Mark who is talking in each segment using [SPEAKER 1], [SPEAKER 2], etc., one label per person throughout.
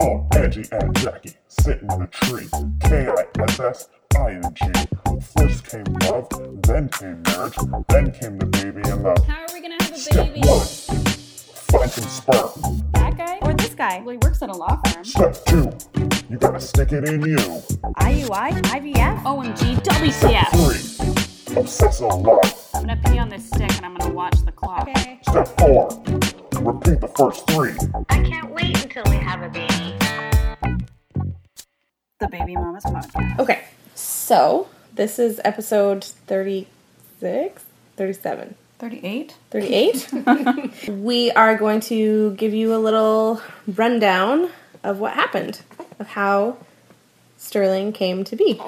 [SPEAKER 1] Oh, Angie and Jackie sitting in a tree. K-I-S-S-I-N-G. First came love, then came marriage, then came the baby and love.
[SPEAKER 2] How are we gonna have a
[SPEAKER 1] Step
[SPEAKER 2] baby?
[SPEAKER 1] one, find some sperm.
[SPEAKER 2] That guy?
[SPEAKER 3] Or this guy.
[SPEAKER 2] Well, he works at a law firm.
[SPEAKER 1] Step two, you gotta stick it in you.
[SPEAKER 3] IUI? IVF?
[SPEAKER 2] OMG, WTF.
[SPEAKER 1] Three, obsess a lot.
[SPEAKER 2] I'm gonna pee on this stick and I'm gonna watch the clock.
[SPEAKER 3] Okay.
[SPEAKER 1] Step four, repeat the first three.
[SPEAKER 4] I can't wait until we have a baby.
[SPEAKER 2] The Baby Mamas podcast.
[SPEAKER 5] Okay, so this is episode 36, 37,
[SPEAKER 2] 38?
[SPEAKER 5] 38. we are going to give you a little rundown of what happened, of how Sterling came to be.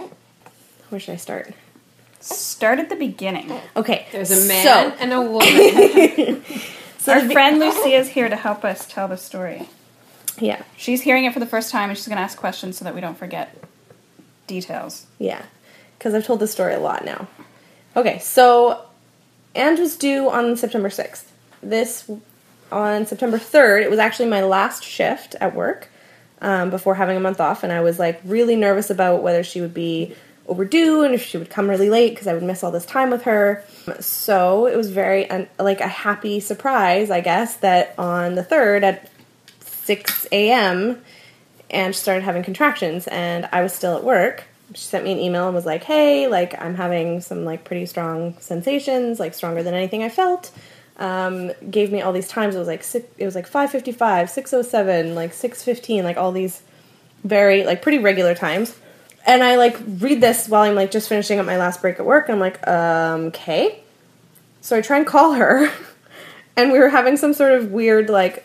[SPEAKER 5] Where should I start?
[SPEAKER 2] Start at the beginning.
[SPEAKER 5] Okay,
[SPEAKER 6] There's a man
[SPEAKER 5] So,
[SPEAKER 6] and a woman.
[SPEAKER 5] so
[SPEAKER 2] Our
[SPEAKER 5] the be-
[SPEAKER 2] friend Lucia is here to help us tell the story.
[SPEAKER 5] yeah,
[SPEAKER 2] She's hearing it for the first time and she's gonna ask questions so that we don't forget details.
[SPEAKER 5] Yeah, because I've told the story a lot now. Okay, so Ange was due on September 6th. This, on September 3rd, it was actually my last shift at work um, before having a month off, and I was like really nervous about whether she would be overdue and if she would come really late because I would miss all this time with her. So it was very, un- like, a happy surprise, I guess, that on the 3rd at 6 a.m., and she started having contractions and I was still at work. She sent me an email and was like, "Hey, like I'm having some like pretty strong sensations, like stronger than anything I felt." Um, gave me all these times. It was like six, it was like 5:55, 6:07, like 6:15, like all these very like pretty regular times. And I like read this while I'm like just finishing up my last break at work. I'm like, um, okay. So I try and call her, and we were having some sort of weird like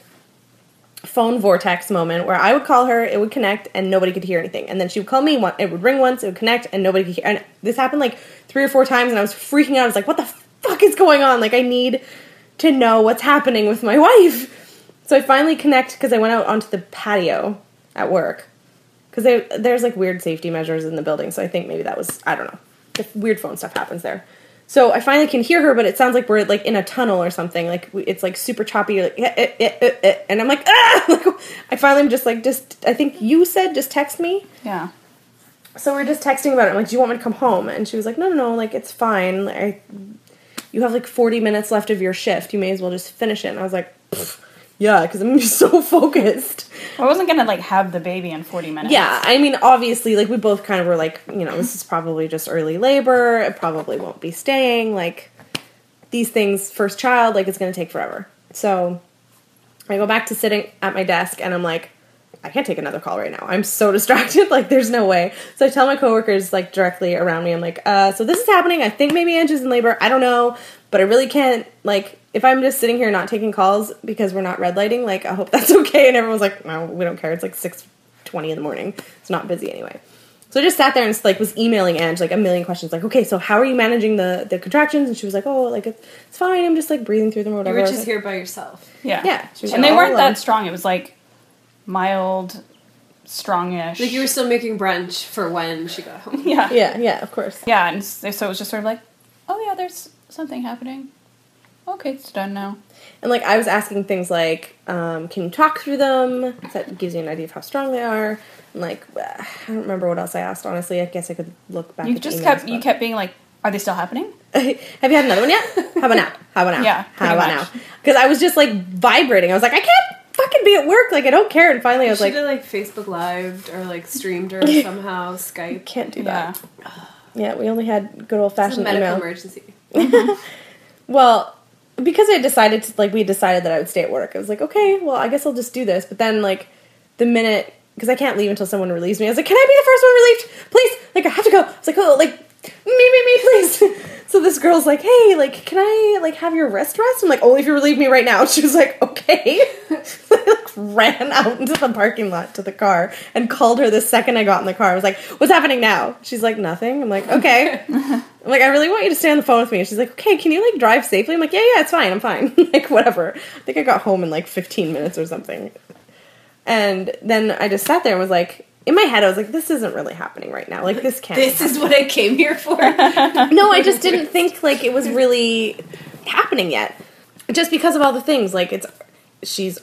[SPEAKER 5] phone vortex moment where I would call her, it would connect, and nobody could hear anything. And then she would call me, it would ring once, it would connect, and nobody could hear. And this happened like three or four times, and I was freaking out. I was like, what the fuck is going on? Like, I need to know what's happening with my wife. So I finally connect because I went out onto the patio at work. Because there's like weird safety measures in the building, so I think maybe that was, I don't know. The weird phone stuff happens there. So I finally can hear her, but it sounds like we're like in a tunnel or something. Like it's like super choppy. Like, eh, eh, eh, eh, eh, and I'm like, ah! Like, I finally am just like, just I think you said just text me.
[SPEAKER 2] Yeah.
[SPEAKER 5] So we are just texting about it. I'm like, do you want me to come home? And she was like, no, no, no. Like it's fine. I, you have like 40 minutes left of your shift. You may as well just finish it. And I was like, "Pfft, yeah, because I'm so focused.
[SPEAKER 2] I wasn't gonna like have the baby in 40 minutes.
[SPEAKER 5] Yeah, I mean, obviously, like we both kind of were like, you know, this is probably just early labor. It probably won't be staying. Like these things, first child, like it's gonna take forever. So I go back to sitting at my desk, and I'm like, I can't take another call right now. I'm so distracted. Like there's no way. So I tell my coworkers like directly around me. I'm like, uh, so this is happening. I think maybe Angie's in labor. I don't know, but I really can't. Like if I'm just sitting here not taking calls because we're not red lighting, like I hope that's okay. And everyone's like, no, we don't care. It's like six twenty in the morning. It's not busy anyway. So I just sat there and like was emailing Ange like a million questions, like, okay, so how are you managing the the contractions? And she was like, oh, like it's, it's fine. I'm just like breathing through them or
[SPEAKER 6] You
[SPEAKER 5] whatever.
[SPEAKER 6] were
[SPEAKER 5] I
[SPEAKER 6] just
[SPEAKER 5] like,
[SPEAKER 6] here by yourself.
[SPEAKER 2] Yeah.
[SPEAKER 5] Yeah, she was
[SPEAKER 2] And they weren't
[SPEAKER 5] alone.
[SPEAKER 2] that strong. It was like mild, strongish.
[SPEAKER 6] Like you were still making brunch for when she got home.
[SPEAKER 2] Yeah.
[SPEAKER 5] Yeah, yeah, of course.
[SPEAKER 2] Yeah, and so it was just sort of like, oh yeah, there's something happening. Okay, it's done now.
[SPEAKER 5] And like I was asking things like, um, can you talk through them? That gives you an idea of how strong they are. And like I don't remember what else I asked. Honestly, I guess I could look back.
[SPEAKER 2] You
[SPEAKER 5] at the
[SPEAKER 2] just
[SPEAKER 5] emails,
[SPEAKER 2] kept you
[SPEAKER 5] but-
[SPEAKER 2] kept being like, are they still happening?
[SPEAKER 5] Have you had another one yet? How about now? How about now?
[SPEAKER 2] Yeah,
[SPEAKER 5] How
[SPEAKER 2] pretty
[SPEAKER 5] about
[SPEAKER 2] much.
[SPEAKER 5] now? Because I was just like vibrating. I was like, I can't fucking be at work. Like I don't care. And finally, I was like,
[SPEAKER 6] have like Facebook Lived or like streamed or somehow, Skype.
[SPEAKER 5] can't do that. Yeah, we only had good old fashioned
[SPEAKER 6] medical
[SPEAKER 5] email.
[SPEAKER 6] emergency.
[SPEAKER 5] Well, because I decided to like we decided that I would stay at work. I was like, okay, well, I guess I'll just do this. But then like the minute because I can't leave until someone relieves me, I was like, can I be the first one relieved, please? Like I have to go. I was like, oh, like me, me, me, please. so this girl's like, hey, like, can I like have your wrist rest? I'm like, only if you relieve me right now. She was like, okay. I like ran out into the parking lot to the car and called her the second I got in the car. I was like, what's happening now? She's like, nothing. I'm like, okay. I'm like, I really want you to stay on the phone with me. And she's like, okay, can you like drive safely? I'm like, yeah, yeah, it's fine. I'm fine. like, whatever. I think I got home in like 15 minutes or something. And then I just sat there and was like, in my head, I was like, this isn't really happening right now. Like, this can't.
[SPEAKER 6] This is what I came here for.
[SPEAKER 5] no, I just didn't think like it was really happening yet. Just because of all the things, like it's she's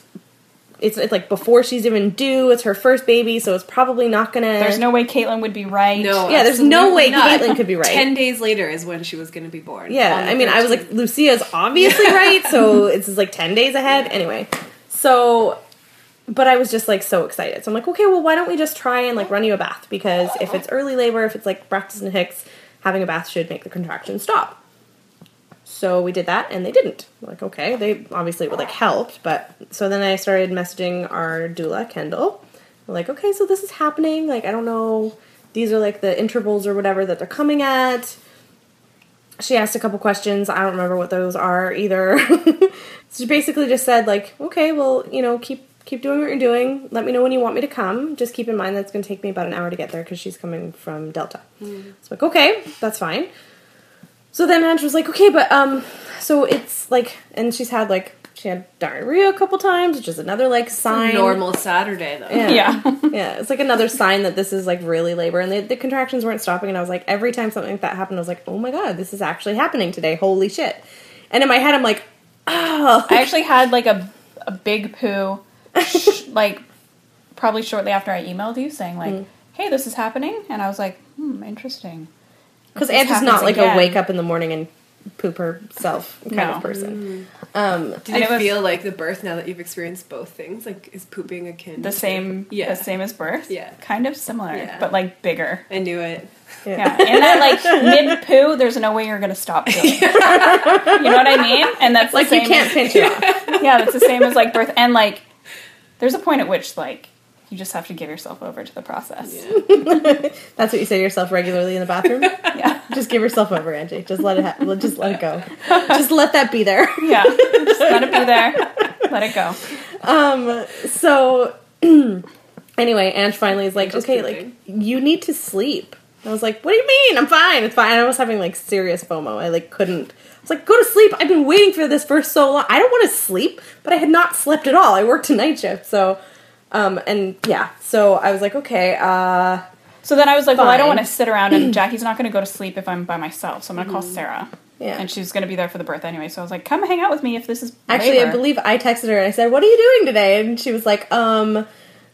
[SPEAKER 5] it's, it's like before she's even due. It's her first baby, so it's probably not gonna.
[SPEAKER 2] There's no way Caitlin would be right.
[SPEAKER 6] No,
[SPEAKER 5] Yeah, there's no way
[SPEAKER 6] not.
[SPEAKER 5] Caitlin could be right.
[SPEAKER 6] Ten days later is when she was going to be born.
[SPEAKER 5] Yeah, I mean, I was
[SPEAKER 6] 13th.
[SPEAKER 5] like, Lucia's obviously right, so it's just like 10 days ahead. Anyway, so, but I was just like so excited. So I'm like, okay, well, why don't we just try and like run you a bath? Because if it's early labor, if it's like Braxton Hicks, having a bath should make the contractions stop. So we did that, and they didn't. Like, okay, they obviously would like helped, but so then I started messaging our doula, Kendall. Like, okay, so this is happening. Like, I don't know. These are like the intervals or whatever that they're coming at she asked a couple questions. I don't remember what those are either. she basically just said like, "Okay, well, you know, keep keep doing what you're doing. Let me know when you want me to come. Just keep in mind that's going to take me about an hour to get there because she's coming from Delta." It's like, "Okay, that's fine." So then Ange was like, "Okay, but um, so it's like, and she's had like she had diarrhea a couple times, which is another like sign.
[SPEAKER 6] normal Saturday though.
[SPEAKER 5] Yeah.
[SPEAKER 2] Yeah.
[SPEAKER 5] yeah, it's like another sign that this is like really labor, and the, the contractions weren't stopping. And I was like, every time something like that happened, I was like, oh my god, this is actually happening today. Holy shit! And in my head, I'm like, oh,
[SPEAKER 2] I actually had like a a big poo, sh- like probably shortly after I emailed you saying like,
[SPEAKER 5] Mm.
[SPEAKER 2] "Hey, this is happening," and I was like, "Hmm, interesting."
[SPEAKER 5] because
[SPEAKER 2] this
[SPEAKER 5] Ange not like
[SPEAKER 2] again.
[SPEAKER 5] a wake up in the morning and poop herself kind
[SPEAKER 2] No.
[SPEAKER 5] of person. Um,
[SPEAKER 6] Did
[SPEAKER 2] And
[SPEAKER 6] it,
[SPEAKER 2] it was-
[SPEAKER 6] feel like the birth now that you've experienced both things? Like, is pooping akin
[SPEAKER 2] The
[SPEAKER 6] to-
[SPEAKER 2] same,
[SPEAKER 6] Yeah.
[SPEAKER 2] the same as birth.
[SPEAKER 6] Yeah.
[SPEAKER 2] kind of similar,
[SPEAKER 6] Yeah.
[SPEAKER 2] but like bigger.
[SPEAKER 6] I knew it.
[SPEAKER 2] Yeah, in that like mid poo, there's no way you're gonna stop doing. you know what I mean? And that's the
[SPEAKER 5] like you can't
[SPEAKER 2] as-
[SPEAKER 5] pinch it off.
[SPEAKER 2] yeah, that's the same as like birth. And like, there's a point at which like you just have to give yourself over to the process.
[SPEAKER 5] That's what you say to yourself regularly in the bathroom.
[SPEAKER 2] Yeah,
[SPEAKER 5] just give yourself over, Angie. Just let it. Ha- just let it go. Just let that be there.
[SPEAKER 2] yeah. Just let it be there. Let it go.
[SPEAKER 5] Um, so anyway, Ange finally is like,
[SPEAKER 6] Just
[SPEAKER 5] okay, like you need to sleep. I was like, what do you mean? I'm fine. It's fine. And I was having like serious FOMO. I like couldn't. I was like, go to sleep. I've been waiting for this for so long. I don't want to sleep, but I had not slept at all. I worked a night shift, so um, and yeah, so I was like, okay, uh,
[SPEAKER 2] So then I was like, well, I don't want to sit around and Jackie's not going to go to sleep if I'm by myself. So I'm going to call Sarah.
[SPEAKER 5] Yeah.
[SPEAKER 2] And she's going to be there for the birth anyway. So I was like, come hang out with me if this is
[SPEAKER 5] Actually, I believe I texted her and I said, "What are you doing today?" And she was like, "Um,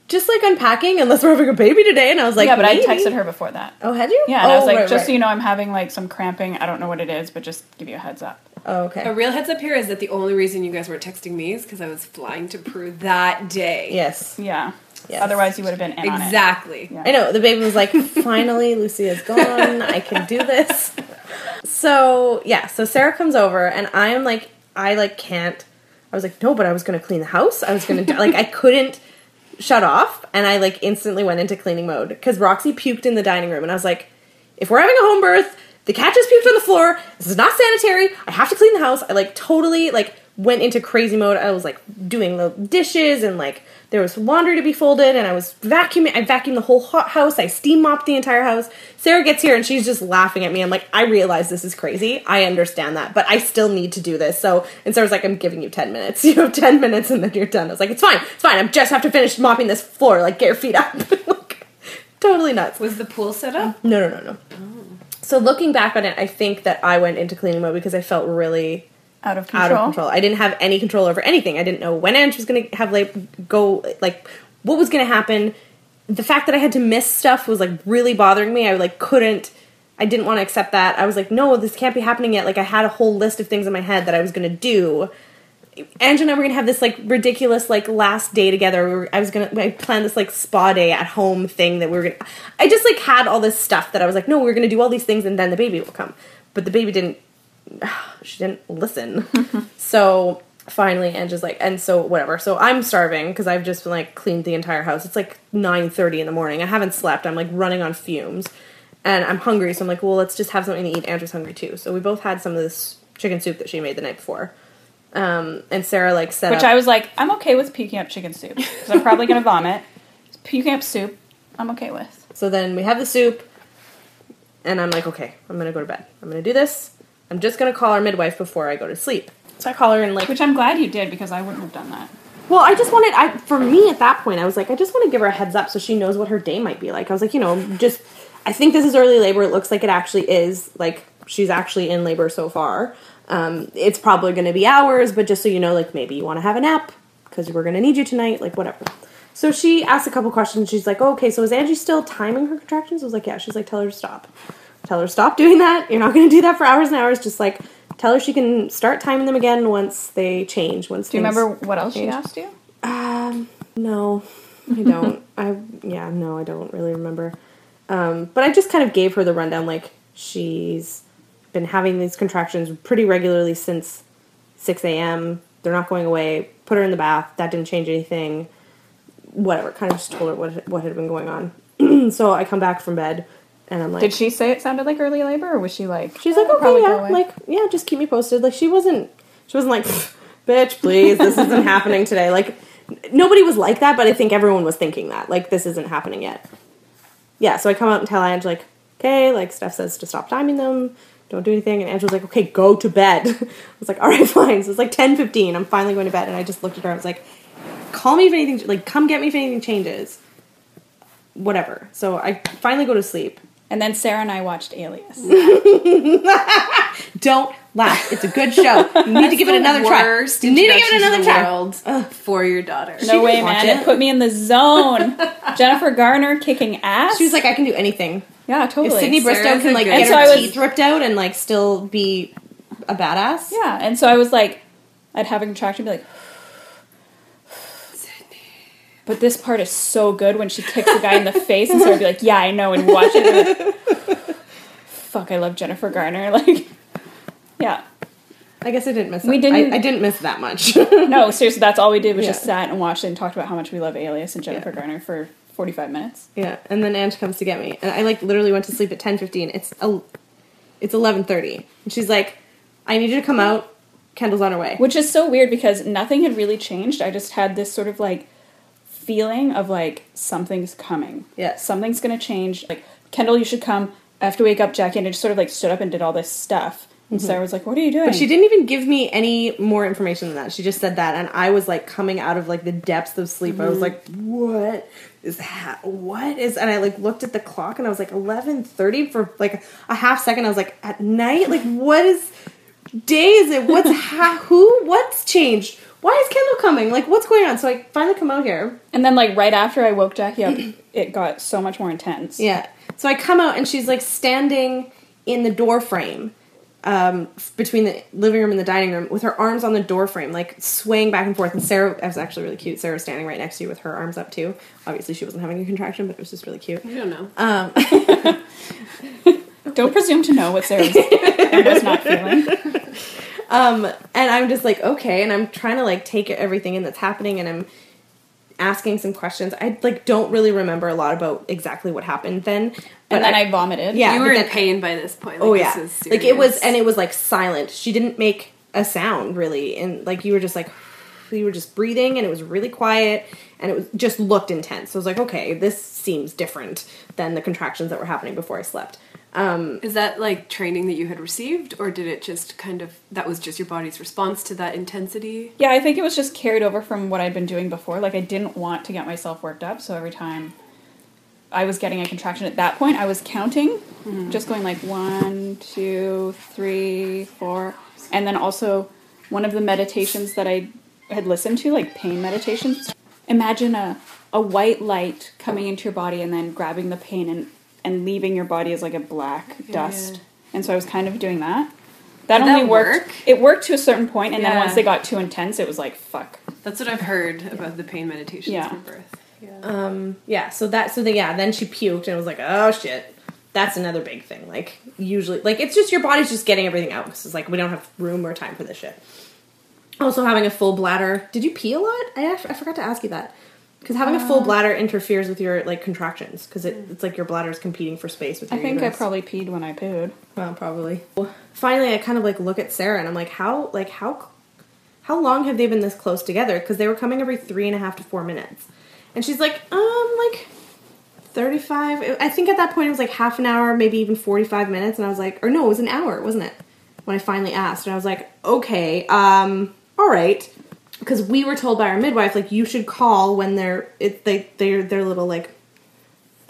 [SPEAKER 5] just like unpacking, unless we're having a baby today." And I was like,
[SPEAKER 2] yeah, but
[SPEAKER 5] "Maybe."
[SPEAKER 2] I texted her before that.
[SPEAKER 5] Oh, had you?
[SPEAKER 2] Yeah, and
[SPEAKER 5] oh,
[SPEAKER 2] I was oh, like,
[SPEAKER 5] right,
[SPEAKER 2] just so you know, I'm having like some cramping. I don't know what it is, but just give you a heads up.
[SPEAKER 5] Oh, okay.
[SPEAKER 6] A real heads up here is that the only reason you guys were texting me is because I was flying to Peru that day.
[SPEAKER 5] Yes.
[SPEAKER 2] Yeah.
[SPEAKER 5] Yes.
[SPEAKER 2] Otherwise, you would have been in on it.
[SPEAKER 6] Exactly.
[SPEAKER 2] Yeah.
[SPEAKER 5] I know. The baby was like, finally, Lucy is gone. I can do this. So, yeah. So Sarah comes over, and I am like, I like can't. I was like, no, but I was going to clean the house. I was going to, like, I couldn't shut off. And I like instantly went into cleaning mode because Roxy puked in the dining room. And I was like, if we're having a home birth, the cat just puked on the floor. This is not sanitary. I have to clean the house. I like totally like went into crazy mode. I was like doing the dishes and like there was laundry to be folded and I was vacuuming. I vacuumed the whole hot house. I steam mopped the entire house. Sarah gets here and she's just laughing at me. I'm like, I realize this is crazy. I understand that, but I still need to do this. So, and Sarah's like, I'm giving you 10 minutes. You have 10 minutes and then you're done. I was like, it's fine. It's fine. I just have to finish mopping this floor. Like, get your feet up. Like, totally nuts.
[SPEAKER 6] Was the pool set up?
[SPEAKER 5] No, no, no, no. Oh. So looking back on it, I think that I went into cleaning mode because I felt really
[SPEAKER 2] Out of control.
[SPEAKER 5] out of control. I didn't have any control over anything. I didn't know when Ange was going to have like go like what was going to happen. The fact that I had to miss stuff was like really bothering me. I like couldn't. I didn't want to accept that. I was like, no, this can't be happening yet. Like I had a whole list of things in my head that I was going to do. Ange and I were gonna have this like ridiculous like last day together. We were, I was gonna I planned this like spa day at home thing that we were gonna. I just like had all this stuff that I was like, no, we are gonna do all these things and then the baby will come. But the baby didn't. She didn't listen. so finally, Ange is like, and so whatever. So I'm starving because I've just been like cleaned the entire house. It's like nine thirty in the morning. I haven't slept. I'm like running on fumes, and I'm hungry. So I'm like, well, let's just have something to eat. Andrew's hungry too. So we both had some of this chicken soup that she made the night before. Um, and Sarah like said
[SPEAKER 2] Which
[SPEAKER 5] up.
[SPEAKER 2] I was like, I'm okay with puking up chicken soup because I'm probably going to vomit. Puking up soup, I'm okay with.
[SPEAKER 5] so then we have the soup, and I'm like, okay, I'm gonna go to bed. I'm gonna do this. I'm just gonna call our midwife before I go to sleep. So I call her and like,
[SPEAKER 2] Which I'm glad you did because I wouldn't have done that.
[SPEAKER 5] well, I just wanted. I for me at that point, I was like, I just want to give her a heads up so she knows what her day might be like. I was like, you know, just I think this is early labor. It looks like it actually is. Like she's actually in labor so far. Um, it's probably going to be hours, but just so you know, like maybe you want to have a nap because we're gonna need you tonight, like whatever. So she asked a couple questions. She's like, oh, okay, so is Angie still timing her contractions? I was like, yeah. She's like, tell her to stop. Tell her stop doing that. You're not gonna do that for hours and hours. Just like tell her she can start timing them again once they change. Once
[SPEAKER 2] Do you remember what else she asked you?
[SPEAKER 5] Um, no, I don't. I yeah, no, I don't really remember. Um, but I just kind of gave her the rundown. Like she's been having these contractions pretty regularly since six a.m. They're not going away. Put her in the bath. That didn't change anything. Whatever. Kind of just told her what what had been going on. so I come back from bed, and I'm like,
[SPEAKER 2] Did she say it sounded like early labor, or was she like?
[SPEAKER 5] She's
[SPEAKER 2] "Oh,
[SPEAKER 5] like, okay, yeah, like, yeah, just keep me posted. Like, she wasn't, she wasn't like, bitch, please, this isn't happening today. Like, nobody was like that, but I think everyone was thinking that, like, this isn't happening yet. Yeah, so I come out and tell Ange, like, okay, like, Steph says to stop timing them, don't do anything, and Ange was like, okay, go to bed. I was like, all right, fine. So it's like ten fifteen. I'm finally going to bed, and I just looked at her. I was like, call me if anything, like, come get me if anything changes. Whatever. So I finally go to sleep.
[SPEAKER 2] And then Sarah and I watched Alias.
[SPEAKER 5] Don't laugh. It's a good show. You need to give it another try. You need to give it another try.
[SPEAKER 6] world for your daughter.
[SPEAKER 2] No way,
[SPEAKER 5] didn't watch
[SPEAKER 2] man!
[SPEAKER 5] it.
[SPEAKER 2] It put me in the zone. Jennifer Garner kicking ass.
[SPEAKER 5] She was like, I can do anything.
[SPEAKER 2] "Yeah,
[SPEAKER 5] If
[SPEAKER 2] totally."
[SPEAKER 5] Sydney Bristow
[SPEAKER 6] Sarah's
[SPEAKER 5] can like
[SPEAKER 6] good
[SPEAKER 5] get
[SPEAKER 2] And
[SPEAKER 5] her
[SPEAKER 2] so I was-
[SPEAKER 5] teeth ripped out and like still be a badass.
[SPEAKER 2] Yeah, and so I was like, I'd have a contraction, be like, but this part is so good when she kicks the guy in the face, and so I'd be like, yeah, I know, and watch it. and like, Fuck, I love Jennifer Garner. Like, yeah,
[SPEAKER 5] I guess I didn't miss.
[SPEAKER 2] We
[SPEAKER 5] it.
[SPEAKER 2] didn't-
[SPEAKER 5] I, I didn't miss that much.
[SPEAKER 2] no, seriously, that's all we did was just sat and watched it and talked about how much we love Alias and Jennifer
[SPEAKER 5] Yeah.
[SPEAKER 2] Garner for forty-five minutes.
[SPEAKER 5] yeah, and then Ange comes to get me, and I like literally went to sleep at ten fifteen. It's a, it's eleven thirty, and she's like, "I need you to come out. Kendall's on her way."
[SPEAKER 2] Which is so weird because nothing had really changed. I just had this sort of like feeling of like something's coming.
[SPEAKER 5] Yeah.
[SPEAKER 2] Something's gonna change. Like, Kendall, you should come. I have to wake up Jackie and I just sort of like stood up and did all this stuff. And mm-hmm. Sarah was like, What are you doing?
[SPEAKER 5] But she didn't even give me any more information than that. She just said that, and I was like coming out of like the depths of sleep. I was mm-hmm. like, "What is that? what is?" And I like looked at the clock, and I was like, eleven thirty for like a half second. I was like, "At night? Like what is day is it? What's ha- who? What's changed? Why is Kendall coming? Like what's going on?" So I finally come out here.
[SPEAKER 2] And then like right after I woke Jackie up, it got so much more intense.
[SPEAKER 5] Yeah. So I come out, and she's like standing in the door frame. Um, between the living room and the dining room, with her arms on the door frame, like swaying back and forth. And Sarah, it was actually really cute. Sarah was standing right next to you with her arms up too. Obviously, she wasn't having a contraction, but it was just really cute.
[SPEAKER 6] I don't know.
[SPEAKER 5] Um,
[SPEAKER 2] Don't presume to know what Sarah was not feeling.
[SPEAKER 5] Um, and I'm just like, okay, and I'm trying to like take everything in that's happening, and I'm asking some questions. I like don't really remember a lot about exactly what happened then. But
[SPEAKER 2] And then I, vomited.
[SPEAKER 5] Yeah.
[SPEAKER 6] you
[SPEAKER 5] but
[SPEAKER 6] were in pain by this point.
[SPEAKER 5] Oh yeah,
[SPEAKER 6] this is
[SPEAKER 5] like it was, and it was like silent. She didn't make a sound really, and like you were just like you were just breathing, and it was really quiet, and it was just looked intense. So I was like, okay, this seems different than the contractions that were happening before I slept. Um,
[SPEAKER 6] Is that like training that you had received, or did it just kind of that was just your body's response to that intensity?
[SPEAKER 2] Yeah, I think it was just carried over from what I'd been doing before. Like I didn't want to get myself worked up, so every time I was getting a contraction at that point, I was counting, just going like one, two, three, four, and then also one of the meditations that I had listened to, like pain meditations. Imagine a a white light coming into your body and then grabbing the pain and and leaving your body as like a black dust. And so I was kind of doing that. That
[SPEAKER 6] Did
[SPEAKER 2] only
[SPEAKER 6] that
[SPEAKER 2] worked.
[SPEAKER 6] work?
[SPEAKER 2] It worked to a certain point, and then once they got too intense, it was like fuck.
[SPEAKER 6] That's what I've heard about the pain meditations
[SPEAKER 2] Yeah.
[SPEAKER 6] from birth. Yeah.
[SPEAKER 5] um, yeah. So that, so the, yeah. Then she puked, and it was like, oh shit. That's another big thing. Like usually, like it's just your body's just getting everything out. 'cause it's like we don't have room or time for this shit. Also, having a full bladder. Did you pee a lot? I I forgot to ask you that. Because having a
[SPEAKER 2] Uh.
[SPEAKER 5] full bladder interferes with your like contractions. Because it, it's like your bladder is competing for space with.
[SPEAKER 2] I
[SPEAKER 5] your
[SPEAKER 2] think I
[SPEAKER 5] uterus.
[SPEAKER 2] probably peed when I pooed.
[SPEAKER 5] Well, probably. Finally, I kind of like look at Sarah and I'm like, how like how how long have they been this close together? Because they were coming every three and a half to four minutes, and she's like, um, like thirty five. I think at that point it was like half an hour, maybe even forty five minutes, and I was like, or no, it was an hour, wasn't it? When I finally asked, and I was like, okay, um, all right. Because we were told by our midwife, like you should call when they're it, they they're their little like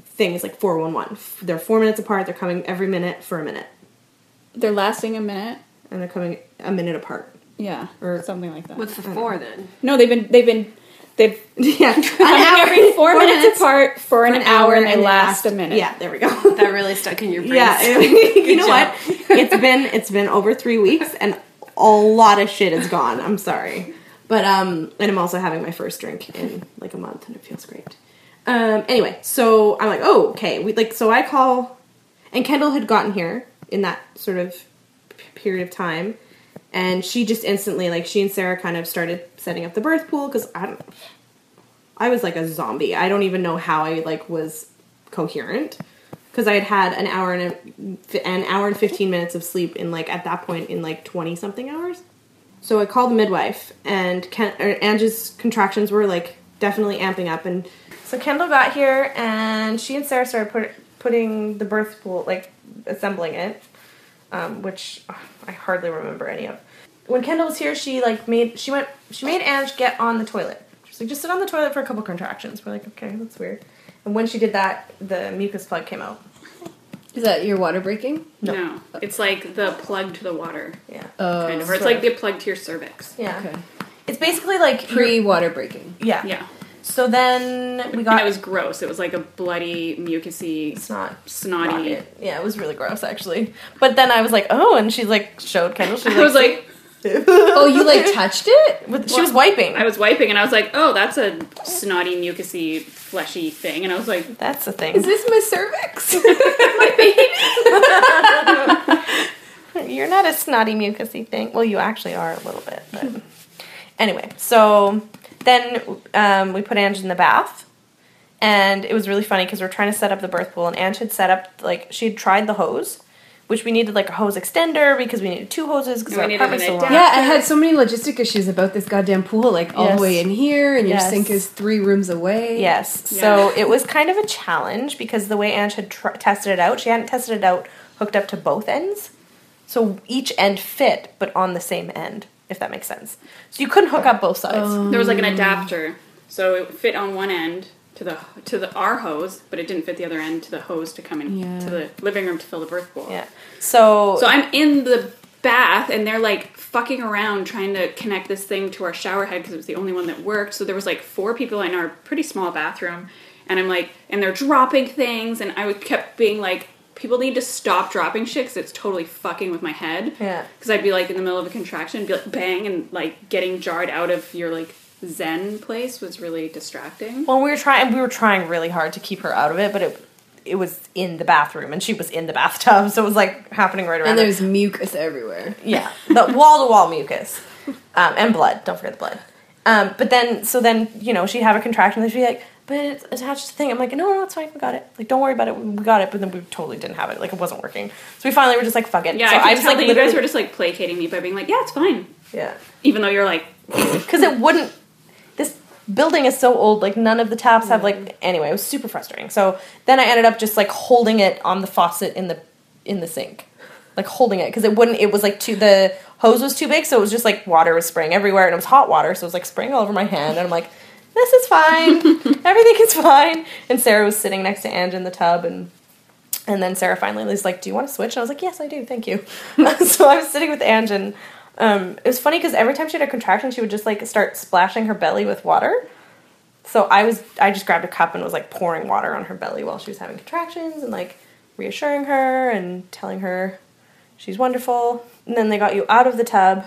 [SPEAKER 5] thing is like four one one. They're four minutes apart. They're coming every minute for a minute
[SPEAKER 2] They're lasting a minute.
[SPEAKER 5] and they're coming a minute apart.
[SPEAKER 2] Yeah, or something like that.
[SPEAKER 6] What's the four then?
[SPEAKER 2] no, they've been they've been they've
[SPEAKER 5] Yeah, an
[SPEAKER 2] coming every four, minutes, apart for an, hour, and they
[SPEAKER 5] and
[SPEAKER 2] last a minute.
[SPEAKER 5] Yeah, there we go.
[SPEAKER 6] That really stuck in your brain.
[SPEAKER 5] Yeah, you know what? It's been it's been over three weeks, and a lot of shit is gone. I'm sorry, but um, and I'm also having my first drink in like a month, and it feels great. Um, anyway, so I'm like, oh, okay. We like so I call, and Kendall had gotten here in that sort of period of time, and she just instantly like she and Sarah kind of started setting up the birth pool because I don't. I was like a zombie. I don't even know how I like was coherent because I had had an hour and a, an hour and fifteen minutes of sleep in like at that point in like twenty something hours. So I called the midwife, and Ken, or Angie's contractions were like definitely amping up, and so Kendall got here, and she and Sarah started put, putting the birth pool, like assembling it, um, which ugh, I hardly remember any of. When Kendall was here, she like made she went she made Ange get on the toilet. She's like, just sit on the toilet for a couple contractions. We're like, okay, that's weird. And when she did that, the mucus plug came out.
[SPEAKER 6] Is that your water breaking?
[SPEAKER 2] No. it's like the plug to the water,
[SPEAKER 5] Yeah.
[SPEAKER 2] Oh, kind of, or it's like the plug to your cervix.
[SPEAKER 5] Yeah.
[SPEAKER 6] Okay.
[SPEAKER 5] It's basically like
[SPEAKER 6] Pre water breaking.
[SPEAKER 5] Yeah.
[SPEAKER 2] Yeah,
[SPEAKER 5] So then we
[SPEAKER 2] and
[SPEAKER 5] got
[SPEAKER 2] it was gross. It was like a bloody, mucusy,
[SPEAKER 5] it's not
[SPEAKER 2] snotty.
[SPEAKER 5] rocket. Yeah, it was really gross actually. But then I was like, oh, and she like showed Kendall. She was
[SPEAKER 2] I was like,
[SPEAKER 6] Oh, you like touched it?
[SPEAKER 5] with, she was wiping.
[SPEAKER 2] I was wiping, and I was like, oh, that's a snotty, mucusy, fleshy thing, and I was like,
[SPEAKER 5] That's the thing.
[SPEAKER 6] Is this my cervix?
[SPEAKER 5] You're not a snotty mucusy thing. Well, you actually are a little bit, but anyway. So then um, we put Ange in the bath, and it was really funny because we are trying to set up the birth pool, and Ange had set up like she had tried the hose, which we needed like a hose extender because we needed two hoses because our apartment's
[SPEAKER 2] an
[SPEAKER 5] so long.
[SPEAKER 6] yeah, I had so many logistic issues about this goddamn pool, like all
[SPEAKER 5] Yes.
[SPEAKER 6] the way in here, and your
[SPEAKER 5] Yes.
[SPEAKER 6] sink is three rooms away.
[SPEAKER 5] Yes.
[SPEAKER 2] Yeah.
[SPEAKER 5] So it was kind of a challenge because the way Ange had tr- tested it out, she hadn't tested it out hooked up to both ends. So each end fit, but on the same end, if that makes sense. So you couldn't hook up both sides.
[SPEAKER 2] there was like an um. adapter, so it fit on one end to the to the our hose, but it didn't fit the other end to the hose to come in
[SPEAKER 6] Yeah.
[SPEAKER 2] to the living room to fill the birth pool.
[SPEAKER 5] Yeah. So,
[SPEAKER 2] So I'm in the bath and they're like fucking around trying to connect this thing to our shower head because it was the only one that worked. So there was like four people in our pretty small bathroom and I'm like, and they're dropping things and I would kept being like, people need to stop dropping shit because it's totally fucking with my head.
[SPEAKER 5] Yeah.
[SPEAKER 2] Because I'd be like in the middle of a contraction, be like bang and like getting jarred out of your like zen place was really distracting.
[SPEAKER 5] well, we were trying. We were trying really hard to keep her out of it, but it it was in the bathroom, and she was in the bathtub, so it was like happening right around.
[SPEAKER 6] And
[SPEAKER 5] her.
[SPEAKER 6] there's mucus everywhere.
[SPEAKER 5] Yeah, the wall to wall mucus, um, and blood. Don't forget the blood. Um, but then, so then, you know, she'd have a contraction, and she'd be like, "But it's attached to the thing." I'm like, "No, no, it's fine. We got it. Like, don't worry about it. We got it." But then we totally didn't have it. Like, it wasn't working. So we finally were just like, "Fuck it."
[SPEAKER 2] Yeah,
[SPEAKER 5] so
[SPEAKER 2] I could
[SPEAKER 5] was
[SPEAKER 2] tell
[SPEAKER 5] like,
[SPEAKER 2] that you guys were just like placating me by being like, yeah, it's fine.
[SPEAKER 5] yeah,
[SPEAKER 2] Even though you're like,
[SPEAKER 5] because it wouldn't. Building is so old. Like, none of the taps have like. Anyway, it was super frustrating. So then I ended up just like holding it on the faucet in the in the sink, like holding it because it wouldn't. It was like too the hose was too big, so it was just like water was spraying everywhere, and it was hot water, so it was like spraying all over my hand, and I'm like, this is fine, everything is fine. And Sarah was sitting next to Ange in the tub, and and then Sarah finally was like, "Do you want to switch?" And I was like, "Yes, I do. Thank you." so I was sitting with Ange, and um, it was funny because every time she had a contraction, she would just like start splashing her belly with water. So I was, I just grabbed a cup and was like pouring water on her belly while she was having contractions, and like reassuring her and telling her she's wonderful. And then they got you out of the tub,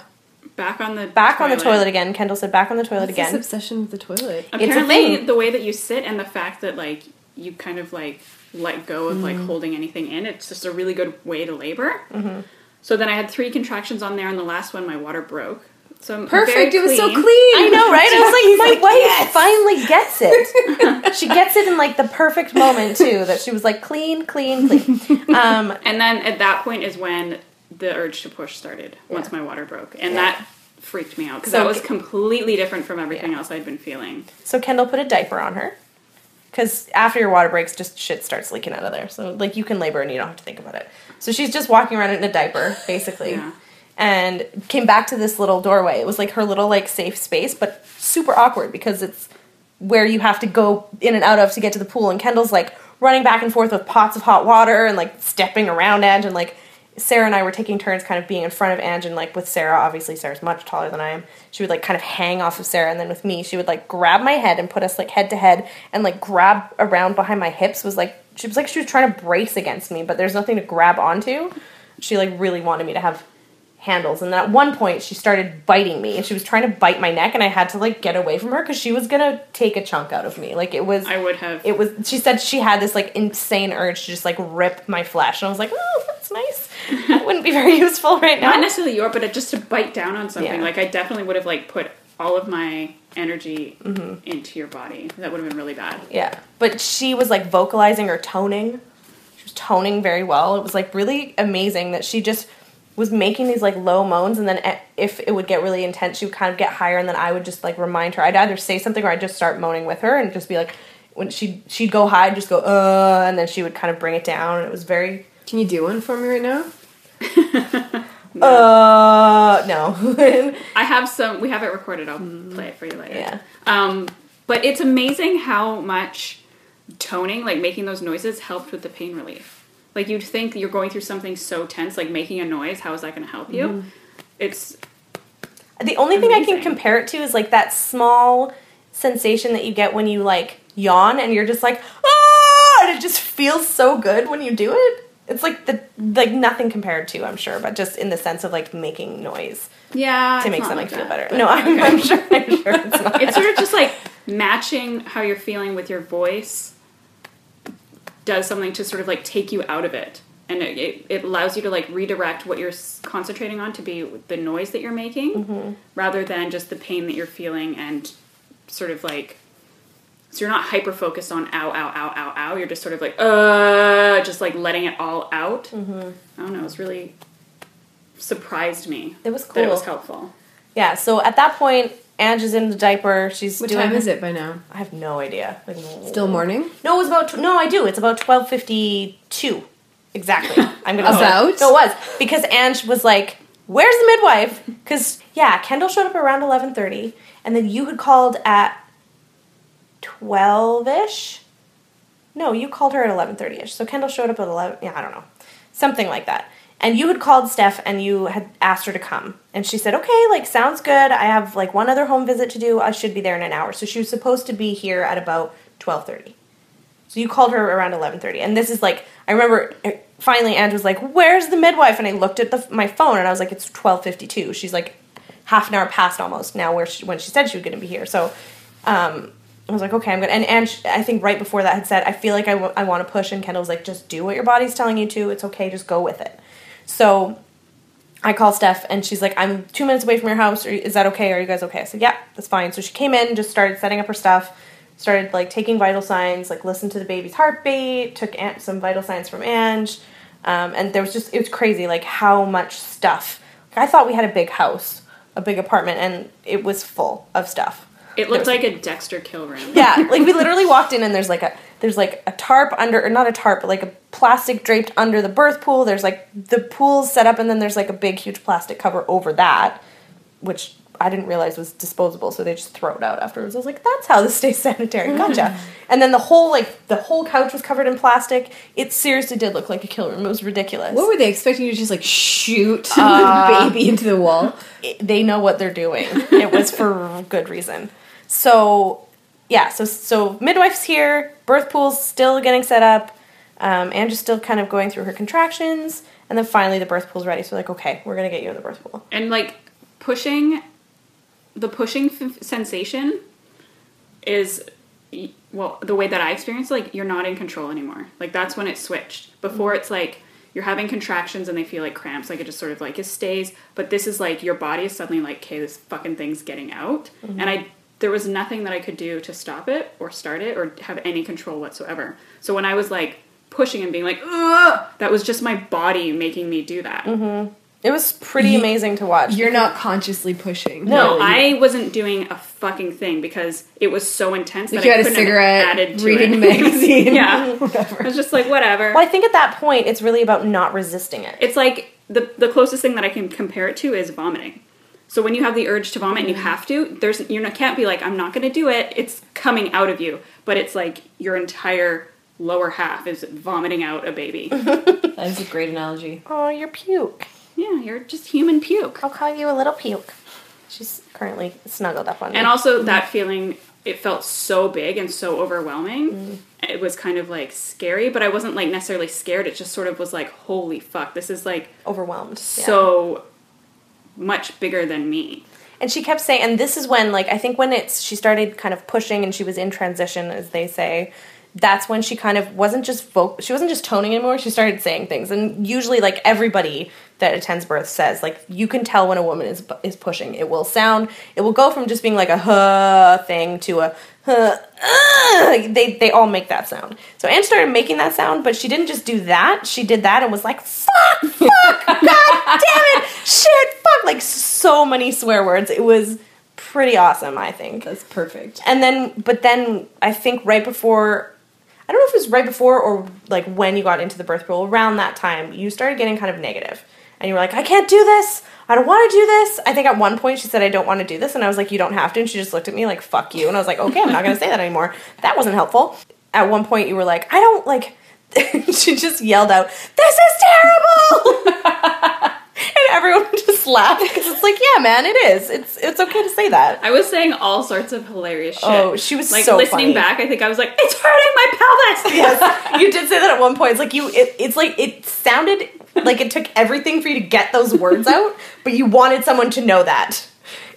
[SPEAKER 2] back on the
[SPEAKER 5] back on the toilet again. Kendall said, "Back on the toilet
[SPEAKER 6] What's this
[SPEAKER 5] again."
[SPEAKER 6] obsession with the toilet?
[SPEAKER 5] a
[SPEAKER 2] Apparently,
[SPEAKER 5] thing.
[SPEAKER 2] the way that you sit and the fact that like you kind of like let go of
[SPEAKER 5] Mm-hmm.
[SPEAKER 2] like holding anything in, it's just a really good way to labor.
[SPEAKER 5] Mm-hmm.
[SPEAKER 2] So then I had three contractions on there, and the last one my water broke. So I'm
[SPEAKER 6] Perfect. It was so
[SPEAKER 2] clean.
[SPEAKER 5] I know, right? I was like, my wife finally gets it. she gets it in like the perfect moment too. That she was like clean, clean, clean. Um,
[SPEAKER 2] And then at that point is when the urge to push started. Once my water broke, and
[SPEAKER 5] Yeah.
[SPEAKER 2] that freaked me out because
[SPEAKER 5] So-
[SPEAKER 2] that was completely different from everything
[SPEAKER 5] Yeah.
[SPEAKER 2] else I'd been feeling.
[SPEAKER 5] so Kendall put a diaper on her because after your water breaks, just shit starts leaking out of there. So like you can labor and you don't have to think about it. So she's just walking around in a diaper basically.
[SPEAKER 2] Yeah.
[SPEAKER 5] And came back to this little doorway. It was like her little like safe space, but super awkward because it's where you have to go in and out of to get to the pool. And Kendall's like running back and forth with pots of hot water and like stepping around Ange and like Sarah and I were taking turns kind of being in front of Ange and like with Sarah, obviously Sarah's much taller than I am. She would like kind of hang off of Sarah and then with me, she would like grab my head and put us like head to head and like grab around behind my hips was like she was like she was trying to brace against me, but there's nothing to grab onto. She like really wanted me to have handles and then at one point she started biting me and she was trying to bite my neck and I had to like get away from her cuz she was to take a chunk out of me. Like it was
[SPEAKER 2] I would have.
[SPEAKER 5] it was she said she had this like insane urge to just like rip my flesh and i was like oh that's nice that wouldn't be very useful right now
[SPEAKER 2] not necessarily your, but just to bite down on something.
[SPEAKER 5] Yeah.
[SPEAKER 2] Like I definitely would have like put all of my energy
[SPEAKER 5] Mm-hmm.
[SPEAKER 2] into your body. That would have been really bad.
[SPEAKER 5] yeah but she was like vocalizing or toning she was toning very well it was like really amazing that she just was making these like low moans and then if it would get really intense she would kind of get higher and then i would just like remind her i'd either say something or i'd just start moaning with her and just be like when she'd she'd go high I'd just go uh and then she would kind of bring it down and it was very
[SPEAKER 6] Can you do one for me right now?
[SPEAKER 5] uh no
[SPEAKER 2] I have some. We have it recorded. I'll play it for you later.
[SPEAKER 5] yeah
[SPEAKER 2] Um, but it's amazing how much toning, like making those noises, helped with the pain relief. Like you'd think you're going through something so tense, like making a noise. How is that going to help you?
[SPEAKER 5] Mm-hmm.
[SPEAKER 2] It's
[SPEAKER 5] The only thing I can compare it to is like that small sensation that you get when you like yawn and you're just like ah, and it just feels so good when you do it. It's like the like nothing compared to I'm sure, but just in the sense of like making noise
[SPEAKER 2] yeah
[SPEAKER 5] to make something
[SPEAKER 2] like
[SPEAKER 5] feel
[SPEAKER 2] that,
[SPEAKER 5] better. No, I'm,
[SPEAKER 2] okay.
[SPEAKER 5] I'm sure. I'm sure it's not.
[SPEAKER 2] it's sort of just like matching how you're feeling with your voice does something to sort of like take you out of it. And it, it, it allows you to like redirect what you're concentrating on to be the noise that you're making rather than just the pain that you're feeling and sort of like so you're not hyper focused on ow ow ow ow ow. You're just sort of like uh just like letting it all out. I don't know. It's really surprised me
[SPEAKER 5] It was
[SPEAKER 2] that it was helpful.
[SPEAKER 5] Yeah. So at that point, Ange is in the diaper. She's
[SPEAKER 6] What
[SPEAKER 5] doing.
[SPEAKER 6] time is it by now?
[SPEAKER 5] I have no idea. Like
[SPEAKER 6] Still morning?
[SPEAKER 5] No, it was about no. I do. It's about twelve fifty two. Exactly. I'm gonna
[SPEAKER 6] About?
[SPEAKER 5] No, it was because Ange was like, "Where's the midwife?" Because yeah, Kendall showed up around eleven thirty, and then you had called at twelve ish. No, you called her at eleven thirty ish. So Kendall showed up at eleven. Yeah, I don't know, something like that. And you had called Steph and you had asked her to come, and she said, "Okay, like sounds good. I have like one other home visit to do. I should be there in an hour." So she was supposed to be here at about twelve thirty. So you called her around eleven thirty, and this is like I remember uh, finally. Ange was like, "Where's the midwife?" And I looked at the, my phone, and I was like, "It's twelve fifty two. She's like half an hour past almost now, where she, when she said she was going to be here." So um, I was like, "Okay, I'm good." And Ange, I think right before that had said, "I feel like I, w- I want to push," and Kendall was like, "Just do what your body's telling you to. It's okay. Just go with it." So I call Steph and she's like, I'm two minutes away from your house. Are- Is that okay? Are you guys okay? I said, yeah, that's fine. So she came in, just started setting up her stuff, started like taking vital signs, like listened to the baby's heartbeat, took some vital signs from Ange. Um, and there was just, it was crazy, like how much stuff. Like, I thought we had a big house, a big apartment, and it was full of stuff.
[SPEAKER 2] It looked like a Dexter kill room.
[SPEAKER 5] Yeah, like we literally walked in and there's like a there's like a tarp under or not a tarp, but like a plastic draped under the birth pool. There's like the pool's set up and then there's like a big huge plastic cover over that, which I didn't realize was disposable, so they just throw it out afterwards. I was like, that's how this stays sanitary. Mm. Gotcha. and then the whole like the whole couch was covered in plastic. It seriously did look like a kill room. It was ridiculous.
[SPEAKER 6] What were they expecting you to just like shoot the baby into the wall?
[SPEAKER 5] it- they know what they're doing. It was for good reason. So, yeah, so so midwife's here, birth pool's still getting set up, um, Angie's still kind of going through her contractions, and then finally the birth pool's ready. So, like, okay, we're gonna get you in the birth pool.
[SPEAKER 2] and like pushing the pushing f- sensation is well the way that i experience it, like you're not in control anymore. Like that's when it switched. Before it's like you're having contractions and they feel like cramps like it just sort of like it stays. But this is like your body is suddenly like okay this fucking thing's getting out. And i there was nothing that i could do to stop it or start it or have any control whatsoever so when i was like pushing and being like Ugh, that was just my body making me do that mm-hmm.
[SPEAKER 5] It was pretty
[SPEAKER 6] You-
[SPEAKER 5] amazing to watch.
[SPEAKER 6] You're not consciously pushing.
[SPEAKER 2] No,
[SPEAKER 5] No,
[SPEAKER 2] I wasn't doing a fucking thing because it was so intense
[SPEAKER 6] Like
[SPEAKER 2] that
[SPEAKER 6] you
[SPEAKER 2] I
[SPEAKER 6] had a
[SPEAKER 2] couldn't have
[SPEAKER 6] cigarette,
[SPEAKER 2] added to
[SPEAKER 6] reading
[SPEAKER 2] it.
[SPEAKER 6] a magazine.
[SPEAKER 2] yeah,
[SPEAKER 6] whatever.
[SPEAKER 2] I was just like, whatever.
[SPEAKER 5] well, I think at that point it's really about not resisting it.
[SPEAKER 2] It's like the the closest thing that I can compare it to is vomiting. So when you have the urge to vomit and you have to, there's you not can't be like I'm not going to do it. It's coming out of you, but it's like your entire lower half is vomiting out a baby.
[SPEAKER 6] That is a great analogy.
[SPEAKER 5] Oh, you're puke.
[SPEAKER 2] yeah, you're just human puke.
[SPEAKER 5] I'll call you a little puke. She's currently snuggled up on me.
[SPEAKER 2] And also that feeling, it felt so big and so overwhelming.
[SPEAKER 5] Mm.
[SPEAKER 2] It was kind of like scary, but I wasn't like necessarily scared. It just sort of was like, holy fuck, this is like
[SPEAKER 5] overwhelmed. Yeah.
[SPEAKER 2] so much bigger than me.
[SPEAKER 5] And she kept saying, and this is when, like, I think when it's she started kind of pushing and she was in transition, as they say. That's when she kind of wasn't just voc- she wasn't just toning anymore. She started saying things, and usually, like everybody that attends birth says, like you can tell when a woman is is pushing. It will sound, it will go from just being like a huh thing to a huh. Uh, they they all make that sound. So Anne started making that sound, but she didn't just do that. She did that and was like, "Fuck, fuck, god damn it, shit, fuck!" Like so many swear words. It was pretty awesome. I think
[SPEAKER 6] That's perfect.
[SPEAKER 5] and then but then i think right before i don't know if it was right before or like when you got into the birth pool around that time you started getting kind of negative and you were like i can't do this i don't want to do this i think at one point she said i don't want to do this and i was like you don't have to and she just looked at me like fuck you and i was like okay i'm not going to say that anymore that wasn't helpful at one point you were like i don't like she just yelled out this is terrible and everyone just laughed because it's like yeah man it is it's it's okay to say that
[SPEAKER 2] I was saying all sorts of hilarious shit.
[SPEAKER 5] Oh, she was
[SPEAKER 2] like
[SPEAKER 5] so
[SPEAKER 2] listening
[SPEAKER 5] funny.
[SPEAKER 2] back. I think I was like, "It's hurting my pelvis."
[SPEAKER 5] yes, you did say that at one point. It's like you. It, it's like it sounded like it took everything for you to get those words out, but you wanted someone to know that.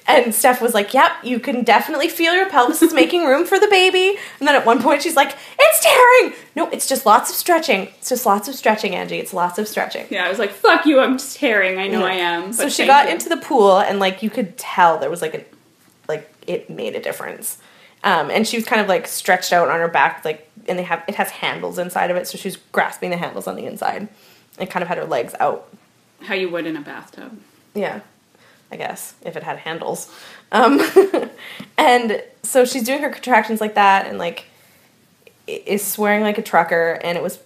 [SPEAKER 5] And Steph was like, "Yep, you can definitely feel your pelvis is making room for the baby." And then at one point, she's like, "It's tearing." No, it's just lots of stretching. It's just lots of stretching, Angie. It's lots of stretching.
[SPEAKER 2] Yeah, I was like, "Fuck you! I'm tearing. I know
[SPEAKER 5] Yeah.
[SPEAKER 2] I am."
[SPEAKER 5] So she got
[SPEAKER 2] you.
[SPEAKER 5] into the pool, and like you could tell there was like a, like it made a difference. Um, and she was kind of like stretched out on her back, like, and they have it has handles inside of it, so she was grasping the handles on the inside, and kind of had her legs out.
[SPEAKER 2] how you would in a bathtub.
[SPEAKER 5] Yeah, I guess if it had handles. Um, and so she's doing her contractions like that, and like is swearing like a trucker, and it was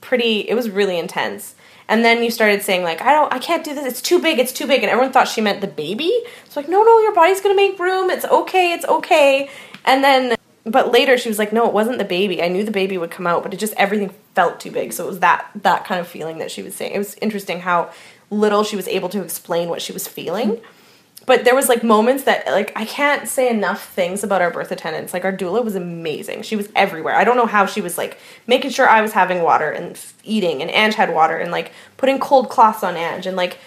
[SPEAKER 5] pretty. It was really intense. And then you started saying like, I don't, I can't do this. It's too big. It's too big. And everyone thought she meant the baby. It's like, no, no, your body's gonna make room. It's okay. It's okay. And then, but later she was like, no, it wasn't the baby. I knew the baby would come out, but it just everything felt too big. So it was that that kind of feeling that she was saying. It was interesting how little she was able to explain what she was feeling but there was like moments that like I can't say enough things about our birth attendants. Like our doula was amazing. She was everywhere. I don't know how she was like making sure I was having water and eating, and Ange had water, and like putting cold cloths on Ange, and like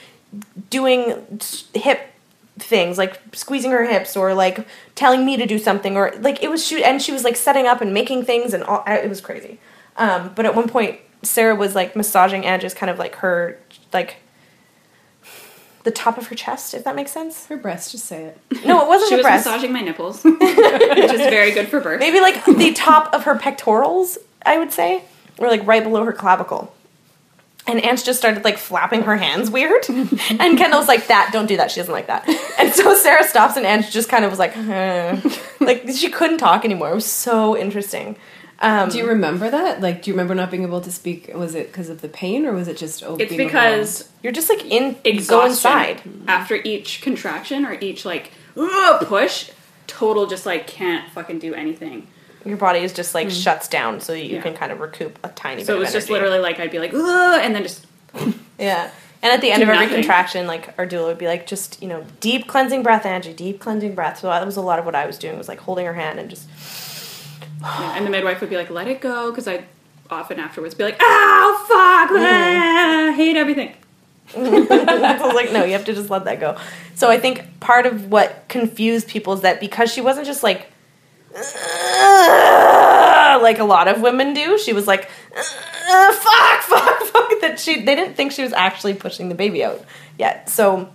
[SPEAKER 5] doing hip things like squeezing her hips or like telling me to do something or like it was she and she was like setting up and making things and all it was crazy um but at one point sarah was like massaging Ange's kind of like her like the top of her chest if that makes sense
[SPEAKER 6] Her breast, just say it.
[SPEAKER 5] no, it wasn't
[SPEAKER 2] She
[SPEAKER 5] her
[SPEAKER 2] was
[SPEAKER 5] breast.
[SPEAKER 2] massaging my nipples, which is very good for birth.
[SPEAKER 5] Maybe like the top of her pectorals, I would say, or like right below her clavicle. And Ange just started like flapping her hands weird. And Kendall's like, that, don't do that. She doesn't like that. And so Sarah stops and Ange just kind of was like, huh. like she couldn't talk anymore. It was so interesting. Um,
[SPEAKER 6] Do you remember that? Like, do you remember not being able to speak? Was it because of the pain, or was it just? Oh,
[SPEAKER 2] It's
[SPEAKER 6] being
[SPEAKER 2] because
[SPEAKER 5] you're just like in, you
[SPEAKER 2] exhaustion
[SPEAKER 5] go inside.
[SPEAKER 2] after each contraction or each like push. Total, just like can't fucking do anything.
[SPEAKER 5] Your body is just like shuts down so that you
[SPEAKER 2] Yeah.
[SPEAKER 5] can kind of recoup a tiny
[SPEAKER 2] So
[SPEAKER 5] bit So
[SPEAKER 2] it was just literally like I'd be like, Ugh, and then just
[SPEAKER 5] Yeah. And at the end of every
[SPEAKER 2] nothing.
[SPEAKER 5] contraction, like our doula would be like, just you know, deep cleansing breath, Angie, deep cleansing breath. So that was a lot of what I was doing was like holding her hand and just
[SPEAKER 2] Yeah, and the midwife would be like, "Let it go," because I often afterwards be like, oh fuck, ah, hate everything."
[SPEAKER 5] I was like, no, you have to just let that go. So I think part of what confused people is that because she wasn't just like, like a lot of women do, she was like, fuck, fuck, fuck. That she they didn't think she was actually pushing the baby out yet. So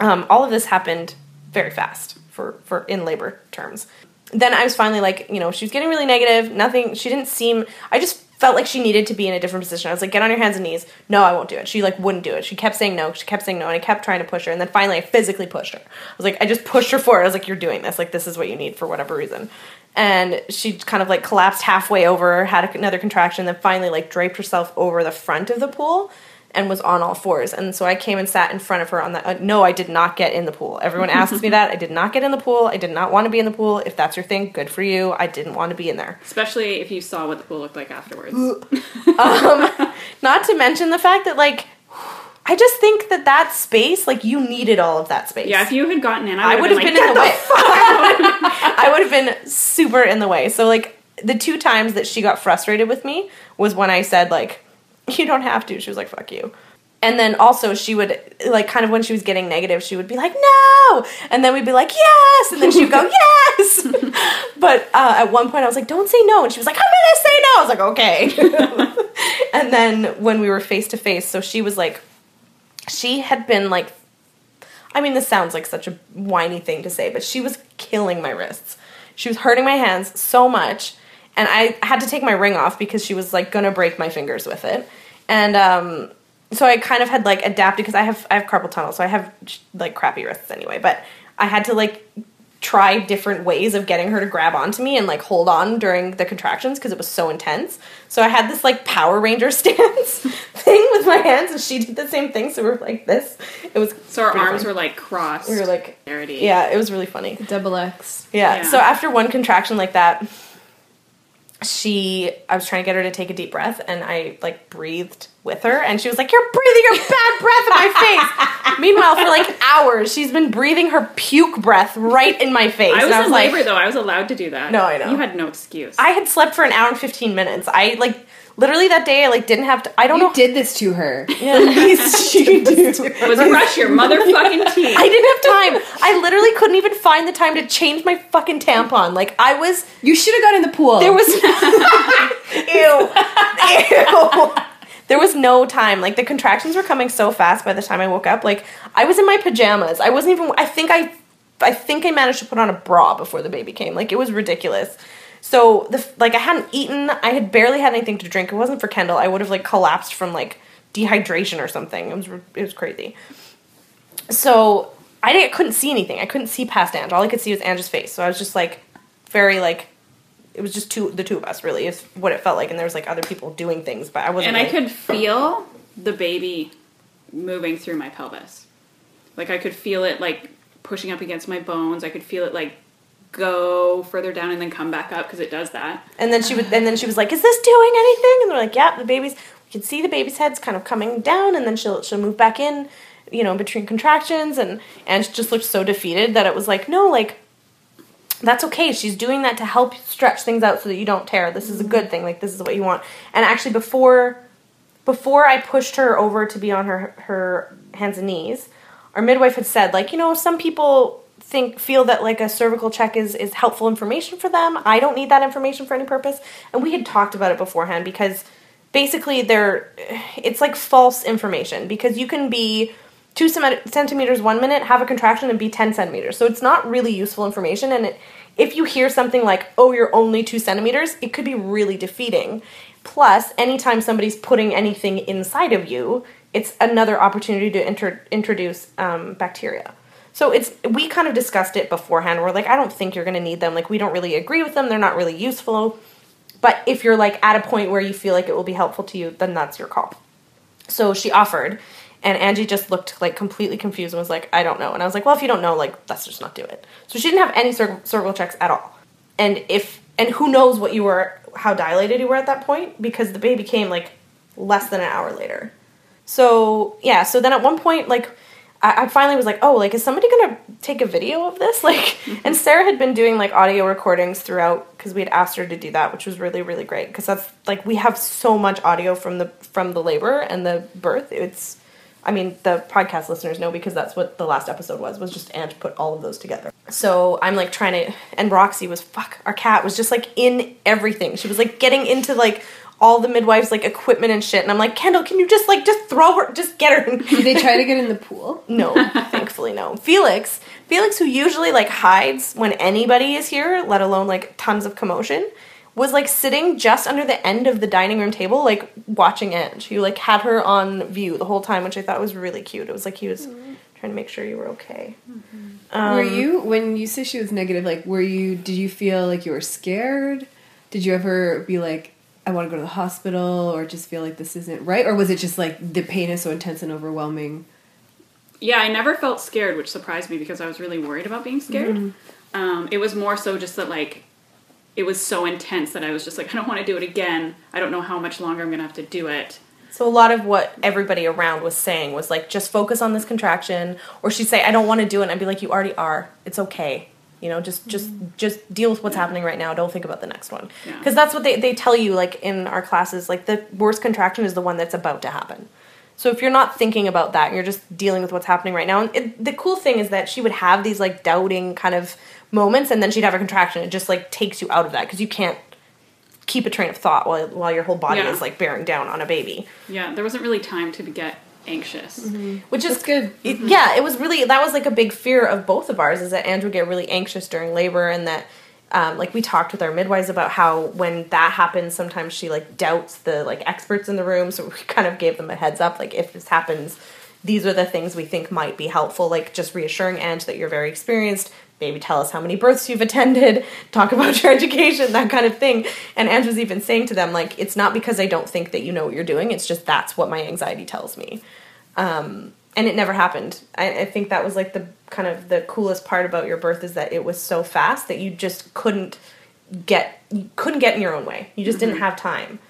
[SPEAKER 5] um, all of this happened very fast for for in labor terms. Then I was finally like, you know, she was getting really negative. Nothing. She didn't seem. I just felt like she needed to be in a different position. I was like, get on your hands and knees. No, I won't do it. She like wouldn't do it. She kept saying no. She kept saying no, and I kept trying to push her. And then finally, I physically pushed her. I was like, I just pushed her forward. I was like, you're doing this. Like this is what you need for whatever reason. And she kind of like collapsed halfway over, had another contraction, then finally like draped herself over the front of the pool and was on all fours. And so I came and sat in front of her on the. Uh, no, I did not get in the pool. Everyone asks me that. I did not get in the pool. I did not want to be in the pool. If that's your thing, good for you. I didn't want to be in there.
[SPEAKER 2] Especially if you saw what the pool looked like afterwards.
[SPEAKER 5] Not to mention the fact that, like, I just think that that space, like, you needed all of that space.
[SPEAKER 2] yeah, if you had gotten in, I
[SPEAKER 5] I
[SPEAKER 2] would have been,
[SPEAKER 5] been,
[SPEAKER 2] like,
[SPEAKER 5] in the way. I would have been super in the way. So like the two times that she got frustrated with me was when I said like, "You don't have to." She was like, "Fuck you." And then also she would like kind of when she was getting negative, she would be like, "No," and then we'd be like, "Yes," and then she would go, "Yes." but uh, at one point, I was like, "Don't say no," and she was like, "I'm gonna say no." I was like, "Okay." and then when we were face to face, so she was like, she had been like I mean, this sounds like such a whiny thing to say, but she was killing my wrists. She was hurting my hands so much, and I had to take my ring off because she was like gonna break my fingers with it. And um, so I kind of had like adapted because I have I have carpal tunnel, so I have like crappy wrists anyway. But I had to like try different ways of getting her to grab onto me and like hold on during the contractions because it was so intense. So I had this like Power Ranger stance thing with my hands, and she did the same thing. So we are like this. It was
[SPEAKER 2] So our arms
[SPEAKER 5] fun.
[SPEAKER 2] were like crossed.
[SPEAKER 5] We were like-
[SPEAKER 2] Charity.
[SPEAKER 5] yeah, it was really funny.
[SPEAKER 6] Double X.
[SPEAKER 5] Yeah.
[SPEAKER 2] Yeah.
[SPEAKER 5] So after one contraction like that, she I was trying to get her to take a deep breath and I like breathed with her and she was like, You're breathing your bad breath in my face. Meanwhile, for like hours, she's been breathing her puke breath right in my face.
[SPEAKER 2] I was
[SPEAKER 5] and
[SPEAKER 2] in
[SPEAKER 5] like,
[SPEAKER 2] labor though. I was allowed to do that.
[SPEAKER 5] No, I know.
[SPEAKER 2] You had no excuse.
[SPEAKER 5] I had slept for an hour and fifteen minutes. I like literally that day I like didn't have to I don't
[SPEAKER 6] You
[SPEAKER 5] know
[SPEAKER 6] did this to her.
[SPEAKER 5] the least she could do.
[SPEAKER 2] was brush your motherfucking teeth.
[SPEAKER 5] I didn't have time. I literally couldn't even find the time to change my fucking tampon. Like I was
[SPEAKER 6] You should have gone in the pool.
[SPEAKER 5] There was ew, ew. There was no time. Like the contractions were coming so fast by the time I woke up. Like I was in my pajamas. I wasn't even. I think I, I think I managed to put on a bra before the baby came. Like it was ridiculous. So the like I hadn't eaten. I had barely had anything to drink. It wasn't for Kendall. I would have like collapsed from like dehydration or something. It was it was crazy. So I didn't, couldn't see anything. I couldn't see past Ange. All I could see was Ange's face. So I was just like very like it was just two the two of us really is what it felt like and there was like other people doing things but i wasn't
[SPEAKER 2] and I could feel the baby moving through my pelvis. Like I could feel it like pushing up against my bones. I could feel it like go further down and then come back up because it does that.
[SPEAKER 5] and then she would and then she was like is this doing anything? And they're like yeah the baby's we can see the baby's head's kind of coming down and then she'll she'll move back in you know between contractions and and she just looked so defeated that it was like no like that's okay. She's doing that to help stretch things out so that you don't tear. This is a good thing. Like this is what you want. And actually before before I pushed her over to be on her her hands and knees, our midwife had said like, you know, some people think feel that like a cervical check is is helpful information for them. I don't need that information for any purpose. And we had talked about it beforehand because basically they're it's like false information because you can be two centimeters one minute, have a contraction, and be 10 centimeters. So it's not really useful information. And it, if you hear something like, oh, you're only two centimeters, it could be really defeating. Plus, anytime somebody's putting anything inside of you, it's another opportunity to inter- introduce um, bacteria. So it's we kind of discussed it beforehand. We're like, I don't think you're going to need them. Like, we don't really agree with them. They're not really useful. But if you're like at a point where you feel like it will be helpful to you, then that's your call. So she offered, and Angie just looked like completely confused and was like, I don't know. And I was like, well, if you don't know, like, let's just not do it. So she didn't have any cer- cervical checks at all. And if, and who knows what you were, how dilated you were at that point, because the baby came like less than an hour later. So yeah, so then at one point, like, I, I finally was like, oh, like, is somebody gonna take a video of this? Like, mm-hmm. and Sarah had been doing like audio recordings throughout because we had asked her to do that, which was really, really great because that's like we have so much audio from the from the labor and the birth. It's, I mean, the podcast listeners know because that's what the last episode was was just Ange put all of those together. So I'm like trying to, and Roxy was fuck. Our cat was just like in everything. She was like getting into like all the midwives like equipment and shit. And I'm like, Kendall, can you just like just throw her, just get her?
[SPEAKER 6] Did they try to get in the pool?
[SPEAKER 5] No, thankfully no. Felix, Felix, who usually like hides when anybody is here, let alone like tons of commotion, was like sitting just under the end of the dining room table, like watching Ange. He like had her on view the whole time, which I thought was really cute. It was like he was trying to make sure you were okay. Um,
[SPEAKER 6] were you when you say she was negative? Like, were you? Did you feel like you were scared? Did you ever be like, I want to go to the hospital or just feel like this isn't right? Or was it just like the pain is so intense and overwhelming?
[SPEAKER 2] Yeah, I never felt scared, which surprised me because I was really worried about being scared. Um, it was more so just that like it was so intense that I was just like, I don't want to do it again. I don't know how much longer I'm gonna have to do it.
[SPEAKER 5] So a lot of what everybody around was saying was like, just focus on this contraction, or she'd say, I don't want to do it, and I'd be like, you already are. It's okay. You know, just just mm-hmm. just deal with what's happening right now. Don't think about the next one,
[SPEAKER 2] Yeah.
[SPEAKER 5] because that's what they they tell you like in our classes. Like the worst contraction is the one that's about to happen. So if you're not thinking about that, and you're just dealing with what's happening right now. And it, the cool thing is that she would have these like doubting kind of moments, and then she'd have a contraction. It just like takes you out of that because you can't keep a train of thought while while your whole body
[SPEAKER 2] Yeah.
[SPEAKER 5] is like bearing down on a baby.
[SPEAKER 2] Yeah, there wasn't really time to get anxious.
[SPEAKER 5] which is
[SPEAKER 6] That's good.
[SPEAKER 5] it- yeah, it was really that was like a big fear of both of ours is that Andrew get really anxious during labor and that um, like we talked with our midwives about how when that happens sometimes she like doubts the like experts in the room so we kind of gave them a heads up like if this happens these are the things we think might be helpful like just reassuring Ange that you're very experienced maybe tell us how many births you've attended talk about your education that kind of thing and Ange was even saying to them like it's not because I don't think that you know what you're doing it's just that's what my anxiety tells me um, and it never happened. I, I think that was like the kind of the coolest part about your birth is that it was so fast that you just couldn't get you couldn't get in your own way. You just didn't have time.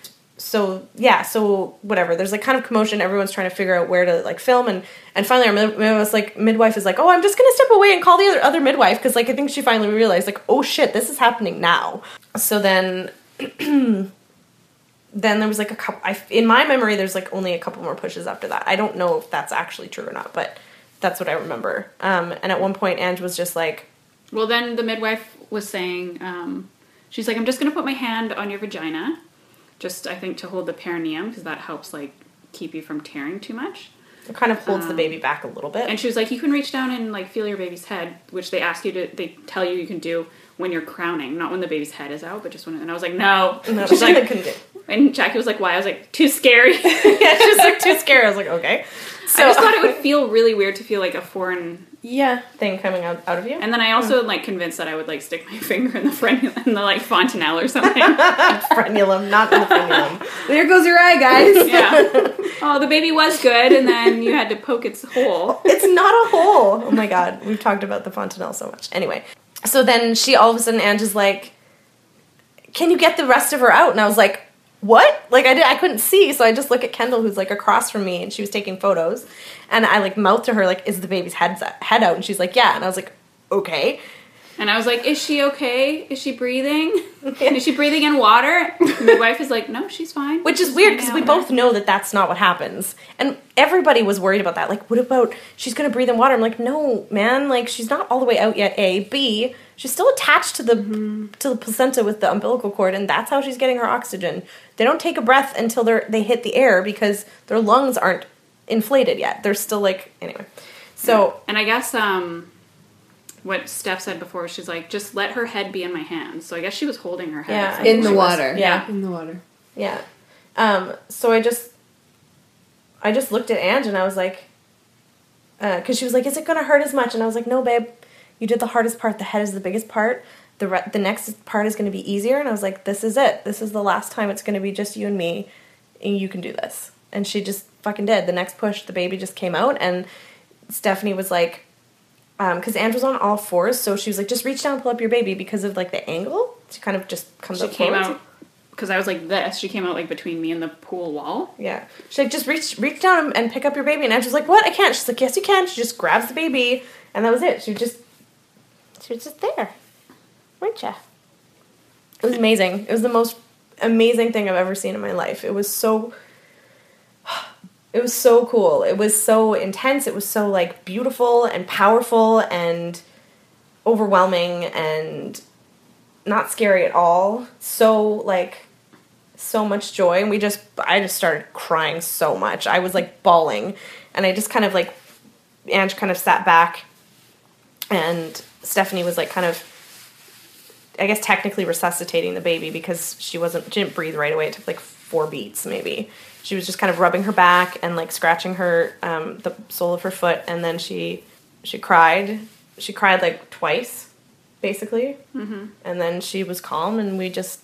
[SPEAKER 5] So yeah, so whatever. There's like kind of commotion. Everyone's trying to figure out where to like film, and and finally our midwife like midwife is like, oh, I'm just gonna step away and call the other other midwife because like I think she finally realized like, oh shit, this is happening now. So then then there was like a couple I, in my memory there's like only a couple more pushes after that i don't know if that's actually true or not but that's what i remember um, and at one point ange was just like
[SPEAKER 2] Well, then the midwife was saying, um, she's like, I'm just gonna put my hand on your vagina, just I think to hold the perineum because that helps like keep you from tearing too much.
[SPEAKER 5] it kind of holds the um, baby back a little bit
[SPEAKER 2] And she was like, you can reach down and like feel your baby's head, which they ask you to, they tell you you can do when you're crowning, not when the baby's head is out, but just when. And I was like, no.
[SPEAKER 5] no,
[SPEAKER 2] She's
[SPEAKER 5] she
[SPEAKER 2] like,
[SPEAKER 5] couldn't do
[SPEAKER 2] and Jackie was like, why? I was like, too scary.
[SPEAKER 5] yeah she was like too scary. i was like okay so
[SPEAKER 2] I just thought it would feel really weird to feel like a foreign.
[SPEAKER 5] Yeah thing coming out, out of you
[SPEAKER 2] And then I also like convinced that I would like stick my finger in the frenulum, in the like fontanelle or something.
[SPEAKER 5] frenulum not in the frenulum
[SPEAKER 6] There goes your eye, guys.
[SPEAKER 2] yeah. Oh, the baby was good, and then you had to poke its hole.
[SPEAKER 5] it's not a hole oh my god we've talked about the fontanelle so much anyway so then she all of a sudden ange is like can you get the rest of her out and i was like what? Like i did i couldn't see so i just look at kendall who's like across from me and she was taking photos and i like mouth to her like is the baby's head head out? And she's like yeah. And i was like okay
[SPEAKER 2] And I was like, "Is she okay? Is she breathing? Is she breathing in water?" My wife is like, "No, she's fine."
[SPEAKER 5] which is
[SPEAKER 2] She's
[SPEAKER 5] weird because we both know that that's not what happens. And everybody was worried about that. Like what about she's gonna breathe in water? I'm like no man. Like she's not all the way out yet a. B she's still attached to the to the placenta with the umbilical cord and that's how she's getting her oxygen. They don't take a breath until they're they hit the air because their lungs aren't inflated yet. They're still like anyway. So
[SPEAKER 2] And I guess um, what Steph said before, she's like, "Just let her head be in my hands." So I guess she was holding her head.
[SPEAKER 5] Yeah,
[SPEAKER 6] In the
[SPEAKER 5] She was-
[SPEAKER 6] water.
[SPEAKER 5] yeah.
[SPEAKER 6] In the water.
[SPEAKER 5] Yeah. Um, so I just, I just looked at Ange and I was like, because she was like, "Is it gonna hurt as much?" And I was like, "No, babe, you did the hardest part. The head is the biggest part. The re- the next part is gonna be easier." And I was like, "This is it. This is the last time it's gonna be just you and me, and you can do this." And she just fucking did. The next push, the baby just came out, and Stephanie was like, Um, because Ange was on all fours, so she was like, "Just reach down, and pull up your baby," because of like the angle. She kind of just comes
[SPEAKER 2] She
[SPEAKER 5] up
[SPEAKER 2] came
[SPEAKER 5] forwards.
[SPEAKER 2] out because I was like this. She came out like between me and the pool wall.
[SPEAKER 5] Yeah. She's like, just reach reach down and- pick up your baby. And Angela's like, what? I can't. She's like, yes, you can. She just grabs the baby, and that was it. She was just, she was just there, weren't ya? It was amazing. It was the most amazing thing I've ever seen in my life. It was so, it was so cool. It was so intense. It was so like beautiful and powerful and overwhelming and not scary at all. So like so much joy and we just I just started crying so much. I was like bawling and I just kind of like Ange kind of sat back and Stephanie was like kind of I guess technically resuscitating the baby because she wasn't she didn't breathe right away. It took like four beats maybe. She was just kind of rubbing her back and like scratching her um, the sole of her foot and then she she cried. She cried like twice basically. Mm-hmm. And then she was calm and we just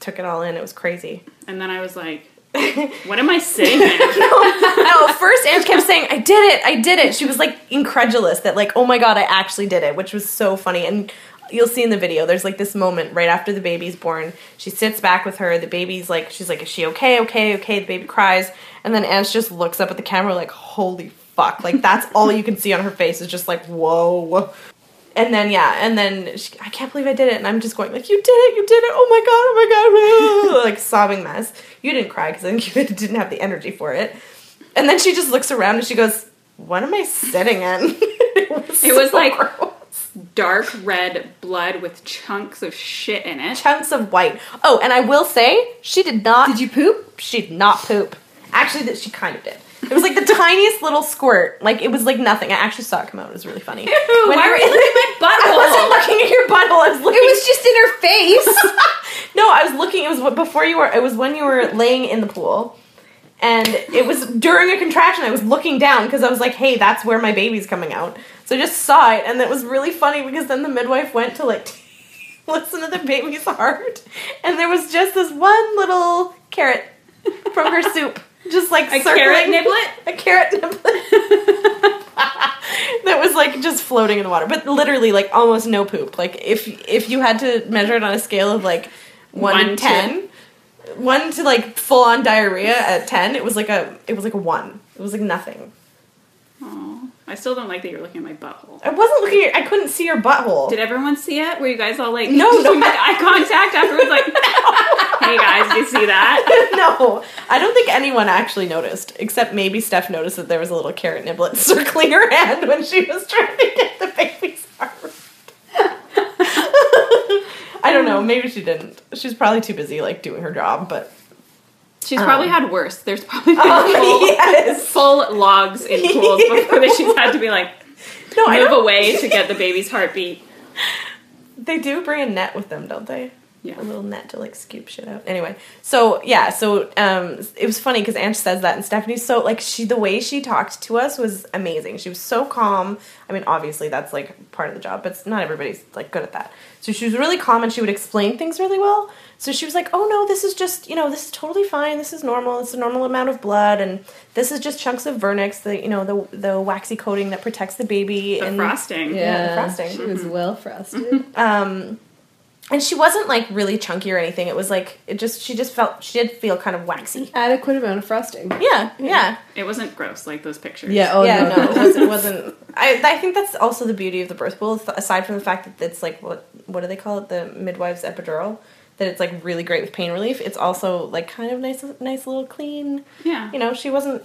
[SPEAKER 5] took it all in. It was crazy.
[SPEAKER 2] And then I was like, what am I saying?
[SPEAKER 5] no, at first Ange kept saying, I did it, I did it. She was like incredulous that like, oh my god, I actually did it, which was so funny. And you'll see in the video, there's like this moment right after the baby's born. She sits back with her, the baby's like, she's like, is she okay, okay, okay? The baby cries. And then Ange just looks up at the camera like, holy fuck. Like that's all you can see on her face is just like, whoa. And then yeah, and then she, I can't believe I did it, and I'm just going like, "You did it! You did it! Oh my god! Oh my god!" like sobbing mess. You didn't cry because I think you didn't have the energy for it. And then she just looks around and she goes, "What am I sitting in?" it was,
[SPEAKER 2] It was
[SPEAKER 5] so
[SPEAKER 2] like-. Dark red blood with chunks of shit in it.
[SPEAKER 5] chunks of white. Oh, and I will say, she did not.
[SPEAKER 6] Did you poop?
[SPEAKER 5] She did not poop. Actually, that she kind of did. It was like the tiniest little squirt. Like it was like nothing. I actually saw it come out. It was really funny. When
[SPEAKER 2] why
[SPEAKER 5] you
[SPEAKER 2] were you looking at my
[SPEAKER 5] I wasn't looking at your butthole. I was looking.
[SPEAKER 6] It was just in her face.
[SPEAKER 5] No, I was looking. It was before you were. It was when you were laying in the pool, and it was during a contraction. I was looking down because I was like, "Hey, that's where my baby's coming out." So I just saw it, and it was really funny because then the midwife went to like listen to the baby's heart, and there was just this one little carrot from her soup, just like
[SPEAKER 2] A
[SPEAKER 5] circling.
[SPEAKER 2] carrot niblet?
[SPEAKER 5] A carrot niblet. that was like just floating in the water, but literally like almost no poop. Like if if you had to measure it on a scale of like one,
[SPEAKER 2] One
[SPEAKER 5] to
[SPEAKER 2] to-
[SPEAKER 5] ten, one to like full on diarrhea at ten, it was like a it was like a one. It was like nothing.
[SPEAKER 2] Aw, I still don't like that you're looking at my butthole.
[SPEAKER 5] I wasn't looking. At, I couldn't see your butthole.
[SPEAKER 2] Did everyone see it? Were you guys all like,
[SPEAKER 5] No, no.
[SPEAKER 2] eye contact afterwards? Like, hey guys, you see that?
[SPEAKER 5] no, I don't think anyone actually noticed, except maybe Steph noticed that there was a little carrot niblet circling her hand when she was trying to get the baby's heart. I don't know. Maybe she didn't. She's probably too busy like doing her job. But
[SPEAKER 2] She's probably had worse. There's probably been
[SPEAKER 5] oh
[SPEAKER 2] full,
[SPEAKER 5] yes,
[SPEAKER 2] full logs in pools before that she's had to be like
[SPEAKER 5] no, I
[SPEAKER 2] move away to get the baby's heartbeat.
[SPEAKER 5] They do bring a net with them, don't they?
[SPEAKER 2] Yeah.
[SPEAKER 5] a little net to like scoop shit out. Anyway, so yeah, so um, it was funny because Ange says that, and Stephanie's so like she the way she talked to us was amazing. She was so calm. I mean, obviously that's like part of the job, but not everybody's like good at that. So she was really calm, and she would explain things really well. So she was like, "Oh no, this is just you know this is totally fine. This is normal. It's a normal amount of blood, and this is just chunks of vernix, the you know the the waxy coating that protects the baby
[SPEAKER 2] The
[SPEAKER 5] and
[SPEAKER 2] frosting.
[SPEAKER 5] Yeah, the frosting.
[SPEAKER 6] She was well frosted.
[SPEAKER 5] um and she wasn't like really chunky or anything it was like it just she just felt she did feel kind of waxy
[SPEAKER 6] Adequate amount of frosting.
[SPEAKER 5] yeah yeah
[SPEAKER 2] It wasn't gross like those pictures.
[SPEAKER 6] Yeah. Oh
[SPEAKER 5] yeah
[SPEAKER 6] no.
[SPEAKER 5] no, it wasn't, it wasn't I, I think that's also the beauty of the birth pool aside from the fact that it's like what what do they call it the midwife's epidural that it's like really great with pain relief it's also like kind of nice nice little clean
[SPEAKER 2] Yeah.
[SPEAKER 5] you know she wasn't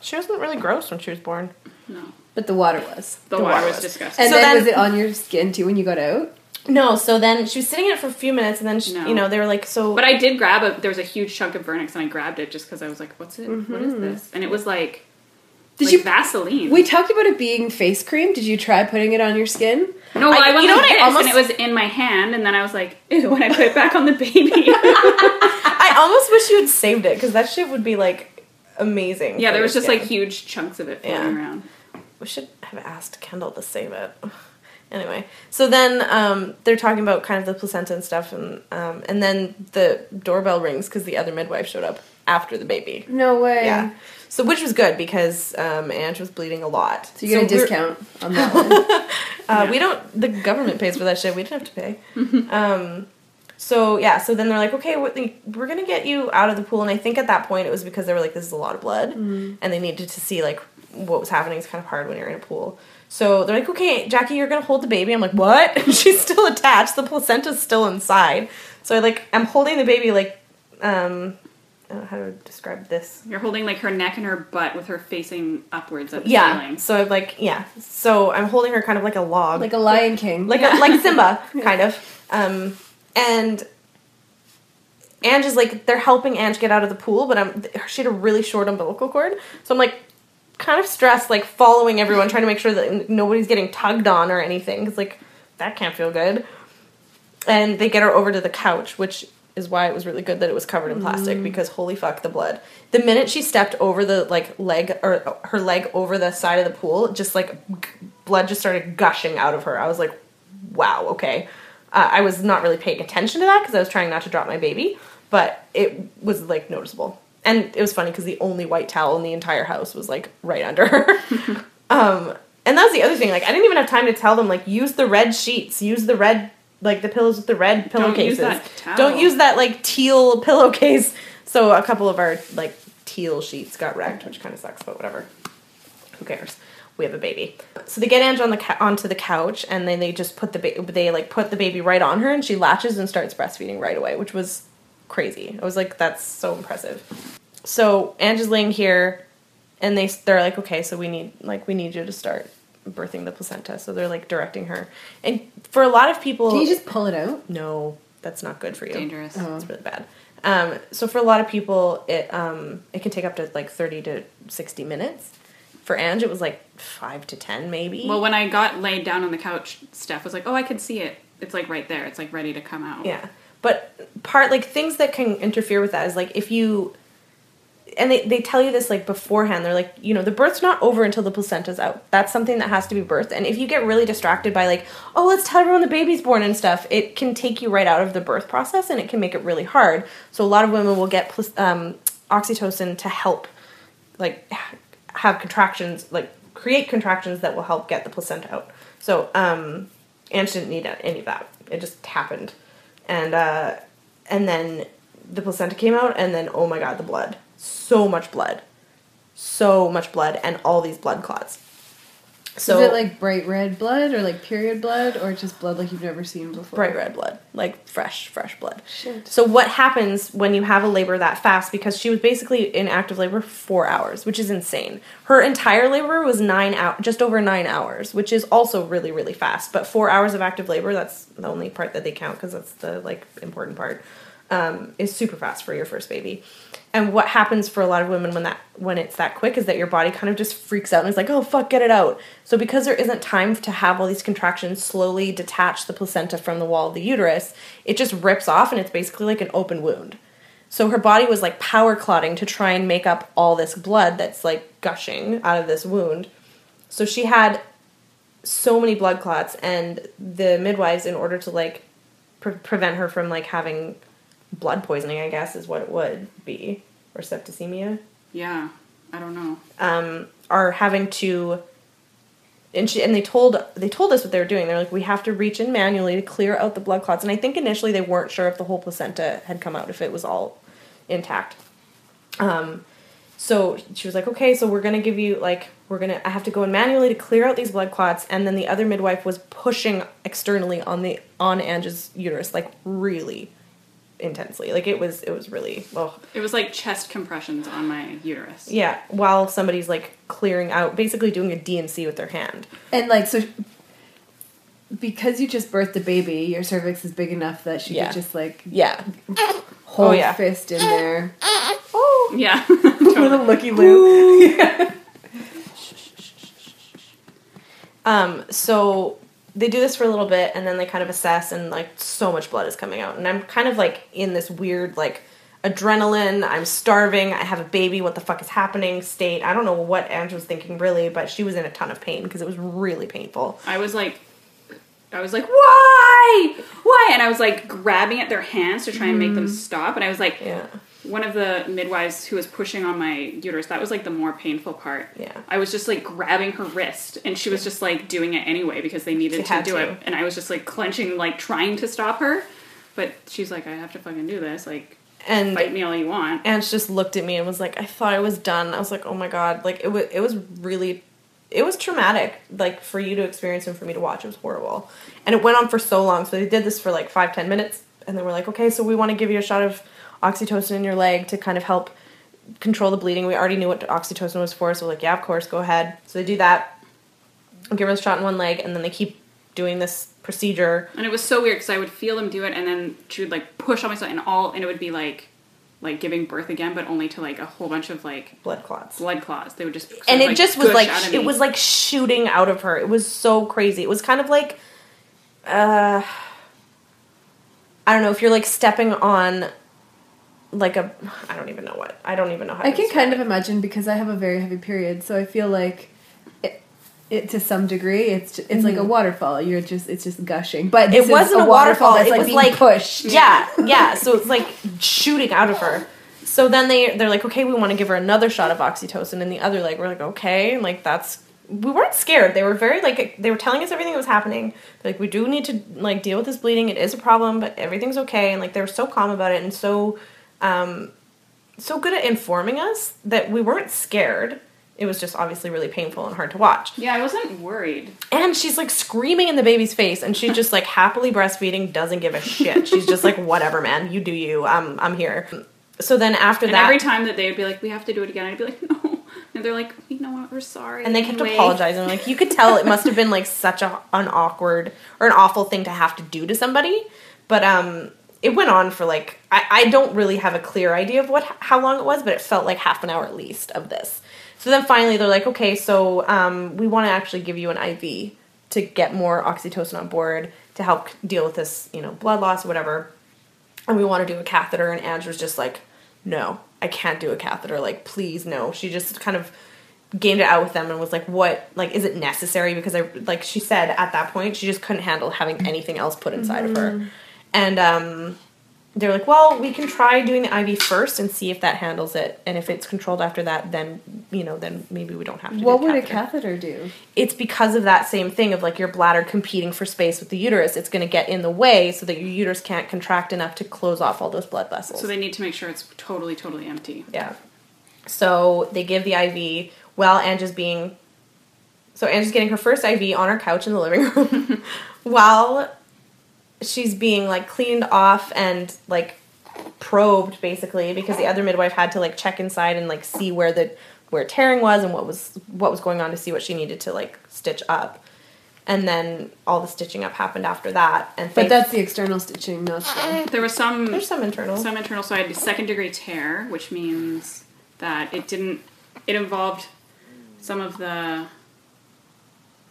[SPEAKER 5] she wasn't really gross when she was born
[SPEAKER 2] No.
[SPEAKER 6] But the water was.
[SPEAKER 2] The,
[SPEAKER 5] The
[SPEAKER 2] water,
[SPEAKER 5] water
[SPEAKER 2] was
[SPEAKER 5] was-
[SPEAKER 2] disgusting.
[SPEAKER 6] And
[SPEAKER 5] So
[SPEAKER 6] then,
[SPEAKER 5] then-
[SPEAKER 6] was it on your skin too when you got out?
[SPEAKER 5] no so then she was sitting in it for a few minutes and then she,
[SPEAKER 2] No.
[SPEAKER 5] you know they were like so
[SPEAKER 2] But I did grab a. There was a huge chunk of vernix, and I grabbed it just because I was like, "What's it? What is mm-hmm. this?" And it was like,
[SPEAKER 6] Did
[SPEAKER 2] like
[SPEAKER 6] you?
[SPEAKER 2] Vaseline?
[SPEAKER 6] We talked about it being face cream. Did you try putting it on your skin?
[SPEAKER 2] No,
[SPEAKER 5] I-
[SPEAKER 2] I, went
[SPEAKER 5] you know
[SPEAKER 2] like
[SPEAKER 5] what I
[SPEAKER 2] this,
[SPEAKER 5] almost-
[SPEAKER 2] and it was in my hand, and then I was like, "Ew!" When I put it back on the baby.
[SPEAKER 5] I almost wish you had saved it because that shit would be like amazing.
[SPEAKER 2] yeah, there was
[SPEAKER 5] your
[SPEAKER 2] just like huge chunks of it floating
[SPEAKER 5] Yeah.
[SPEAKER 2] around.
[SPEAKER 5] we should have asked Kendall to save it. Anyway, so then um, they're talking about kind of the placenta and stuff, and um, and then the doorbell rings because the other midwife showed up after the baby.
[SPEAKER 6] No way.
[SPEAKER 5] Yeah, so which was good because um, Ange was bleeding a lot.
[SPEAKER 6] So you get a discount on that one.
[SPEAKER 5] Uh, We don't. The government pays for that shit. We didn't have to pay. um, so yeah. So then they're like, okay, we're gonna get you out of the pool. And I think at that point it was because they were like, this is a lot of blood, and they needed to see like what was happening. It's kind of hard when you're in a pool. So they're like, okay, Jackie, you're gonna hold the baby. I'm like, what? She's still attached. The placenta's still inside. So I like, I'm holding the baby like, um, I don't know how to describe this.
[SPEAKER 2] You're holding like her neck and her butt with her facing upwards at the
[SPEAKER 5] Yeah.
[SPEAKER 2] ceiling.
[SPEAKER 5] So I'm like, yeah. So I'm holding her kind of like a log.
[SPEAKER 6] like a Lion King.
[SPEAKER 5] like a, like Simba, kind of. Um, and Ange is like they're helping Ange get out of the pool, but I'm she had a really short umbilical cord, so I'm like kind of stressed, like following everyone, trying to make sure that nobody's getting tugged on or anything, because like that can't feel good. And they get her over to the couch, which is why it was really good that it was covered in plastic because holy fuck the blood. The minute she stepped over the like leg or her leg over the side of the pool, just like g- blood just started gushing out of her. I was like, wow, okay. Uh, I was not really paying attention to that because I was trying not to drop my baby. but it was like noticeable. And it was funny because the only white towel in the entire house was like right under her. um, and that's the other thing. Like I didn't even have time to tell them like use the red sheets, use the red like the pillows with the red pillowcases.
[SPEAKER 2] Don't use that.
[SPEAKER 5] Don't use that like teal pillowcase. So a couple of our like teal sheets got wrecked, which kind of sucks, but whatever. Who cares? We have a baby. So they get Ange on the ca- onto the couch, and then they just put the ba- they like put the baby right on her, and she latches and starts breastfeeding right away, which was crazy. I was like, that's so impressive. So Ange is laying here, and they they're like, okay, so we need like we need you to start birthing the placenta. So they're like directing her, and for a lot of people,
[SPEAKER 6] Can you just pull it out?
[SPEAKER 5] no, that's not good for you.
[SPEAKER 2] Dangerous. Oh.
[SPEAKER 5] It's really bad. Um, so for a lot of people, it um, it can take up to like thirty to sixty minutes. For Ange, it was like five to ten, maybe.
[SPEAKER 2] Well, when I got laid down on the couch, Steph was like, "Oh, I can see it. It's like right there. It's like ready to come out."
[SPEAKER 5] yeah, but part like things that can interfere with that is like if you and they, they tell you this like beforehand. They're like you know the birth's not over until the placenta's out. That's something that has to be birthed. And if you get really distracted by like oh let's tell everyone the baby's born and stuff it can take you right out of the birth process and it can make it really hard. So a lot of women will get um, oxytocin to help like have contractions like create contractions that will help get the placenta out. So um Ange didn't need any of that. It just happened. And uh and then the placenta came out and then oh my god the blood so much blood. So much blood and all these blood clots. So
[SPEAKER 6] Is it like bright red blood or like period blood or just blood like you've never seen before?
[SPEAKER 5] bright red blood. Like fresh fresh blood.
[SPEAKER 6] Shit.
[SPEAKER 5] so what happens when you have a labor that fast? Because she was basically in active labor for four hours which is insane. Her entire labor was nine out just over nine hours which is also really really fast. But four hours of active labor that's the only part that they count because that's the like important part um, is super fast for your first baby and what happens for a lot of women when that when it's that quick is that your body kind of just freaks out and is like oh fuck get it out. So because there isn't time to have all these contractions slowly detach the placenta from the wall of the uterus it just rips off and it's basically like an open wound. So her body was like power clotting to try and make up all this blood that's like gushing out of this wound. So she had so many blood clots and the midwives in order to like pre- prevent her from like having blood poisoning i guess is what it would be. Or septicemia.
[SPEAKER 2] Yeah. I don't know.
[SPEAKER 5] um, are having to and she and they told they told us what they were doing. They're like we have to reach in manually to clear out the blood clots. And i think initially they weren't sure if the whole placenta had come out if it was all intact. Um, so she was like okay so we're gonna give you like we're gonna i have to go in manually to clear out these blood clots. And then the other midwife was pushing externally on the on ange's uterus like really intensely like it was it was really oh
[SPEAKER 2] It was like chest compressions on my uterus.
[SPEAKER 5] yeah while somebody's like clearing out basically doing a D&C with their hand
[SPEAKER 6] And like so because you just birthed a baby, your cervix is big enough that she
[SPEAKER 5] Yeah.
[SPEAKER 6] could just like
[SPEAKER 5] yeah
[SPEAKER 6] hold
[SPEAKER 5] Oh, yeah.
[SPEAKER 6] fist in there.
[SPEAKER 2] Oh yeah.
[SPEAKER 6] With a looky loo.
[SPEAKER 5] Um, so they do this for a little bit and then they kind of assess and like so much blood is coming out. And I'm kind of like in this weird like adrenaline, I'm starving, I have a baby, what the fuck is happening state. I don't know what Ange was thinking really, but she was in a ton of pain because it was really painful.
[SPEAKER 2] I was like, I was like, why? Why? And I was like grabbing at their hands to try and make mm-hmm. them stop. And I was like,
[SPEAKER 5] Yeah.
[SPEAKER 2] One of the midwives who was pushing on my uterus, that was like the more painful part.
[SPEAKER 5] Yeah.
[SPEAKER 2] I was just like grabbing her wrist and she was just like doing it anyway because they needed
[SPEAKER 5] She
[SPEAKER 2] to do
[SPEAKER 5] to.
[SPEAKER 2] it. And I was just like clenching, like trying to stop her. But she's like, I have to fucking do this. Like,
[SPEAKER 5] And
[SPEAKER 2] fight me all you want.
[SPEAKER 5] Ange just looked at me and was like, I thought I was done. I was like, oh my god, like it was it was really it was traumatic, like for you to experience and for me to watch. It was horrible. And it went on for so long. So they did this for like five, ten minutes, and then we're like, okay, so we want to give you a shot of oxytocin in your leg to kind of help control the bleeding. We already knew what oxytocin was for, so we're like, yeah, of course, go ahead. So they do that, give her a shot in one leg, and then they keep doing this procedure.
[SPEAKER 2] And it was so weird because I would feel them do it, and then she would like push on myself, and all, and it would be like, like giving birth again, but only to like a whole bunch of like
[SPEAKER 5] Blood clots.
[SPEAKER 2] blood clots. They would just
[SPEAKER 5] and it just was like it was like shooting out of her. It was so crazy. It was kind of like uh I don't know if you're like stepping on like a I don't even know what. I don't even know how
[SPEAKER 6] I
[SPEAKER 5] to
[SPEAKER 6] can
[SPEAKER 5] describe
[SPEAKER 6] kind of imagine because I have a very heavy period, so I feel like it, it to some degree. It's ju- it's like a waterfall. You're just it's just gushing. But this
[SPEAKER 5] Mm-hmm. it
[SPEAKER 6] is
[SPEAKER 5] wasn't a waterfall.
[SPEAKER 6] that's
[SPEAKER 5] it
[SPEAKER 6] like
[SPEAKER 5] was
[SPEAKER 6] being
[SPEAKER 5] like
[SPEAKER 6] pushed.
[SPEAKER 5] Yeah, yeah. So it's like shooting out of her. So then they they're like, okay, we want to give her another shot of oxytocin, and the other leg, we're like, okay, and like that's we weren't scared. They were very like they were telling us everything that was happening. They're like, we do need to like deal with this bleeding. It is a problem, but everything's okay. And like they were so calm about it and so um so good at informing us that we weren't scared. It was just obviously really painful and hard to watch.
[SPEAKER 2] Yeah, I wasn't worried.
[SPEAKER 5] And she's like screaming in the baby's face, and she's just like happily breastfeeding, doesn't give a shit. She's just like, whatever, man, you do you. I'm I'm here. So then after
[SPEAKER 2] And
[SPEAKER 5] that,
[SPEAKER 2] every time that they would be like, "We have to do it again," I'd be like, "No," and they're like, "You know what? We're sorry."
[SPEAKER 5] and they kept
[SPEAKER 2] anyway."
[SPEAKER 5] apologizing. Like you could tell it must have been like such a an awkward or an awful thing to have to do to somebody. But um, it went on for like I, I don't really have a clear idea of what how long it was, but it felt like half an hour at least of this. So then finally they're like, okay, so um, we want to actually give you an IV to get more oxytocin on board to help deal with this, you know, blood loss whatever. And we want to do a catheter. And Ange was just like, no, I can't do a catheter. Like, please, no. She just kind of gamed it out with them and was like, what, like, is it necessary? Because I, like she said at that point, she just couldn't handle having anything else put inside of her. And um, they're like, well, we can try doing the IV first and see if that handles it. And if it's controlled after that, then, you know, then maybe we don't have to do
[SPEAKER 6] What
[SPEAKER 5] the
[SPEAKER 6] would a
[SPEAKER 5] catheter
[SPEAKER 6] catheter do?
[SPEAKER 5] it's because of that same thing of like your bladder competing for space with the uterus. It's going to get in the way so that your uterus can't contract enough to close off all those blood vessels.
[SPEAKER 2] So they need to make sure it's totally, totally empty.
[SPEAKER 5] yeah. So they give the IV while Angie's being. So Angie's getting her first IV on her couch in the living room while she's being like cleaned off and like probed basically because the other midwife had to like check inside and like see where the where tearing was and what was what was going on to see what she needed to like stitch up and then all the stitching up happened after that and
[SPEAKER 6] But that's the external stitching, not the.
[SPEAKER 2] Uh, there was some
[SPEAKER 5] there's some internal
[SPEAKER 2] some internal side second degree tear, which means that it didn't. It involved some of the.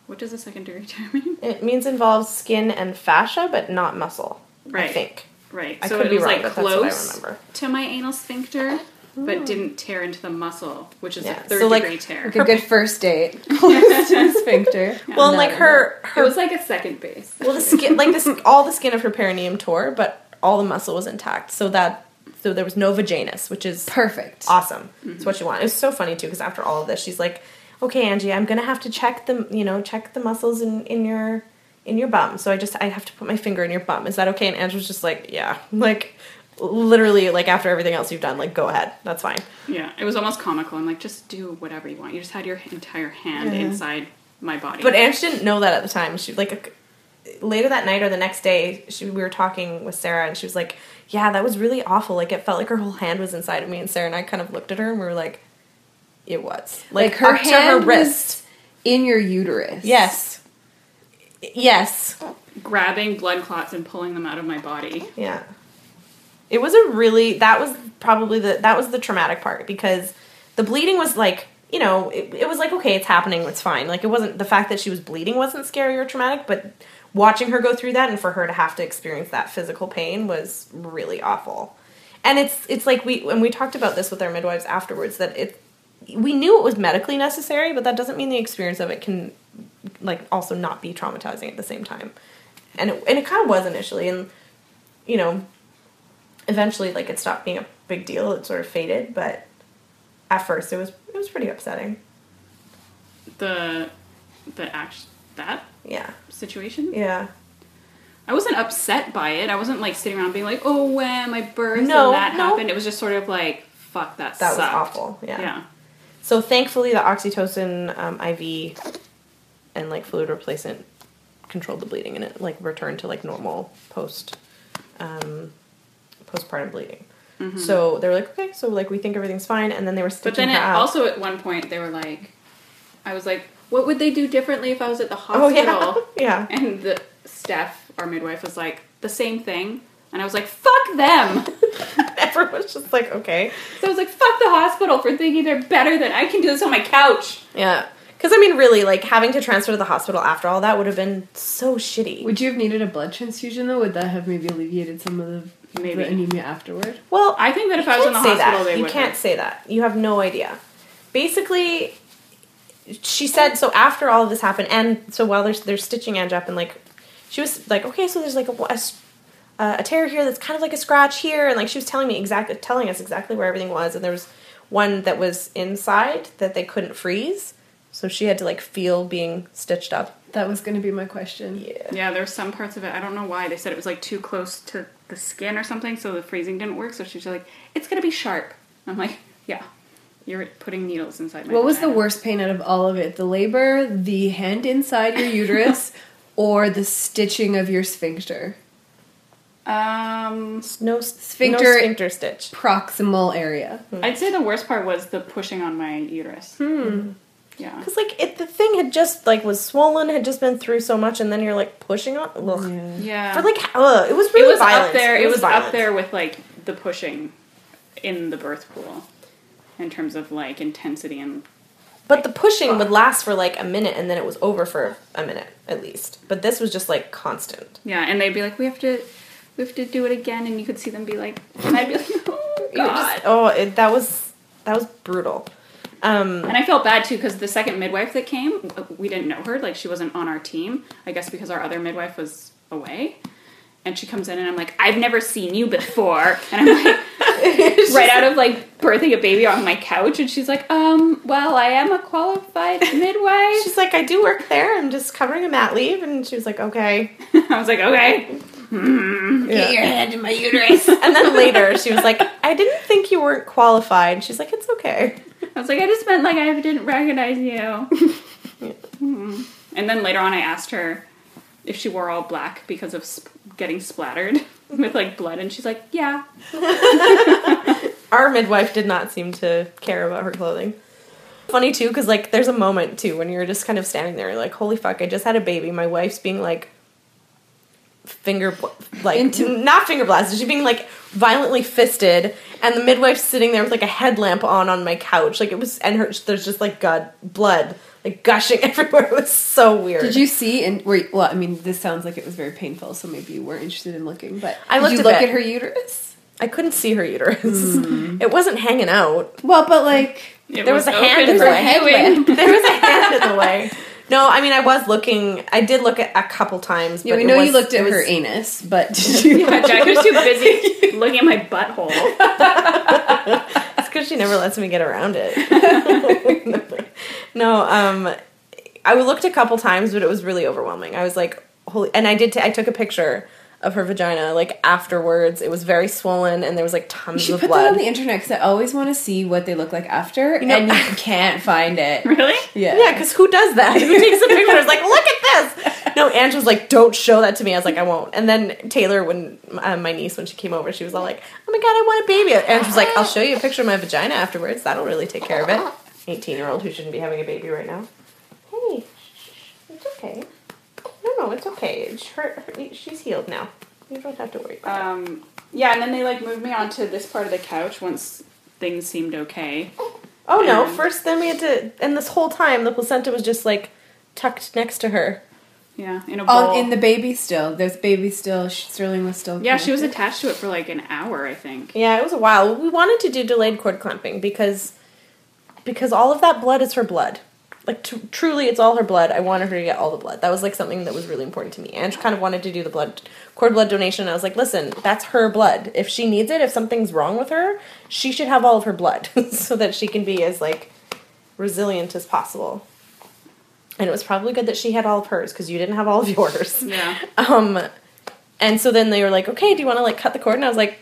[SPEAKER 2] What does a secondary degree tear mean?
[SPEAKER 5] it means involves skin and fascia but not muscle Right. i
[SPEAKER 2] Right.
[SPEAKER 5] think
[SPEAKER 2] Right.
[SPEAKER 5] I
[SPEAKER 2] so
[SPEAKER 5] could
[SPEAKER 2] it
[SPEAKER 5] be
[SPEAKER 2] was
[SPEAKER 5] wrong,
[SPEAKER 2] like
[SPEAKER 5] but that's what I
[SPEAKER 2] close
[SPEAKER 5] remember.
[SPEAKER 2] to my anal sphincter, but hmm. didn't tear into the muscle, which is
[SPEAKER 5] Yeah,
[SPEAKER 2] a third
[SPEAKER 5] so, like,
[SPEAKER 2] degree tear.
[SPEAKER 6] Like a good first date. Close to the sphincter.
[SPEAKER 5] well and like her
[SPEAKER 2] it
[SPEAKER 5] her
[SPEAKER 2] was like a second base.
[SPEAKER 5] well the skin like this all the skin of her perineum tore but all the muscle was intact so that so there was no vaginus which is
[SPEAKER 6] Perfect.
[SPEAKER 5] awesome it's mm-hmm. what you want it was so funny too because after all of this she's like okay angie i'm gonna have to check the you know check the muscles in in your in your bum so i just i have to put my finger in your bum is that okay and angie was just like yeah like literally like after everything else you've done like go ahead that's fine
[SPEAKER 2] Yeah, it was almost comical. I'm like, just do whatever you want. You just had your entire hand inside my body.
[SPEAKER 5] But Ange didn't know that at the time. She like later that night or the next day, she we were talking with Sarah, and she was like, "Yeah, that was really awful. Like it felt like her whole hand was inside of me." And Sarah and I kind of looked at her, and we were like, "It was
[SPEAKER 6] Like, her
[SPEAKER 5] up to
[SPEAKER 6] hand
[SPEAKER 5] her wrist."
[SPEAKER 6] was in your uterus.
[SPEAKER 5] Yes, yes,
[SPEAKER 2] grabbing blood clots and pulling them out of my body.
[SPEAKER 5] yeah. It was a really that was probably the that was the traumatic part because the bleeding was like you know it, it was like okay it's happening it's fine like it wasn't the fact that she was bleeding wasn't scary or traumatic but watching her go through that and for her to have to experience that physical pain was really awful and it's it's like we when we talked about this with our midwives afterwards that it we knew it was medically necessary but that doesn't mean the experience of it can like also not be traumatizing at the same time and it, and it kind of was initially and you know eventually like it stopped being a big deal it sort of faded but at first it was it was pretty upsetting
[SPEAKER 2] The the act that
[SPEAKER 5] yeah
[SPEAKER 2] situation.
[SPEAKER 5] yeah
[SPEAKER 2] I wasn't upset by it. I wasn't like sitting around being like, "Oh, when my birth
[SPEAKER 5] No,
[SPEAKER 2] and that
[SPEAKER 5] no.
[SPEAKER 2] happened." It was just sort of like, "Fuck, that
[SPEAKER 5] that was awful yeah.
[SPEAKER 2] Yeah.
[SPEAKER 5] So thankfully the oxytocin um, iv and like fluid replacement controlled the bleeding and it like returned to like normal post um, postpartum bleeding so they were like okay so like we think everything's fine and then they were stitching
[SPEAKER 2] But then
[SPEAKER 5] her
[SPEAKER 2] it, also at one point they were like, I was like, "What would they do differently if I was at the hospital?
[SPEAKER 5] oh
[SPEAKER 2] hospital?"
[SPEAKER 5] yeah yeah
[SPEAKER 2] And the Steph, our midwife, was like, "The same thing." And I was like, "Fuck them."
[SPEAKER 5] everyone was just like okay
[SPEAKER 2] So I was like, "Fuck the hospital for thinking they're better than I can do this on my couch."
[SPEAKER 5] yeah because i mean really like having to transfer to the hospital after all that would have been so shitty
[SPEAKER 6] Would you have needed a blood transfusion though? Would that have maybe alleviated some of the,
[SPEAKER 2] Maybe.
[SPEAKER 6] the anemia afterward?
[SPEAKER 5] well
[SPEAKER 2] I think that if
[SPEAKER 5] You
[SPEAKER 2] I was in the
[SPEAKER 5] say
[SPEAKER 2] hospital,
[SPEAKER 5] that.
[SPEAKER 2] they
[SPEAKER 5] you
[SPEAKER 2] would.
[SPEAKER 5] can't
[SPEAKER 2] have.
[SPEAKER 5] say that. You have no idea. Basically, she said so after all of this happened, and so while they're they're stitching Ange up and like she was like, okay, so there's like a, a s- uh, a tear here that's kind of like a scratch here, and like she was telling me exactly telling us exactly where everything was, and there was one that was inside that they couldn't freeze, so she had to like feel being stitched up.
[SPEAKER 6] That was going to be my question.
[SPEAKER 5] Yeah.
[SPEAKER 2] Yeah, there's some parts of it. I don't know why they said it was like too close to the skin or something, so the freezing didn't work. So she's like, "It's gonna be sharp." I'm like, "Yeah, you're putting needles inside my."
[SPEAKER 6] What was the worst pain out of all of it? The labor, the hand inside your uterus, or the stitching of your sphincter?
[SPEAKER 2] Um,
[SPEAKER 5] No
[SPEAKER 6] Sphincter-
[SPEAKER 5] no sphincter stitch.
[SPEAKER 6] Proximal area.
[SPEAKER 2] I'd say the worst part was the pushing on my uterus. Hmm. Yeah.
[SPEAKER 5] Because like it, the thing had just like was swollen, had just been through so much, and then you're like pushing on. Ugh.
[SPEAKER 2] Yeah.
[SPEAKER 5] For like, ugh, it was
[SPEAKER 2] it
[SPEAKER 5] really
[SPEAKER 2] was
[SPEAKER 5] violent.
[SPEAKER 2] up there. It was, up there with like the pushing in the birth pool, in terms of like intensity and
[SPEAKER 5] But the pushing would last for like a minute, and then it was over for a minute at least. But this was just like constant.
[SPEAKER 2] yeah. And they'd be like, "We have to, we have to do it again," and you could see them be like, and I'd be like, "Oh God."
[SPEAKER 5] just- oh, it, that was that was brutal. Um,
[SPEAKER 2] And I felt bad too because the second midwife that came, we didn't know her. Like she wasn't on our team. I guess because our other midwife was away. And she comes in and I'm like, I've never seen you before. And I'm like, right out of like birthing a baby on my couch. And she's like, um, well, I am a qualified midwife.
[SPEAKER 5] she's like, I do work there. I'm just covering a mat leave, and she was like, okay.
[SPEAKER 2] I was like, okay.
[SPEAKER 5] Get
[SPEAKER 2] your head in my uterus.
[SPEAKER 5] And then later, she was like, I didn't think you weren't qualified. She's like, it's okay.
[SPEAKER 2] I was like, I just meant like I didn't recognize you. Hmm. And then later on, I asked her if she wore all black because of sp- getting splattered with like blood, and she's like, yeah.
[SPEAKER 5] Our midwife did not seem to care about her clothing. Funny too, because like there's a moment too when you're just kind of standing there, like, holy fuck, I just had a baby. My wife's being like finger like
[SPEAKER 6] Into-
[SPEAKER 5] not finger blasted. She's being like violently fisted, and the midwife's sitting there with like a headlamp on on my couch. Like it was, and her there's just like god blood like gushing everywhere. It was so weird.
[SPEAKER 6] Did you see and were you- well? I mean, this sounds like it was very painful, so maybe you weren't interested in looking. But
[SPEAKER 5] I
[SPEAKER 6] did
[SPEAKER 5] looked
[SPEAKER 6] you
[SPEAKER 5] a
[SPEAKER 6] look
[SPEAKER 5] bit.
[SPEAKER 6] at her uterus?
[SPEAKER 5] I couldn't see her uterus. Hmm. It wasn't hanging out.
[SPEAKER 6] Well, but like
[SPEAKER 2] It
[SPEAKER 5] There was a hand in the way. there was a hand in the way. No, I mean I was looking. I did look at a couple times.
[SPEAKER 6] yeah,
[SPEAKER 5] but
[SPEAKER 6] we know
[SPEAKER 5] was-
[SPEAKER 6] you looked at
[SPEAKER 5] it
[SPEAKER 6] her anus, but did you?
[SPEAKER 2] Yeah, Jack was too busy looking at my butthole.
[SPEAKER 5] It's because she never lets me get around it. no, um, I looked a couple times, but it was really overwhelming. I was like, holy, and I did. T- I took a picture of her vagina like afterwards. It was very swollen, and there was like
[SPEAKER 6] You
[SPEAKER 5] tons
[SPEAKER 6] should
[SPEAKER 5] of
[SPEAKER 6] put that on the internet because I always want to see what they look like after,
[SPEAKER 5] know-
[SPEAKER 6] and you can't find it.
[SPEAKER 2] Really?
[SPEAKER 6] Yeah,
[SPEAKER 5] yeah, because who does that? Who takes a picture? Is like, look at this. No, Ange was like, don't show that to me. I was like, I won't. And then Taylor, when uh, my niece, when she came over, she was all like, oh my god, I want a baby. Ange was like, I'll show you a picture of my vagina afterwards. That'll really take care of it. 18 year old who shouldn't be having a baby right now. Hey, it's okay. No, no, it's okay. It's her, her, she's healed now. You don't have to worry about it.
[SPEAKER 2] Um, yeah, and then they like moved me onto this part of the couch once things seemed okay.
[SPEAKER 5] Oh no!
[SPEAKER 2] um,
[SPEAKER 5] First, then we had to, and this whole time the placenta was just like tucked next to her.
[SPEAKER 2] Yeah, in a bowl.
[SPEAKER 6] on in the baby still. There's baby still. Sterling was still.
[SPEAKER 2] yeah, she was
[SPEAKER 6] connected.
[SPEAKER 2] attached to it for like an hour, I think.
[SPEAKER 5] Yeah, it was a while. We wanted to do delayed cord clamping because because all of that blood is her blood. Like tr- truly, it's all her blood. I wanted her to get all the blood. That was like something that was really important to me. and she kind of wanted to do the blood cord blood donation. I was like, listen, that's her blood. If she needs it, if something's wrong with her, she should have all of her blood so that she can be as like resilient as possible. And it was probably good that she had all of hers because you didn't have all of yours.
[SPEAKER 2] Yeah.
[SPEAKER 5] Um, and so then they were like, okay, do you want to like cut the cord? And I was like,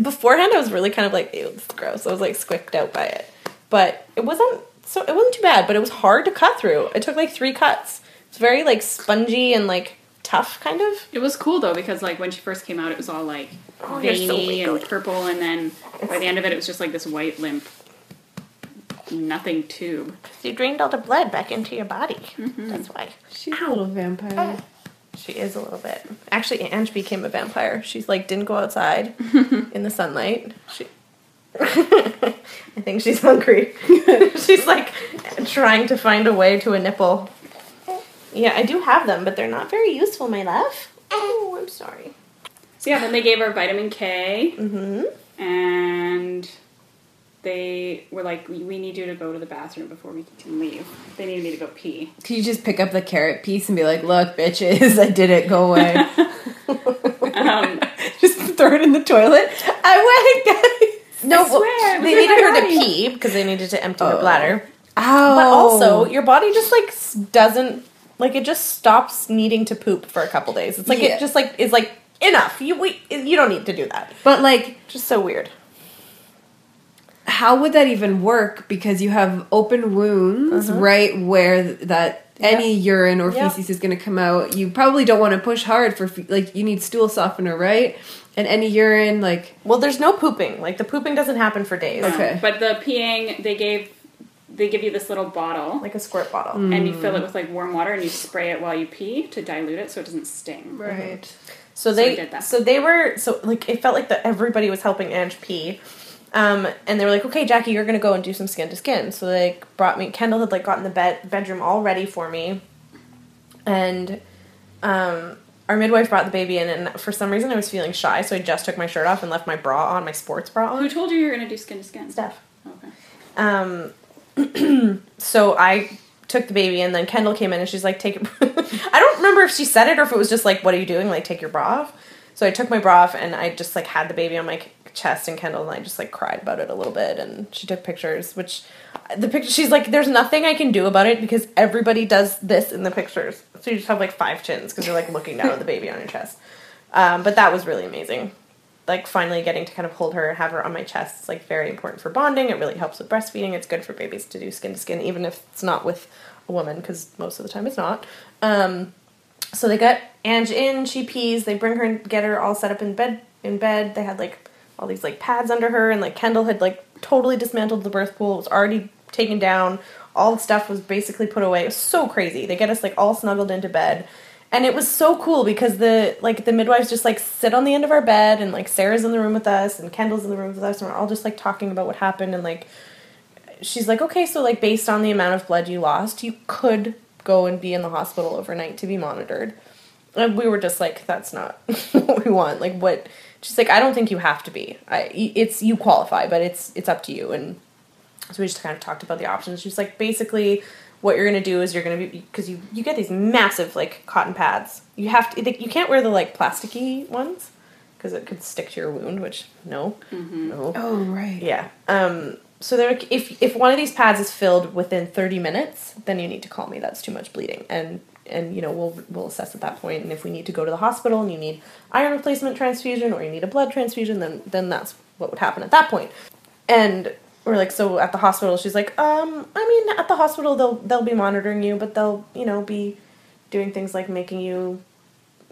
[SPEAKER 5] beforehand, I was really kind of like, ew, this is gross. I was like squicked out by it, but it wasn't so it wasn't too bad. But it was hard to cut through. It took like three cuts. It's very like spongy and like tough, kind of.
[SPEAKER 2] It was cool though because like when she first came out, it was all like
[SPEAKER 5] Oh, you're so
[SPEAKER 2] veiny and purple, and then by the end of it, it was just like this white limp, nothing tube.
[SPEAKER 5] You drained all the blood back into your body. Mm-hmm. That's why
[SPEAKER 6] She's a little vampire.
[SPEAKER 5] she is a little bit. Actually, Ange became a vampire. She's like didn't go outside in the sunlight. She. I think she's hungry. she's like trying to find a way to a nipple. Yeah, I do have them, but they're not very useful, my love. Oh, I'm sorry.
[SPEAKER 2] So yeah, then they gave her vitamin K
[SPEAKER 5] Mm-hmm.
[SPEAKER 2] and they were like, "We we need you to go to the bathroom before we can leave." They needed me to go pee.
[SPEAKER 6] Can you just pick up the carrot piece and be like, "Look, bitches, I did it. Go away."
[SPEAKER 2] Um,
[SPEAKER 6] just throw it in the toilet. I went, guys.
[SPEAKER 5] No,
[SPEAKER 2] I swear, it
[SPEAKER 5] they needed her to pee because they needed to empty her
[SPEAKER 6] Oh.
[SPEAKER 5] bladder.
[SPEAKER 6] Ow.
[SPEAKER 5] But also, your body just like doesn't like it just stops needing to poop for a couple days. It's like
[SPEAKER 6] Yeah.
[SPEAKER 5] it just like is like enough. You we, you don't need to do that.
[SPEAKER 6] but like,
[SPEAKER 5] Just so weird.
[SPEAKER 6] how would that even work? Because you have open wounds mm-hmm. right where that any urine or
[SPEAKER 5] Yeah.
[SPEAKER 6] feces is going to come out. You probably don't want to push hard for fe- like you need stool softener, right? And any urine, like
[SPEAKER 5] Well, there's no pooping. Like the pooping doesn't happen for days.
[SPEAKER 6] Okay.
[SPEAKER 2] But the peeing, they gave, they give you this little bottle,
[SPEAKER 5] Like a squirt bottle.
[SPEAKER 2] and you fill it with like warm water, and you spray it while you pee to dilute it so it doesn't sting.
[SPEAKER 6] right.
[SPEAKER 5] So
[SPEAKER 2] So
[SPEAKER 5] they
[SPEAKER 2] we did that.
[SPEAKER 5] so they were so like it felt like that everybody was helping Ange pee. Um, and they were like, "Okay, Jackie, you're gonna go and do some skin to skin." So they like, brought me. Kendall had like gotten the bed bedroom all ready for me, and um, our midwife brought the baby in. And for some reason, I was feeling shy, so I just took my shirt off and left my bra on, my sports bra
[SPEAKER 2] Who told you you were gonna do skin to skin?
[SPEAKER 5] Steph.
[SPEAKER 2] Okay.
[SPEAKER 5] Um, so I took the baby, and then Kendall came in, and she's like, "Take it." I don't remember if she said it or if it was just like, "What are you doing?" Like, take your bra off. So I took my bra off, and I just like had the baby on my chest, and Kendall and I just like cried about it a little bit, and she took pictures. Which the picture, she's like, "There's nothing I can do about it because everybody does this in the pictures." So you just have like five chins because you're like looking down at the baby on your chest. Um, but that was really amazing like finally getting to kind of hold her and have her on my chest is like very important for bonding. It really helps with breastfeeding. It's good for babies to do skin to skin, even if it's not with a woman, because most of the time it's not. Um, so they got Ange in. She pees. They bring her and get her all set up in bed. In bed, they had like all these like pads under her, and like Kendall had like totally dismantled the birth pool. It was already taken down. All the stuff was basically put away. It was so crazy. They get us like all snuggled into bed. And it was so cool because the like the midwives just like sit on the end of our bed and like Sarah's in the room with us and Kendall's in the room with us and we're all just like talking about what happened and like she's like, Okay, so like based on the amount of blood you lost, you could go and be in the hospital overnight to be monitored. And we were just like, That's not what we want. Like what she's like, I don't think you have to be. I it's you qualify, but it's it's up to you and so we just kind of talked about the options. She's like, basically, what you're gonna do is you're gonna be because you you get these massive like cotton pads. You have to you can't wear the like plasticky ones because it could stick to your wound. Which no, no,
[SPEAKER 6] Oh right.
[SPEAKER 5] yeah. Um. So they're like, if if one of these pads is filled within 30 minutes, then you need to call me. That's too much bleeding, and and you know we'll we'll assess at that point. And if we need to go to the hospital and you need iron replacement transfusion or you need a blood transfusion, then then that's what would happen at that point. And we're like, so at the hospital, she's like, um, I mean, at the hospital they'll they'll be monitoring you, but they'll you know be doing things like making you,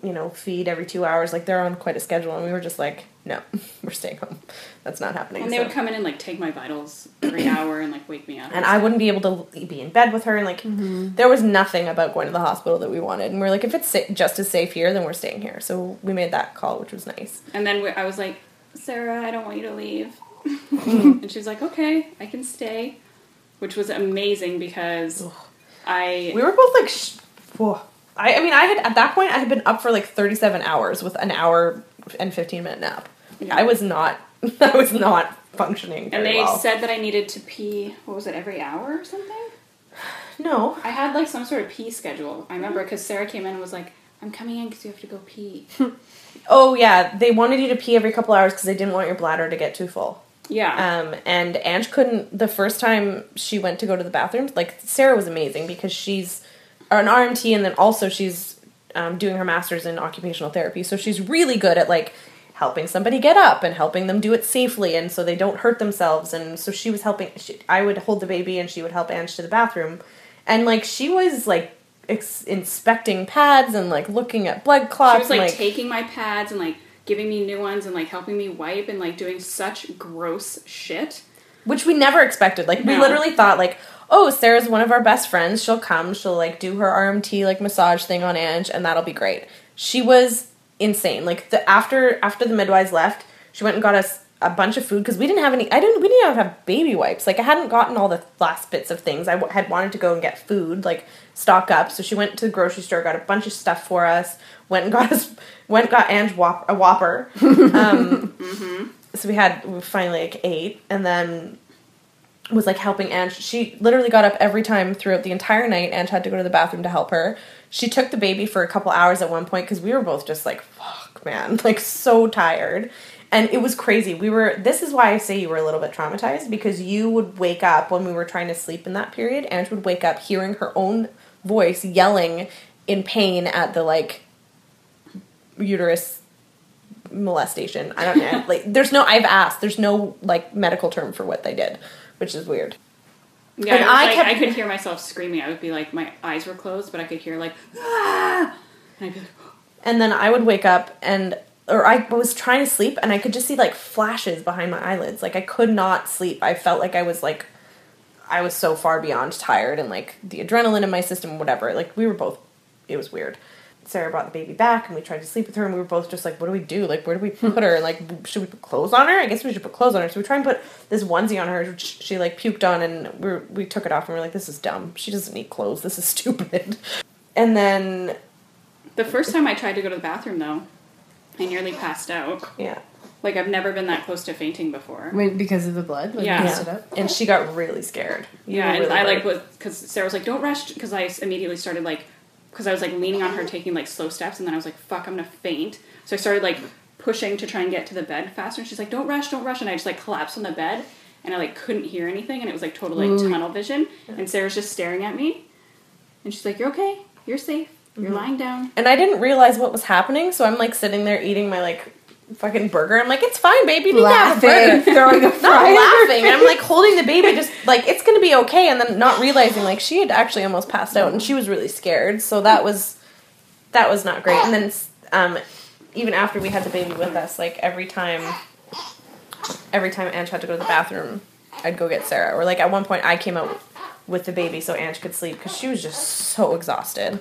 [SPEAKER 5] you know, feed every two hours. Like they're on quite a schedule, and we were just like, no, we're staying home. That's not happening.
[SPEAKER 2] And they
[SPEAKER 5] So-
[SPEAKER 2] would come in and like take my vitals every hour and like wake me up.
[SPEAKER 5] and I wouldn't be able to be in bed with her, and like there was nothing about going to the hospital that we wanted. And we are like, if it's sa- just as safe here, then we're staying here. So we made that call, which was nice.
[SPEAKER 2] And then we, I was like, Sarah, I don't want you to leave. and she was like, okay, I can stay. Which was amazing because I.
[SPEAKER 5] We were both like, whoa. I, I mean, I had at that point I had been up for like thirty seven hours with an hour and fifteen minute nap.
[SPEAKER 2] Yeah.
[SPEAKER 5] I was not, I was not functioning.
[SPEAKER 2] and they
[SPEAKER 5] well.
[SPEAKER 2] said that I needed to pee, what was it, every hour or something?
[SPEAKER 5] no.
[SPEAKER 2] I had like some sort of pee schedule. I remember because Sarah came in and was like, I'm coming in because you have to go pee.
[SPEAKER 5] Oh yeah, they wanted you to pee every couple hours because they didn't want your bladder to get too full.
[SPEAKER 2] Yeah.
[SPEAKER 5] Um, and Ange couldn't. The first time she went to go to the bathroom, like Sarah was amazing because she's an RMT and then also she's um, doing her master's in occupational therapy, so she's really good at like helping somebody get up and helping them do it safely, and so they don't hurt themselves. And so she was helping. She, I would hold the baby and she would help Ange to the bathroom, and like she was like ex- inspecting pads and like looking at blood clots.
[SPEAKER 2] she was like,
[SPEAKER 5] and, like
[SPEAKER 2] taking my pads and like giving me new ones and like helping me wipe and like doing such gross shit.
[SPEAKER 5] which we never expected. Like we
[SPEAKER 2] No.
[SPEAKER 5] literally thought like, oh, Sarah's one of our best friends. She'll come. She'll like do her RMT like massage thing on Ange, and that'll be great. She was insane. Like the after after the midwives left, she went and got us a bunch of food because we didn't have any. I didn't. We didn't even have baby wipes. Like I hadn't gotten all the last bits of things. I w- had wanted to go and get food, like stock up. So she went to the grocery store, got a bunch of stuff for us. Went and got us. Went and got Ange whop, a Whopper. Um, So we had we finally like ate, and then was like helping Ange. She literally got up every time throughout the entire night. Ange had to go to the bathroom to help her. She took the baby for a couple hours at one point because we were both just like, fuck, man, like so tired. And it was crazy. We were, this is why I say you were a little bit traumatized because you would wake up when we were trying to sleep in that period. Ange would wake up hearing her own voice yelling in pain at the like uterus molestation. I don't know. like, there's no, I've asked, there's no like medical term for what they did, which is weird.
[SPEAKER 2] Yeah,
[SPEAKER 5] And I
[SPEAKER 2] like,
[SPEAKER 5] kept-
[SPEAKER 2] I could hear myself screaming. I would be like, my eyes were closed, but I could hear like, ah! And I'd be like,
[SPEAKER 5] And then I would wake up and or I was trying to sleep and I could just see like flashes behind my eyelids. Like I could not sleep. I felt like I was like I was so far beyond tired and like the adrenaline in my system, whatever. Like we were both it was weird. Sarah brought the baby back and we tried to sleep with her and we were both just like, what do we do? Like where do we put her? Like should we put clothes on her? I guess we should put clothes on her. So we try and put this onesie on her, which she like puked on and we we took it off and we are like, this is dumb. She doesn't need clothes. This is stupid. And then
[SPEAKER 2] the first time I tried to go to the bathroom though, I nearly passed out.
[SPEAKER 5] yeah.
[SPEAKER 2] Like I've never been that close to fainting before.
[SPEAKER 6] Wait, because of the blood? Like,
[SPEAKER 2] Yeah.
[SPEAKER 6] you stood up?
[SPEAKER 5] And she got really scared. You
[SPEAKER 2] Yeah,
[SPEAKER 5] were
[SPEAKER 2] and
[SPEAKER 5] really
[SPEAKER 2] I like was because Sarah was like, "Don't rush," because I immediately started like, because I was like leaning on her, taking like slow steps, and then I was like, "Fuck, I'm gonna faint." So I started like pushing to try and get to the bed faster. And she's like, "Don't rush, don't rush," and I just like collapsed on the bed, and I like couldn't hear anything, and it was like total like tunnel vision. And Sarah's just staring at me, and she's like, "You're okay, you're safe. You're lying down."
[SPEAKER 5] And I didn't realize what was happening, so I'm like sitting there eating my like fucking burger. I'm like, it's fine, baby. You need to have a
[SPEAKER 6] Laughing, throwing a
[SPEAKER 5] Not laughing. I'm like holding the baby, just like it's gonna be okay, and then not realizing like she had actually almost passed out, and she was really scared. So that was that was not great. And then um, even after we had the baby with us, like every time, every time Ange had to go to the bathroom, I'd go get Sarah. Or like at one point, I came out with the baby so Ange could sleep because she was just so exhausted.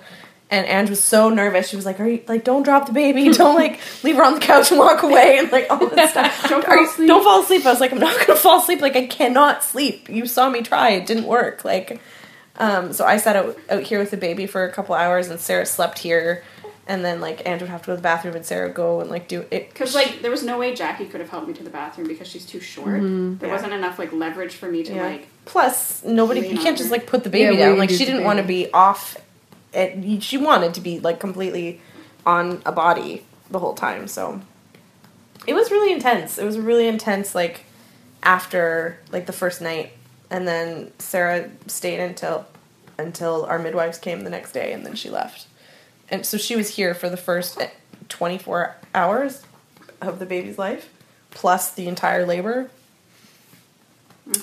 [SPEAKER 5] And Ange was so nervous. She was like, "Are you like? Don't drop the baby. Don't like leave her on the couch and walk away." And like all this stuff.
[SPEAKER 2] Don't
[SPEAKER 5] Are
[SPEAKER 2] fall
[SPEAKER 5] you-
[SPEAKER 2] asleep.
[SPEAKER 5] Don't fall asleep. I was like, "I'm not gonna fall asleep. Like I cannot sleep. You saw me try. It didn't work. Like, um, so I sat out, out here with the baby for a couple hours, and Sarah slept here. And then like Andrew would have to go to the bathroom, and Sarah would go and like do it.
[SPEAKER 2] Because like there was no way Jackie could have helped me to the bathroom because she's too short. There
[SPEAKER 5] Mm-hmm. Yeah.
[SPEAKER 2] wasn't enough like leverage for me to
[SPEAKER 5] Yeah.
[SPEAKER 2] like.
[SPEAKER 5] Plus, nobody you can't just like put the baby
[SPEAKER 6] where
[SPEAKER 5] down. Like she didn't want to be off. It, she wanted to be like completely on a body the whole time. So it was really intense. It was really intense. Like after like the first night, and then Sarah stayed until until our midwives came the next day, and then she left. And so she was here for the first eh, twenty four hours of the baby's life, plus the entire labor.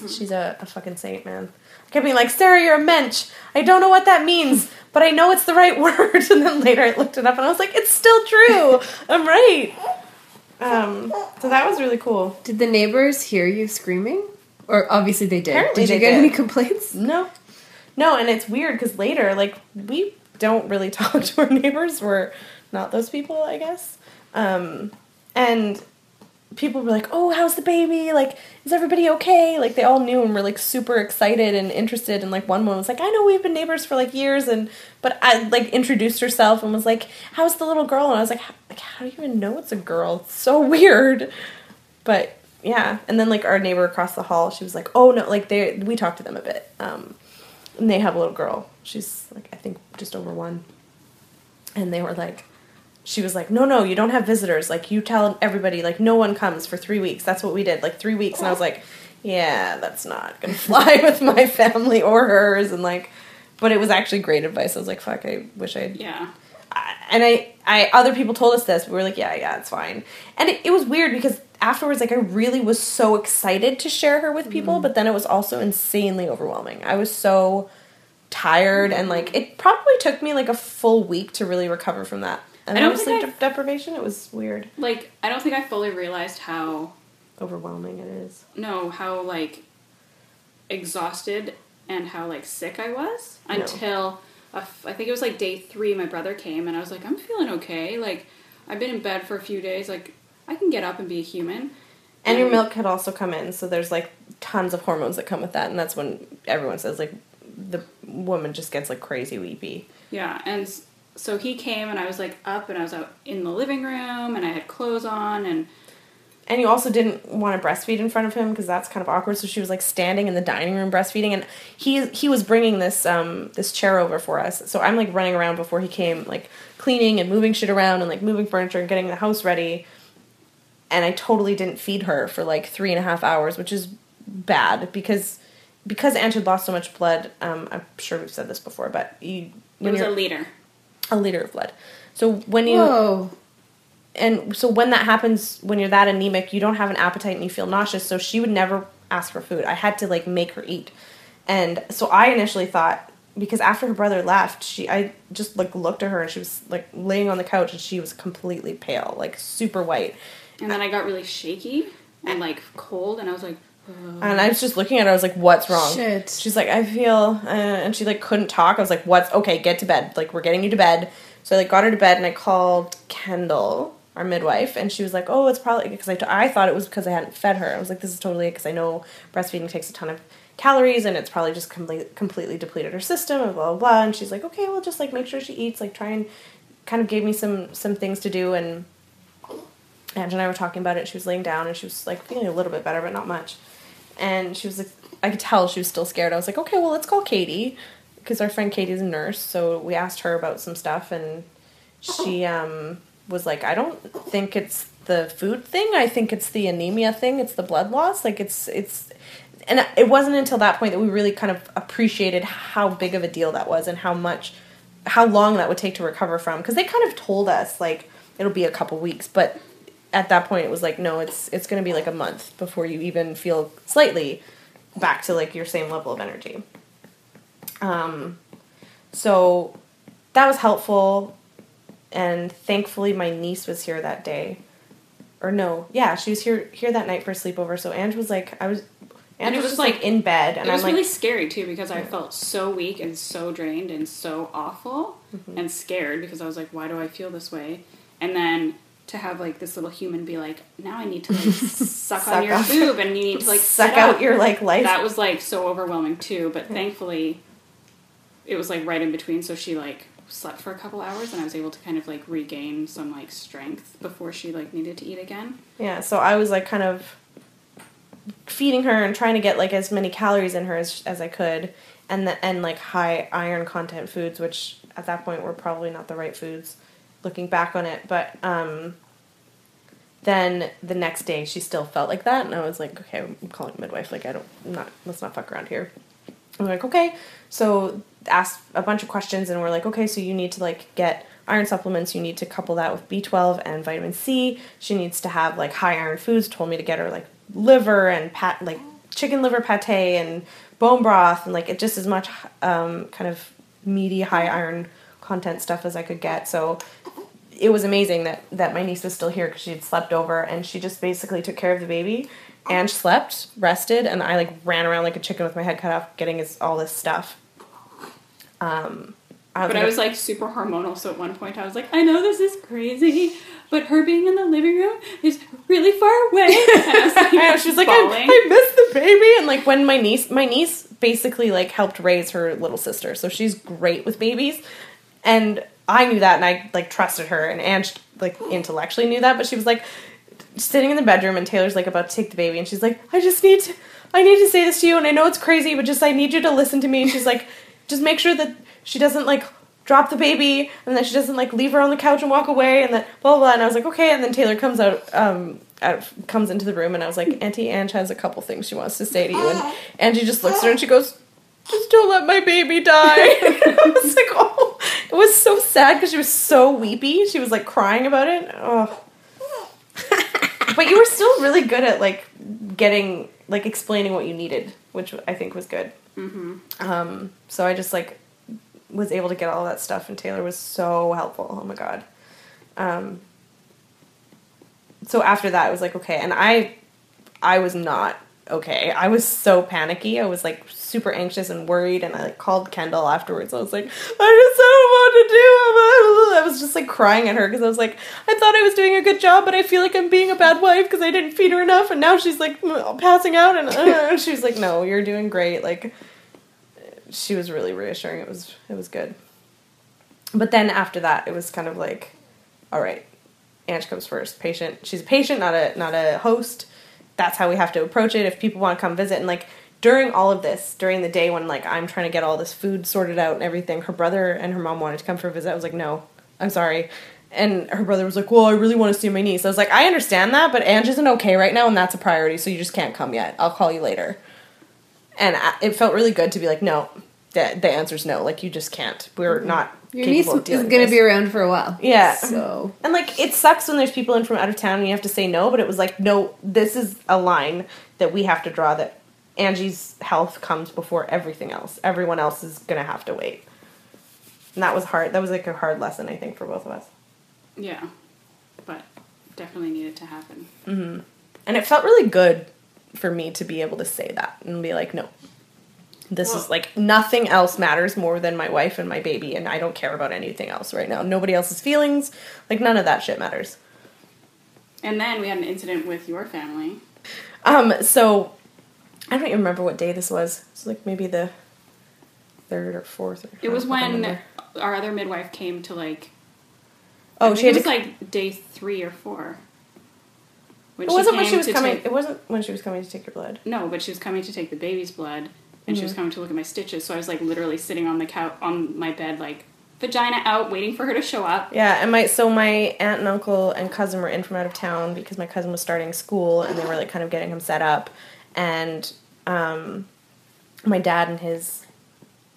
[SPEAKER 5] She's a, a fucking saint, man. I kept being like, Sarah, you're a mensch. I don't know what that means, but I know it's the right word. And then later I looked it up and I was like, it's still true. I'm right. Um, so that was really cool.
[SPEAKER 6] Did the neighbors hear you screaming? Or obviously they did.
[SPEAKER 5] Apparently
[SPEAKER 6] did you get
[SPEAKER 5] did.
[SPEAKER 6] any complaints?
[SPEAKER 5] No. No, and it's weird because later, like, we don't really talk to our neighbors. We're not those people, I guess. Um, and people were like, "Oh, how's the baby? Like, is everybody okay?" Like, they all knew and were like super excited and interested. And like, one woman was like, "I know we've been neighbors for like years," and but I like introduced herself and was like, "How's the little girl?" And I was like, "How- "Like, how do you even know it's a girl? It's so weird." But yeah, and then like our neighbor across the hall, she was like, "Oh no!" Like they we talked to them a bit. Um, and they have a little girl. She's like I think just over one. And they were like, she was like, no, no, you don't have visitors. Like you tell everybody, like no one comes for three weeks. That's what we did, like three weeks. And I was like, yeah, that's not gonna fly with my family or hers. And like, but it was actually great advice. I was like, fuck, I wish I'd
[SPEAKER 2] Yeah.
[SPEAKER 5] I- and I, I other people told us this. We were like, yeah, yeah, it's fine. And it, it was weird because afterwards, like, I really was so excited to share her with people, mm-hmm. but then it was also insanely overwhelming. I was so tired, and mm-hmm. like, it probably took me like a full week to really recover from that. And
[SPEAKER 2] I don't
[SPEAKER 5] sleep de- deprivation, it was weird,
[SPEAKER 2] Like I don't think I fully realized how
[SPEAKER 5] overwhelming it is.
[SPEAKER 2] no how like exhausted and how like sick I was
[SPEAKER 5] No.
[SPEAKER 2] until a f- I think it was like day three. My brother came and I was like, I'm feeling okay. Like I've been in bed for a few days. Like I can get up and be a human.
[SPEAKER 5] And your
[SPEAKER 2] Um,
[SPEAKER 5] milk had also come in, so there's like tons of hormones that come with that, and that's when everyone says like the woman just gets like crazy weepy.
[SPEAKER 2] Yeah, and so he came and I was like up and I was out in the living room and I had clothes on and
[SPEAKER 5] and you also didn't want to breastfeed in front of him because that's kind of awkward. So she was like standing in the dining room breastfeeding, and he he was bringing this um this chair over for us. So I'm like running around before he came, like cleaning and moving shit around and like moving furniture and getting the house ready. And I totally didn't feed her for like three and a half hours, which is bad because because Ange had lost so much blood. Um, I'm sure we've said this before, but you
[SPEAKER 2] It was a liter.
[SPEAKER 5] A liter of blood. So when you
[SPEAKER 6] Whoa.
[SPEAKER 5] and so when that happens when you're that anemic you don't have an appetite and you feel nauseous so she would never ask for food i had to like make her eat and so i initially thought because after her brother left she i just like looked at her and she was like laying on the couch and she was completely pale like super white
[SPEAKER 2] And then I got really shaky and like cold, and I was like,
[SPEAKER 5] and i was just looking at her i was like what's wrong
[SPEAKER 6] Shit.
[SPEAKER 5] she's like i feel uh, and she like couldn't talk i was like what's okay get to bed like we're getting you to bed so i like got her to bed and i called kendall our midwife and she was like oh it's probably because I, t- I thought it was because i hadn't fed her i was like this is totally because i know breastfeeding takes a ton of calories and it's probably just complete, completely depleted her system and blah blah blah and she's like okay well just like make sure she eats like try and kind of gave me some some things to do and Ange and I were talking about it. She was laying down and she was like feeling a little bit better, but not much. And she was like, I could tell she was still scared. I was like, okay, well, let's call Katie because our friend Katie's a nurse. So we asked her about some stuff and she um, was like, I don't think it's the food thing. I think it's the anemia thing. It's the blood loss. Like it's, it's, and it wasn't until that point that we really kind of appreciated how big of a deal that was and how much, how long that would take to recover from. Because they kind of told us like it'll be a couple weeks, but at that point it was like no it's it's going to be like a month before you even feel slightly back to like your same level of energy um so that was helpful and thankfully my niece was here that day or no yeah she was here here that night for a sleepover so Ange was like i was
[SPEAKER 2] And
[SPEAKER 5] Ange
[SPEAKER 2] it
[SPEAKER 5] was,
[SPEAKER 2] was
[SPEAKER 5] just like,
[SPEAKER 2] like-
[SPEAKER 5] in bed and
[SPEAKER 2] it was
[SPEAKER 5] i'm like
[SPEAKER 2] really scary too because I felt so weak and so drained and so awful
[SPEAKER 5] Mm-hmm.
[SPEAKER 2] and scared because I was like, why do I feel this way? And then to have like this little human be like, now I need to like suck,
[SPEAKER 5] Suck
[SPEAKER 2] on your
[SPEAKER 5] off-
[SPEAKER 2] boob and you need to like
[SPEAKER 5] suck out
[SPEAKER 2] up.
[SPEAKER 5] your like life
[SPEAKER 2] That was like so overwhelming too, but thankfully it was like right in between. So she like slept for a couple hours and I was able to kind of like regain some like strength before she like needed to eat again.
[SPEAKER 5] Yeah, so I was like kind of feeding her and trying to get like as many calories in her as as I could, and the, and like high iron content foods, which at that point were probably not the right foods, looking back on it. But um, then the next day she still felt like that, and I was like, okay, I'm calling midwife. Like I don't, I'm not let's not fuck around here. I'm like, okay. So asked a bunch of questions and we're like, okay, so you need to like get iron supplements. You need to couple that with B12 and vitamin C. She needs to have like high iron foods. Told me to get her like liver and pat like chicken liver pate and bone broth and like it just as much um, kind of meaty high iron content stuff as I could get. So it was amazing that that my niece was still here because she had slept over and she just basically took care of the baby and slept rested and i like ran around like a chicken with my head cut off getting his, all this stuff um I
[SPEAKER 2] But I was like super hormonal, so at one point I was like, I know this is crazy, but her being in the living room is really far away. And I was like,
[SPEAKER 5] I know, she was like, I. I miss the baby, and like when my niece, my niece basically like helped raise her little sister, so she's great with babies, and I knew that, and I like trusted her, and Ange like intellectually knew that, but she was like sitting in the bedroom, and Taylor's like about to take the baby, and she's like, I just need to, I need to say this to you, and I know it's crazy, but just I need you to listen to me, and she's like, just make sure that she doesn't like drop the baby and that she doesn't like leave her on the couch and walk away and that blah blah, blah. and I was like okay. And then Taylor comes out um out, comes into the room and I was like Auntie Ange has a couple things she wants to say to you. And Angie just looks at her and she goes just don't let my baby die. I was like oh was so sad because she was so weepy she was like crying about it oh but you were still really good at like getting like explaining what you needed which I think was good um, so I just like was able to get all that stuff, and Taylor was so helpful. Oh my god. Um, so after that, I was like, okay, and I, I was not okay. I was so panicky. I was like super anxious and worried, and I like called Kendall afterwards. I was like, I just don't want to do. It. I was just like crying at her because I was like, I thought I was doing a good job, but I feel like I'm being a bad wife because I didn't feed her enough, and now she's like passing out, and uh, she was like, no, you're doing great. Like she was really reassuring. It was it was good. But then after that, it was kind of like, all right, Ange comes first. Patient. She's a patient, not a not a host. That's how we have to approach it. If people want to come visit, and like during all of this, during the day when like I'm trying to get all this food sorted out and everything, her brother and her mom wanted to come for a visit. I was like, no, I'm sorry. And her brother was like, well, I really want to see my niece. I was like, I understand that, but Ange isn't okay right now, and that's a priority, so you just can't come yet. I'll call you later. And I, it felt really good to be like, no, the, the answer's no. Like, you just can't. We're not.
[SPEAKER 6] Mm-hmm. Your niece is going to be around for a while.
[SPEAKER 5] Yeah.
[SPEAKER 6] So
[SPEAKER 5] And like it sucks when there's people in from out of town and you have to say no, but it was like no, this is a line that we have to draw that Angie's health comes before everything else. Everyone else is gonna have to wait. And that was hard. That was like a hard lesson I think for both of us.
[SPEAKER 2] Yeah, but definitely needed to happen. Hmm.
[SPEAKER 5] And it felt really good for me to be able to say that and be like, no. This is like nothing else matters more than my wife and my baby, and I don't care about anything else right now. Nobody else's feelings, like none of that shit matters.
[SPEAKER 2] And then we had an incident with your family.
[SPEAKER 5] Um, so I don't even remember what day this was. It's like maybe the third or fourth. Or
[SPEAKER 2] It was when our other midwife came to like.
[SPEAKER 5] Oh, she
[SPEAKER 2] it
[SPEAKER 5] to.
[SPEAKER 2] was like day three or four. When
[SPEAKER 5] it wasn't when she was coming.
[SPEAKER 2] take-
[SPEAKER 5] It wasn't when she was coming to take your blood.
[SPEAKER 2] No, but she was coming to take the baby's blood, and she was
[SPEAKER 5] Mm-hmm.
[SPEAKER 2] coming to look at my stitches. So I was like literally sitting on the couch on my bed, like vagina out, waiting for her to show up.
[SPEAKER 5] Yeah, and my so my aunt and uncle and cousin were in from out of town because my cousin was starting school and they were like kind of getting him set up, and um, my dad and his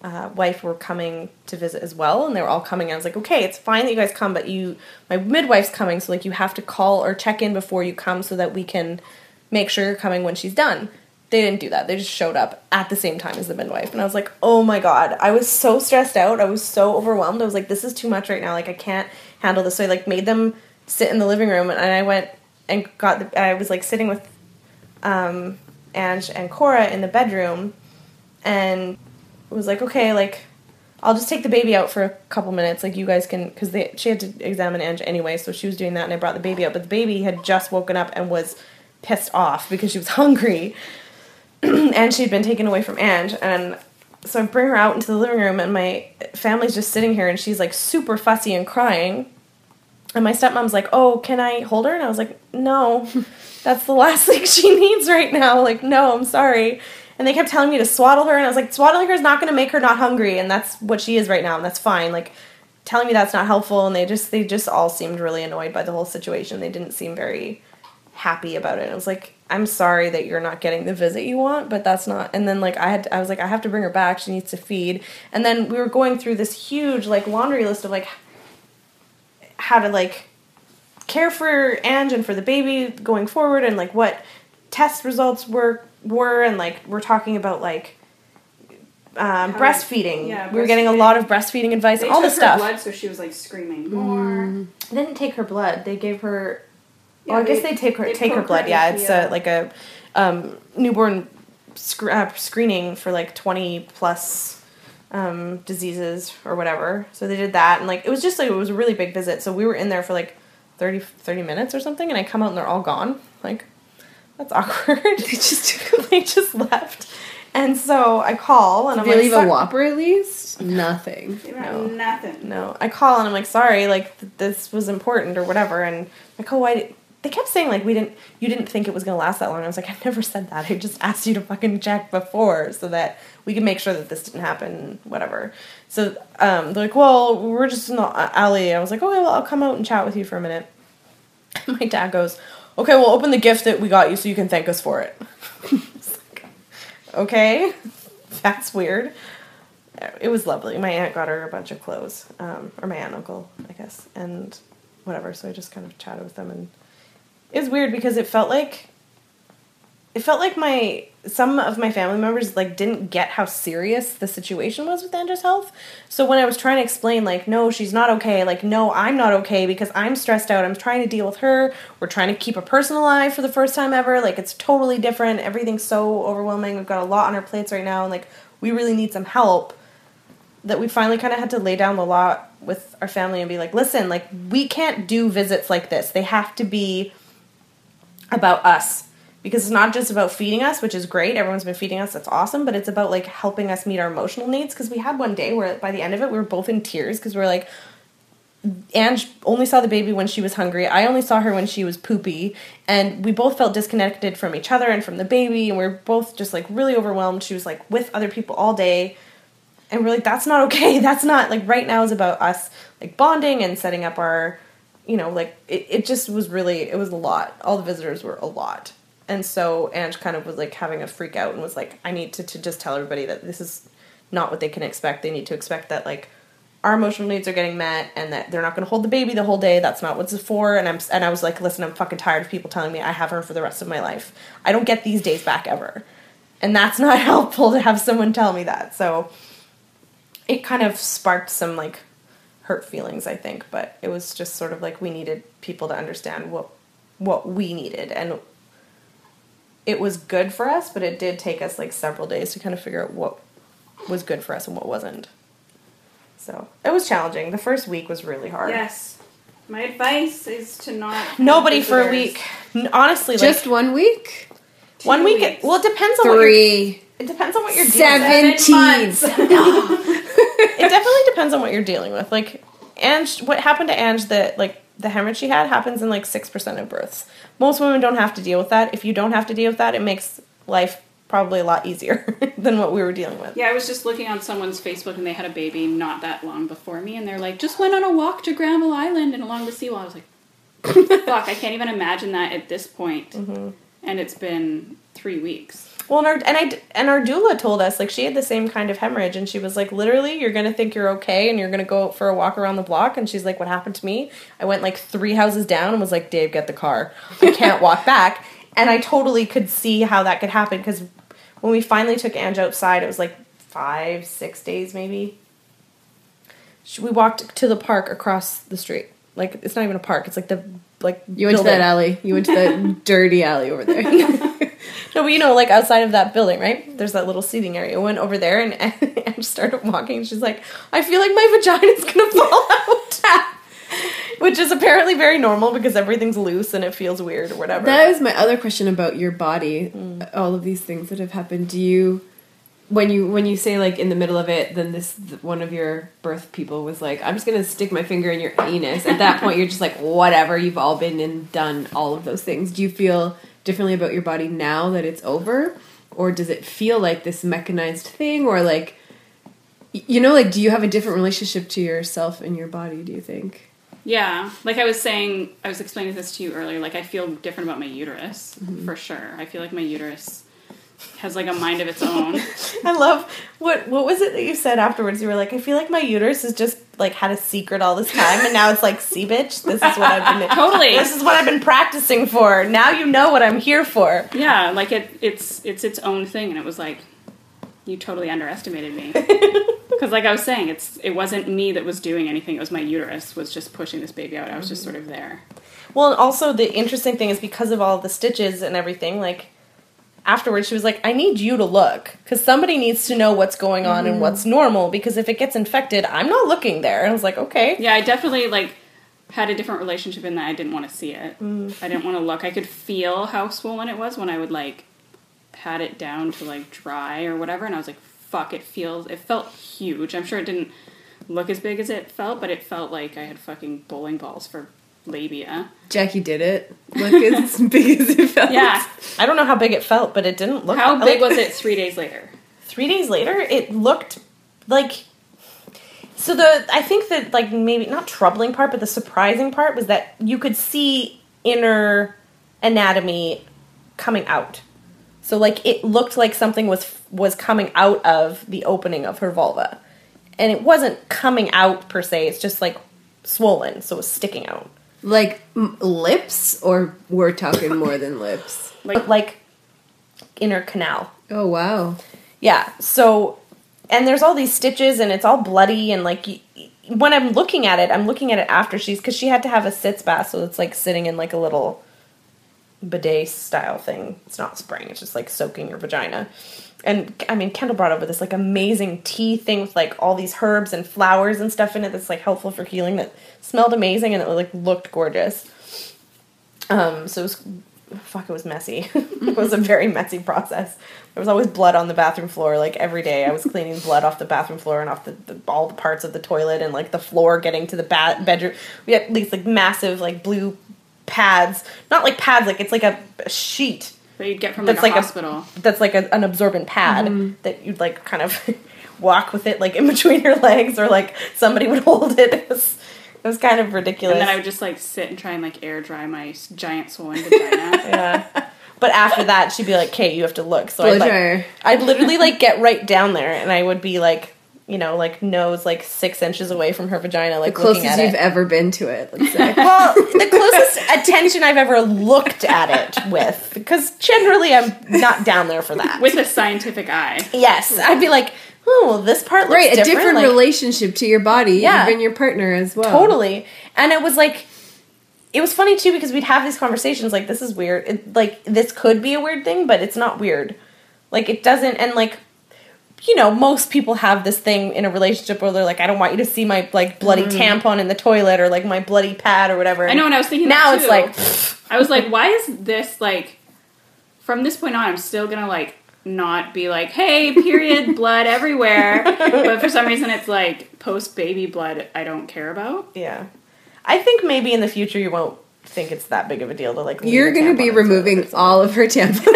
[SPEAKER 5] uh, wife were coming to visit as well, and they were all coming. And I was like, okay, it's fine that you guys come, but you, my midwife's coming, so like you have to call or check in before you come so that we can make sure you're coming when she's done. They didn't do that. They just showed up at the same time as the midwife, and I was like, oh my god, I was so stressed out. I was so overwhelmed. I was like, this is too much right now. Like I can't handle this. So I like made them sit in the living room, and I went and got. The, I was like sitting with um, Ange and Cora in the bedroom, and was like, okay, like I'll just take the baby out for a couple minutes. Like you guys can, because she had to examine Ange anyway, so she was doing that, and I brought the baby out. But the baby had just woken up and was pissed off because she was hungry, and she'd been taken away from Ange, and so I bring her out into the living room, and my family's just sitting here, and she's like super fussy and crying. And my stepmom's like, "Oh, can I hold her?" And I was like, "No, that's the last thing she needs right now. Like, no, I'm sorry." And they kept telling me to swaddle her, and I was like, "Swaddling her is not going to make her not hungry, and that's what she is right now, and that's fine." Like, telling me that's not helpful, and they just they just all seemed really annoyed by the whole situation. They didn't seem very happy about it. And I was like, "I'm sorry that you're not getting the visit you want, but that's not." And then like I had I was like, "I have to bring her back. She needs to feed." And then we were going through this huge like laundry list of like how to like care for Ange and for the baby going forward and like what test results were were and like we're talking about like um, breastfeeding.
[SPEAKER 2] yeah,
[SPEAKER 5] we were getting a lot of breastfeeding advice
[SPEAKER 2] They
[SPEAKER 5] and all
[SPEAKER 2] took
[SPEAKER 5] this
[SPEAKER 2] her
[SPEAKER 5] stuff.
[SPEAKER 2] blood, so she was like screaming more.
[SPEAKER 5] They didn't take her blood. They gave her.
[SPEAKER 2] Yeah,
[SPEAKER 5] well, I guess
[SPEAKER 2] they-
[SPEAKER 5] take her
[SPEAKER 2] they
[SPEAKER 5] take her blood.
[SPEAKER 2] her
[SPEAKER 5] Yeah, it's
[SPEAKER 2] the-
[SPEAKER 5] a, like a um, newborn sc- uh, screening for like twenty plus um, diseases or whatever. So they did that, and like it was just like it was a really big visit. So we were in there for like 30, 30 minutes or something, and I come out and they're all gone. Like that's awkward. they just they just left, and so I call and
[SPEAKER 6] Did
[SPEAKER 5] I'm
[SPEAKER 6] they
[SPEAKER 5] like,
[SPEAKER 6] leave a whopper at least? Nothing.
[SPEAKER 5] No.
[SPEAKER 2] nothing.
[SPEAKER 5] No, I call and I'm like, sorry, like th- this was important or whatever, and like, oh, why? They kept saying like we didn't, you didn't think it was gonna last that long. I was like, I've never said that. I just asked you to fucking check before so that we could make sure that this didn't happen, whatever. So um, they're like, well, we're just in the alley. I was like, okay, well, I'll come out and chat with you for a minute. My dad goes, okay, well, open the gift that we got you so you can thank us for it. Okay, that's weird it was lovely. My aunt got her a bunch of clothes, um, or my aunt uncle, I guess, and whatever. So I just kind of chatted with them, and it was weird because it felt like it felt like my some of my family members like didn't get how serious the situation was with Ange's health. So when I was trying to explain, like, no, she's not okay. Like, no, I'm not okay because I'm stressed out. I'm trying to deal with her. We're trying to keep a person alive for the first time ever. Like, it's totally different. Everything's so overwhelming. We've got a lot on our plates right now, and like, we really need some help that we finally kind of had to lay down the law with our family and be like, listen, like we can't do visits like this. They have to be about us because it's not just about feeding us, which is great. Everyone's been feeding us. That's awesome, but it's about like helping us meet our emotional needs because we had one day where by the end of it we were both in tears because we were like Ange only saw the baby when she was hungry. I only saw her when she was poopy. And we both felt disconnected from each other and from the baby. And we are both just like really overwhelmed. She was like with other people all day. And we're like, that's not okay. That's not like right now is about us like bonding and setting up our, you know, like it, it just was really, it was a lot. All the visitors were a lot. And so Ange kind of was like having a freak out and was like, I need to, to just tell everybody that this is not what they can expect. They need to expect that like our emotional needs are getting met and that they're not going to hold the baby the whole day. That's not what's for. And i'm and i was like listen i'm fucking tired of people telling me i have her for the rest of my life. I don't get these days back ever. And that's not helpful to have someone tell me that. So it kind of sparked some like hurt feelings i think. But it was just sort of like we needed people to understand what what we needed and it was good for us but it did take us like several days to kind of figure out what was good for us and what wasn't so it was challenging. The first week was really hard.
[SPEAKER 2] Yes. My advice is to not.
[SPEAKER 5] Nobody for a week. Honestly, like
[SPEAKER 6] Just one week?
[SPEAKER 5] one week.
[SPEAKER 2] weeks.
[SPEAKER 5] Well, it depends on what you're,
[SPEAKER 6] Three.
[SPEAKER 5] it depends on what you're dealing with.
[SPEAKER 6] Seventeen.
[SPEAKER 5] It definitely depends on what you're dealing with. Like, Ange, what happened to Ange that like the hemorrhage she had happens in like six percent of births. Most women don't have to deal with that. If you don't have to deal with that, it makes life probably a lot easier than what we were dealing with.
[SPEAKER 2] Yeah, I was just looking on someone's Facebook and they had a baby not that long before me, and they're like, just went on a walk to Granville Island and along the seawall. I was like, fuck, I can't even imagine that at this point. Mm-hmm. And it's been three weeks.
[SPEAKER 5] Well, and our and I and our doula told us like she had the same kind of hemorrhage, and she was like, literally, you're gonna think you're okay, and you're gonna go for a walk around the block. And she's like, what happened to me? I went like three houses down and was like, Dave, get the car. I can't walk back. And I totally could see how that could happen because when we finally took Ange outside, it was like five, six days maybe. We walked to the park across the street. Like it's not even a park. It's like the like
[SPEAKER 6] You went to that alley. You went to that dirty alley over there.
[SPEAKER 5] No, but you know, like outside of that building, right? There's that little seating area. We went over there and and started walking. She's like, "I feel like my vagina's gonna fall out," which is apparently very normal because everything's loose and it feels weird or whatever.
[SPEAKER 6] That is my other question about your body. Mm. All of these things that have happened. Do you, when you when you say like in the middle of it, then this one of your birth people was like, "I'm just gonna stick my finger in your anus." At that point, you're just like, "Whatever." You've all been and done all of those things. Do you feel differently about your body now that it's over, or does it feel like this mechanized thing, or like, you know, like, do you have a different relationship to yourself and your body? Do you think?
[SPEAKER 2] Yeah, like I was saying, I was explaining this to you earlier. Like I feel different about my uterus
[SPEAKER 5] Mm-hmm.
[SPEAKER 2] for sure. I feel like my uterus has like a mind of its own.
[SPEAKER 5] I love what what was it that you said afterwards? You were like, "I feel like my uterus is just like had a secret all this time, and now it's like, see, bitch, this is what I've been
[SPEAKER 2] Totally.
[SPEAKER 5] This is what I've been practicing for. Now you know what I'm here for."
[SPEAKER 2] yeah, like it, it's it's its own thing, and it was like you totally underestimated me. Because like I was saying, it's it wasn't me that was doing anything. It was my uterus was just pushing this baby out. I was just mm-hmm. sort of there.
[SPEAKER 5] Well, and also the interesting thing is because of all the stitches and everything, like afterwards she was like, I need you to look because somebody needs to know what's going on and mm-hmm. what's normal because if it gets infected, I'm not looking there. And I was like, okay.
[SPEAKER 2] Yeah, I definitely like had a different relationship in that I didn't want to see it. Mm-hmm. I didn't want to look. I could feel how swollen it was when I would like pat it down to like dry or whatever, and I was like, "Fuck!" It feels. It felt huge. I'm sure it didn't look as big as it felt, but it felt like I had fucking bowling balls for labia.
[SPEAKER 6] Jackie did it. Look as big as it felt.
[SPEAKER 2] Yeah.
[SPEAKER 5] I don't know how big it felt, but it didn't look.
[SPEAKER 2] How big
[SPEAKER 5] like-
[SPEAKER 2] was it three days later?
[SPEAKER 5] Three days later, it looked like. So the I think that like maybe not troubling part, but the surprising part was that you could see inner anatomy coming out. So like it looked like something was was coming out of the opening of her vulva, and it wasn't coming out per se. It's just like swollen, so it was sticking out.
[SPEAKER 6] Like m- lips, or we're talking more than lips.
[SPEAKER 5] Like like inner canal.
[SPEAKER 6] Oh wow.
[SPEAKER 5] Yeah. So, and there's all these stitches, and it's all bloody, and like y- when I'm looking at it, I'm looking at it after she's because she had to have a sitz bath, so it's like sitting in like a little bidet style thing. It's not spraying; it's just like soaking your vagina. And I mean, Kendall brought over this like amazing tea thing with like all these herbs and flowers and stuff in it that's like helpful for healing. That smelled amazing and it like looked gorgeous. Um, so it was fuck, it was messy. it was a very messy process. There was always blood on the bathroom floor. Like every day, I was cleaning blood off the bathroom floor and off the, the all the parts of the toilet and like the floor getting to the ba- bedroom. We had these like massive like blue pads, not like pads, like it's like a, a sheet
[SPEAKER 2] That you'd get from
[SPEAKER 5] That's
[SPEAKER 2] like a
[SPEAKER 5] like a-
[SPEAKER 2] hospital.
[SPEAKER 5] that's like a, an absorbent pad mm-hmm. that you'd like kind of walk with it like in between your legs or like somebody would hold it. It was it was kind of ridiculous.
[SPEAKER 2] and then I would just like sit and try and like air dry my giant swollen vagina.
[SPEAKER 5] yeah. But after that, she'd be like, "Kate, you have to look." So
[SPEAKER 6] Blow
[SPEAKER 5] I'd like. I'd literally like get right down there, and I would be like, you know, like nose like six inches away from her vagina, like
[SPEAKER 6] The
[SPEAKER 5] looking
[SPEAKER 6] closest
[SPEAKER 5] at
[SPEAKER 6] you've
[SPEAKER 5] it.
[SPEAKER 6] ever been to it, let's say.
[SPEAKER 5] Well, the closest attention I've ever looked at it with, because generally I'm not down there for that.
[SPEAKER 2] With a scientific eye.
[SPEAKER 5] yes, I'd be like, oh, this part looks
[SPEAKER 6] right, a
[SPEAKER 5] different.
[SPEAKER 6] different
[SPEAKER 5] like-
[SPEAKER 6] relationship to your body,
[SPEAKER 5] Yeah.
[SPEAKER 6] even your partner as well.
[SPEAKER 5] Totally. And it was like it was funny too because we'd have these conversations like this is weird. It, like this could be a weird thing, but it's not weird. Like it doesn't and like you know, most people have this thing in a relationship where they're like, I don't want you to see my like bloody mm. tampon in the toilet or like my bloody pad or whatever.
[SPEAKER 2] I know, and I was thinking
[SPEAKER 5] now
[SPEAKER 2] that
[SPEAKER 5] it's
[SPEAKER 2] too.
[SPEAKER 5] like
[SPEAKER 2] I was like, why is this like? From this point on, I'm still gonna like not be like, hey, period, blood everywhere. But for some reason, it's like post baby blood. I don't care about.
[SPEAKER 5] yeah. I think maybe in the future you won't think it's that big of a deal to like
[SPEAKER 6] You're going to be
[SPEAKER 5] in the toilet or
[SPEAKER 6] removing all of her tampons.
[SPEAKER 2] Be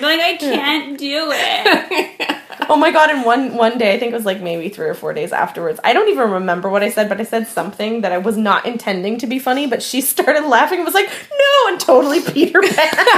[SPEAKER 2] like, I can't do it.
[SPEAKER 5] Oh my god! And one one day, I think it was like maybe three or four days afterwards. I don't even remember what I said, but I said something that I was not intending to be funny. But she started laughing and was like, "No!" and totally peed her pants.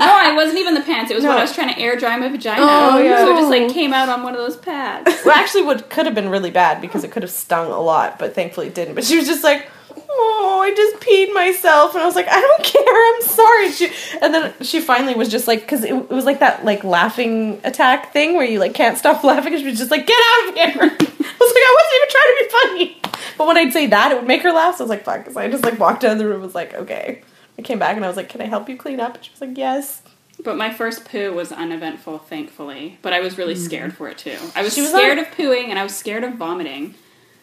[SPEAKER 2] No, I wasn't even the pants. It was when I was trying to air dry my vagina.
[SPEAKER 6] Oh, yeah.
[SPEAKER 2] So it just like came out on one of those pads.
[SPEAKER 5] well, actually, what could have been really bad because it could have stung a lot, but thankfully it didn't. But she was just like. Oh, I just peed myself, and I was like, I don't care. I'm sorry. She, and then she finally was just like, because it, it was like that like laughing attack thing where you like can't stop laughing. And she was just like, get out of here. I was like, I wasn't even trying to be funny. But when I'd say that, it would make her laugh. So I was like, fuck. So I just like walked out of the room. and Was like, okay. I came back and I was like, can I help you clean up? And she was like, yes.
[SPEAKER 2] But my first poo was uneventful, thankfully. But I was really mm. scared for it too. I was
[SPEAKER 5] She was
[SPEAKER 2] scared
[SPEAKER 5] on-
[SPEAKER 2] of pooing and I was scared of vomiting.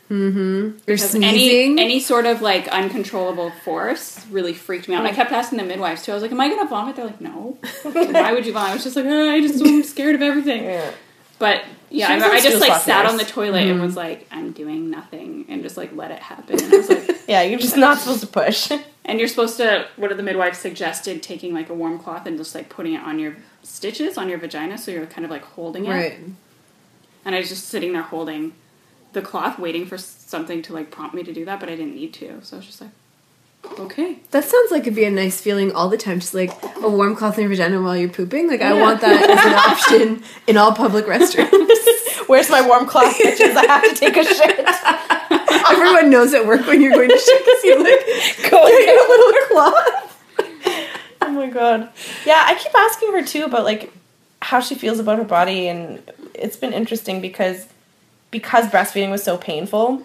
[SPEAKER 6] Mm-hmm.
[SPEAKER 2] You're
[SPEAKER 6] sneezing.
[SPEAKER 2] any any sort of like uncontrollable force really freaked me out. And I kept asking the midwives too. I was like, "Am I gonna vomit?" They're like, "No." Why would you vomit? I was just like, oh, "I just am scared of everything."
[SPEAKER 5] Yeah.
[SPEAKER 2] But yeah, I,
[SPEAKER 5] was
[SPEAKER 2] remember
[SPEAKER 5] on
[SPEAKER 2] I just like sat on the toilet and mm-hmm. was like, "I'm doing nothing," and just like let it happen. And I was like,
[SPEAKER 5] Yeah, you're just not supposed to push.
[SPEAKER 2] "And you're supposed to." What the midwives suggested? Taking like a warm cloth and just like putting it on your stitches on your vagina, so you're kind of like holding it.
[SPEAKER 6] right.
[SPEAKER 2] And I was just sitting there holding the cloth, waiting for something to like prompt me to do that, but I didn't need to. So I was just like, okay.
[SPEAKER 6] That sounds like it'd be a nice feeling all the time, just like a warm cloth in your vagina while you're pooping. Like, I want that as an option in all public restrooms.
[SPEAKER 5] Where's my warm cloth, bitches? I have to take a shit.
[SPEAKER 6] Everyone knows at work when you're going to shit because you like
[SPEAKER 5] Go
[SPEAKER 6] get a little cloth.
[SPEAKER 5] Oh my god. Yeah, I keep asking her too about like how she feels about her body and it's been interesting because because breastfeeding was so painful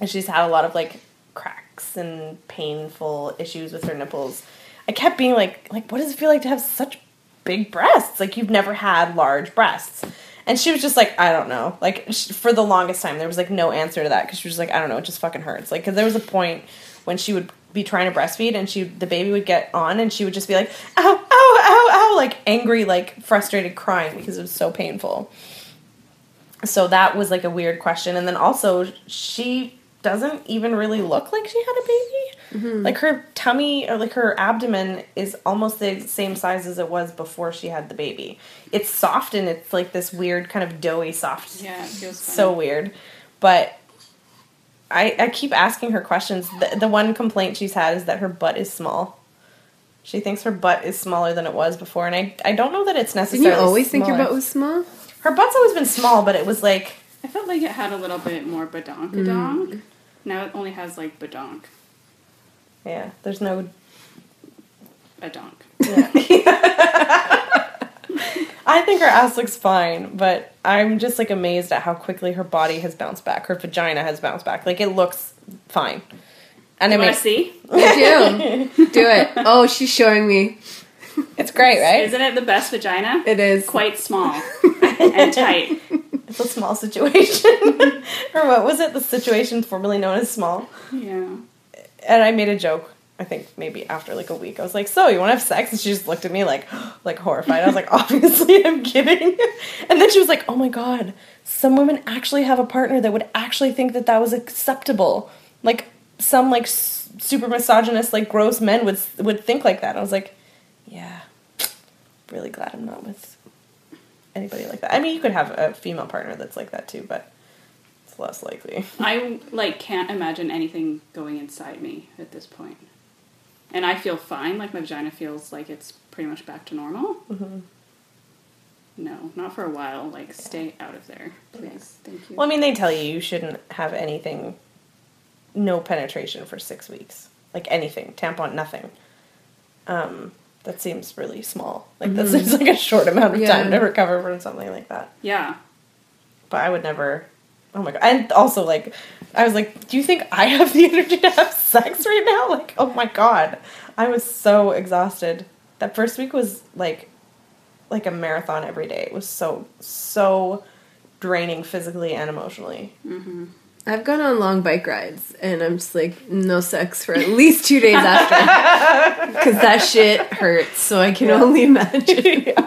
[SPEAKER 5] and she's had a lot of like cracks and painful issues with her nipples. I kept being like like what does it feel like to have such big breasts? Like you've never had large breasts. And she was just like, I don't know. Like sh- for the longest time, there was like no answer to that because she was like, I don't know, it just fucking hurts. Like, because there was a point when she would be trying to breastfeed and she the baby would get on and she would just be like, ow, ow, ow, ow, like angry, like frustrated, crying because it was so painful. So that was like a weird question. And then also, she doesn't even really look like she had a baby. Mm-hmm. Like her tummy or like her abdomen is almost the same size as it was before she had the baby. It's soft and it's like this weird kind of doughy soft.
[SPEAKER 2] Yeah, it feels
[SPEAKER 5] So
[SPEAKER 2] funny.
[SPEAKER 5] weird. But I I keep asking her questions. The, the one complaint she's had is that her butt is small. She thinks her butt is smaller than it was before, and I I don't know that it's
[SPEAKER 6] Didn't you always think your butt was small?
[SPEAKER 5] Her butt's always been small, but it was like
[SPEAKER 2] I felt like it had a little bit more badonkadonk. Mm. Now it only has like badonk,
[SPEAKER 5] yeah. There's no
[SPEAKER 2] a donk.
[SPEAKER 5] I think her ass looks fine, but I'm just like amazed at how quickly her body has bounced back. Her vagina has bounced back. Like it looks fine. And I
[SPEAKER 2] You
[SPEAKER 5] mean,
[SPEAKER 2] want to see?
[SPEAKER 6] I do. do it. Oh, she's showing me.
[SPEAKER 5] it's great, right?
[SPEAKER 2] Isn't it the best vagina?
[SPEAKER 6] It is.
[SPEAKER 2] Quite small and tight.
[SPEAKER 5] It's a small situation. or what was it? The situation formerly known as small.
[SPEAKER 2] Yeah.
[SPEAKER 5] And I made a joke I think maybe after like a week, I was like, "So you want to have sex?" And she just looked at me like, like horrified. I was like, "Obviously, I'm kidding." And then she was like, "Oh my god, some women actually have a partner that would actually think that that was acceptable. Like some like super misogynist, like gross men would would think like that." I was like, "Yeah, really glad I'm not with anybody like that. I mean, you could have a female partner that's like that too, but it's less likely."
[SPEAKER 2] I like can't imagine anything going inside me at this point. And I feel fine. Like my vagina feels like it's pretty much back to normal.
[SPEAKER 5] Mm-hmm.
[SPEAKER 2] No, not for a while. Like stay out of there, please. Thank you.
[SPEAKER 5] Well, I mean, they tell you you shouldn't have anything, no penetration for six weeks. Like anything, tampon, nothing. Um, that seems really small. Like that mm-hmm. seems like a short amount of time to recover from something like that.
[SPEAKER 2] yeah.
[SPEAKER 5] But I would never. Oh my god! And also, like, I was like, "Do you think I have the energy to have sex right now?" Like, oh my god, I was so exhausted. That first week was like, like a marathon every day. It was so so draining physically and emotionally. Mm-hmm.
[SPEAKER 6] I've gone on long bike rides and I'm just like, no sex for at least two days after. Because that shit hurts, so I can only imagine.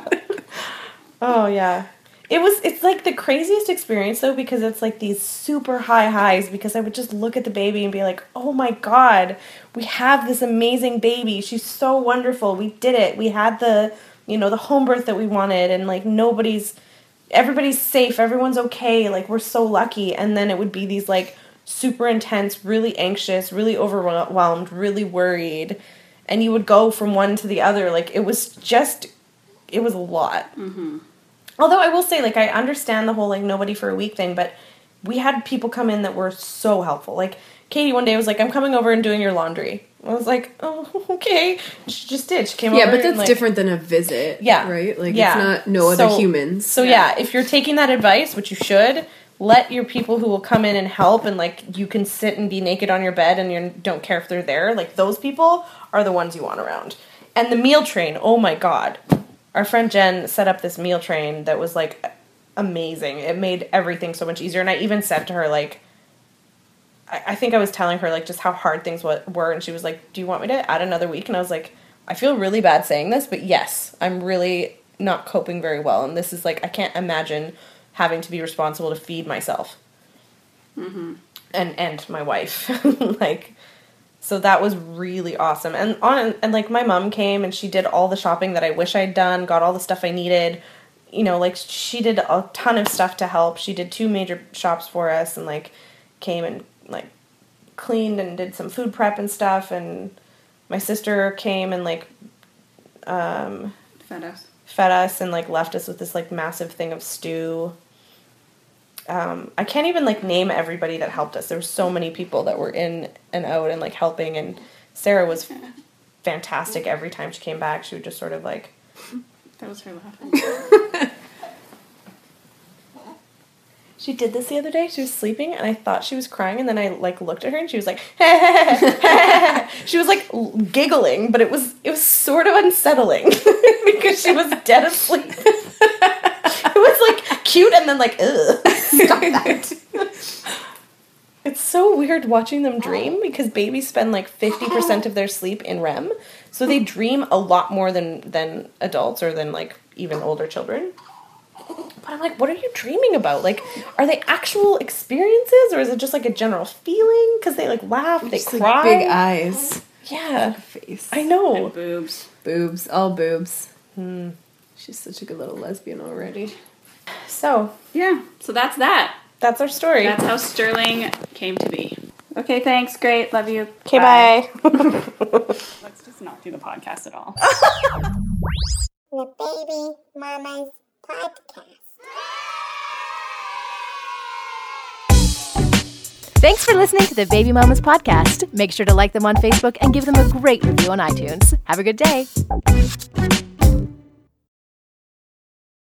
[SPEAKER 5] Oh yeah. It was it's like the craziest experience though because it's like these super high highs because I would just look at the baby and be like, "Oh my god, we have this amazing baby. She's so wonderful. We did it. We had the, you know, the home birth that we wanted and like nobody's everybody's safe. Everyone's okay. Like we're so lucky." And then it would be these like super intense, really anxious, really overwhelmed, really worried. And you would go from one to the other like it was just it was a lot. Mm-hmm. Although I will say, like, I understand the whole like nobody for a week thing, but we had people come in that were so helpful. Like Katie one day was like, "I'm coming over and doing your laundry." I was like, "Oh, okay." She just did. She came
[SPEAKER 6] Yeah,
[SPEAKER 5] over.
[SPEAKER 6] Yeah, but
[SPEAKER 5] and,
[SPEAKER 6] that's
[SPEAKER 5] like-
[SPEAKER 6] different than a visit.
[SPEAKER 5] Yeah.
[SPEAKER 6] Right? Like,
[SPEAKER 5] Yeah.
[SPEAKER 6] it's not no other humans.
[SPEAKER 5] So yeah, if you're taking that advice, which you should, let your people who will come in and help, and like you can sit and be naked on your bed and you don't care if they're there. Like those people are the ones you want around. And the meal train, oh my god, our friend Jen set up this meal train that was like amazing. It made everything so much easier. And I even said to her like. I I think I was telling her like just how hard things wa- were, and she was like, "Do you want me to add another week?" And I was like, "I feel really bad saying this, but yes, I'm really not coping very well, and this is like I can't imagine having to be responsible to feed myself mm-hmm. and and my wife, like." So that was really awesome, and on and like my mom came and she did all the shopping that I wish I'd done, got all the stuff I needed, you know, like she did a ton of stuff to help. She did two major shops for us, and like came and cleaned and did some food prep and stuff and my sister came and like um
[SPEAKER 2] Fed us.
[SPEAKER 5] fed us and like left us with this like massive thing of stew um i can't even like name everybody that helped us there were so many people that were in and out and like helping and sarah was fantastic every time she came back she would just sort of like
[SPEAKER 2] That was her laughing.
[SPEAKER 5] She did this the other day. She was sleeping, and I thought she was crying, and then I like looked at her, and she was like, she was like giggling, but it was it was sort of unsettling because she was dead asleep. it was like cute, and then like, ugh, stop that. It's so weird watching them dream because babies spend like fifty percent of their sleep in REM, so they hmm. dream a lot more than than adults or than like even older children. But I'm like, what are you dreaming about? Like, are they actual experiences or is it just like a general feeling? Because they like laugh, they
[SPEAKER 6] Just, like,
[SPEAKER 5] cry.
[SPEAKER 6] big eyes.
[SPEAKER 5] Yeah,
[SPEAKER 6] Face.
[SPEAKER 5] I know.
[SPEAKER 2] And boobs.
[SPEAKER 6] Boobs. All boobs. Hmm. She's such a good little lesbian already.
[SPEAKER 5] So
[SPEAKER 2] Yeah. So that's that.
[SPEAKER 5] that's our story.
[SPEAKER 2] That's how Sterling came to be. Okay, thanks. Great. Love you.
[SPEAKER 5] Okay, bye.
[SPEAKER 2] Let's just not do the podcast at all.
[SPEAKER 7] the Baby Mama's Podcast.
[SPEAKER 8] Thanks for listening to the Baby Mamas podcast. Make sure to like them on Facebook and give them a great review on iTunes. Have a good day.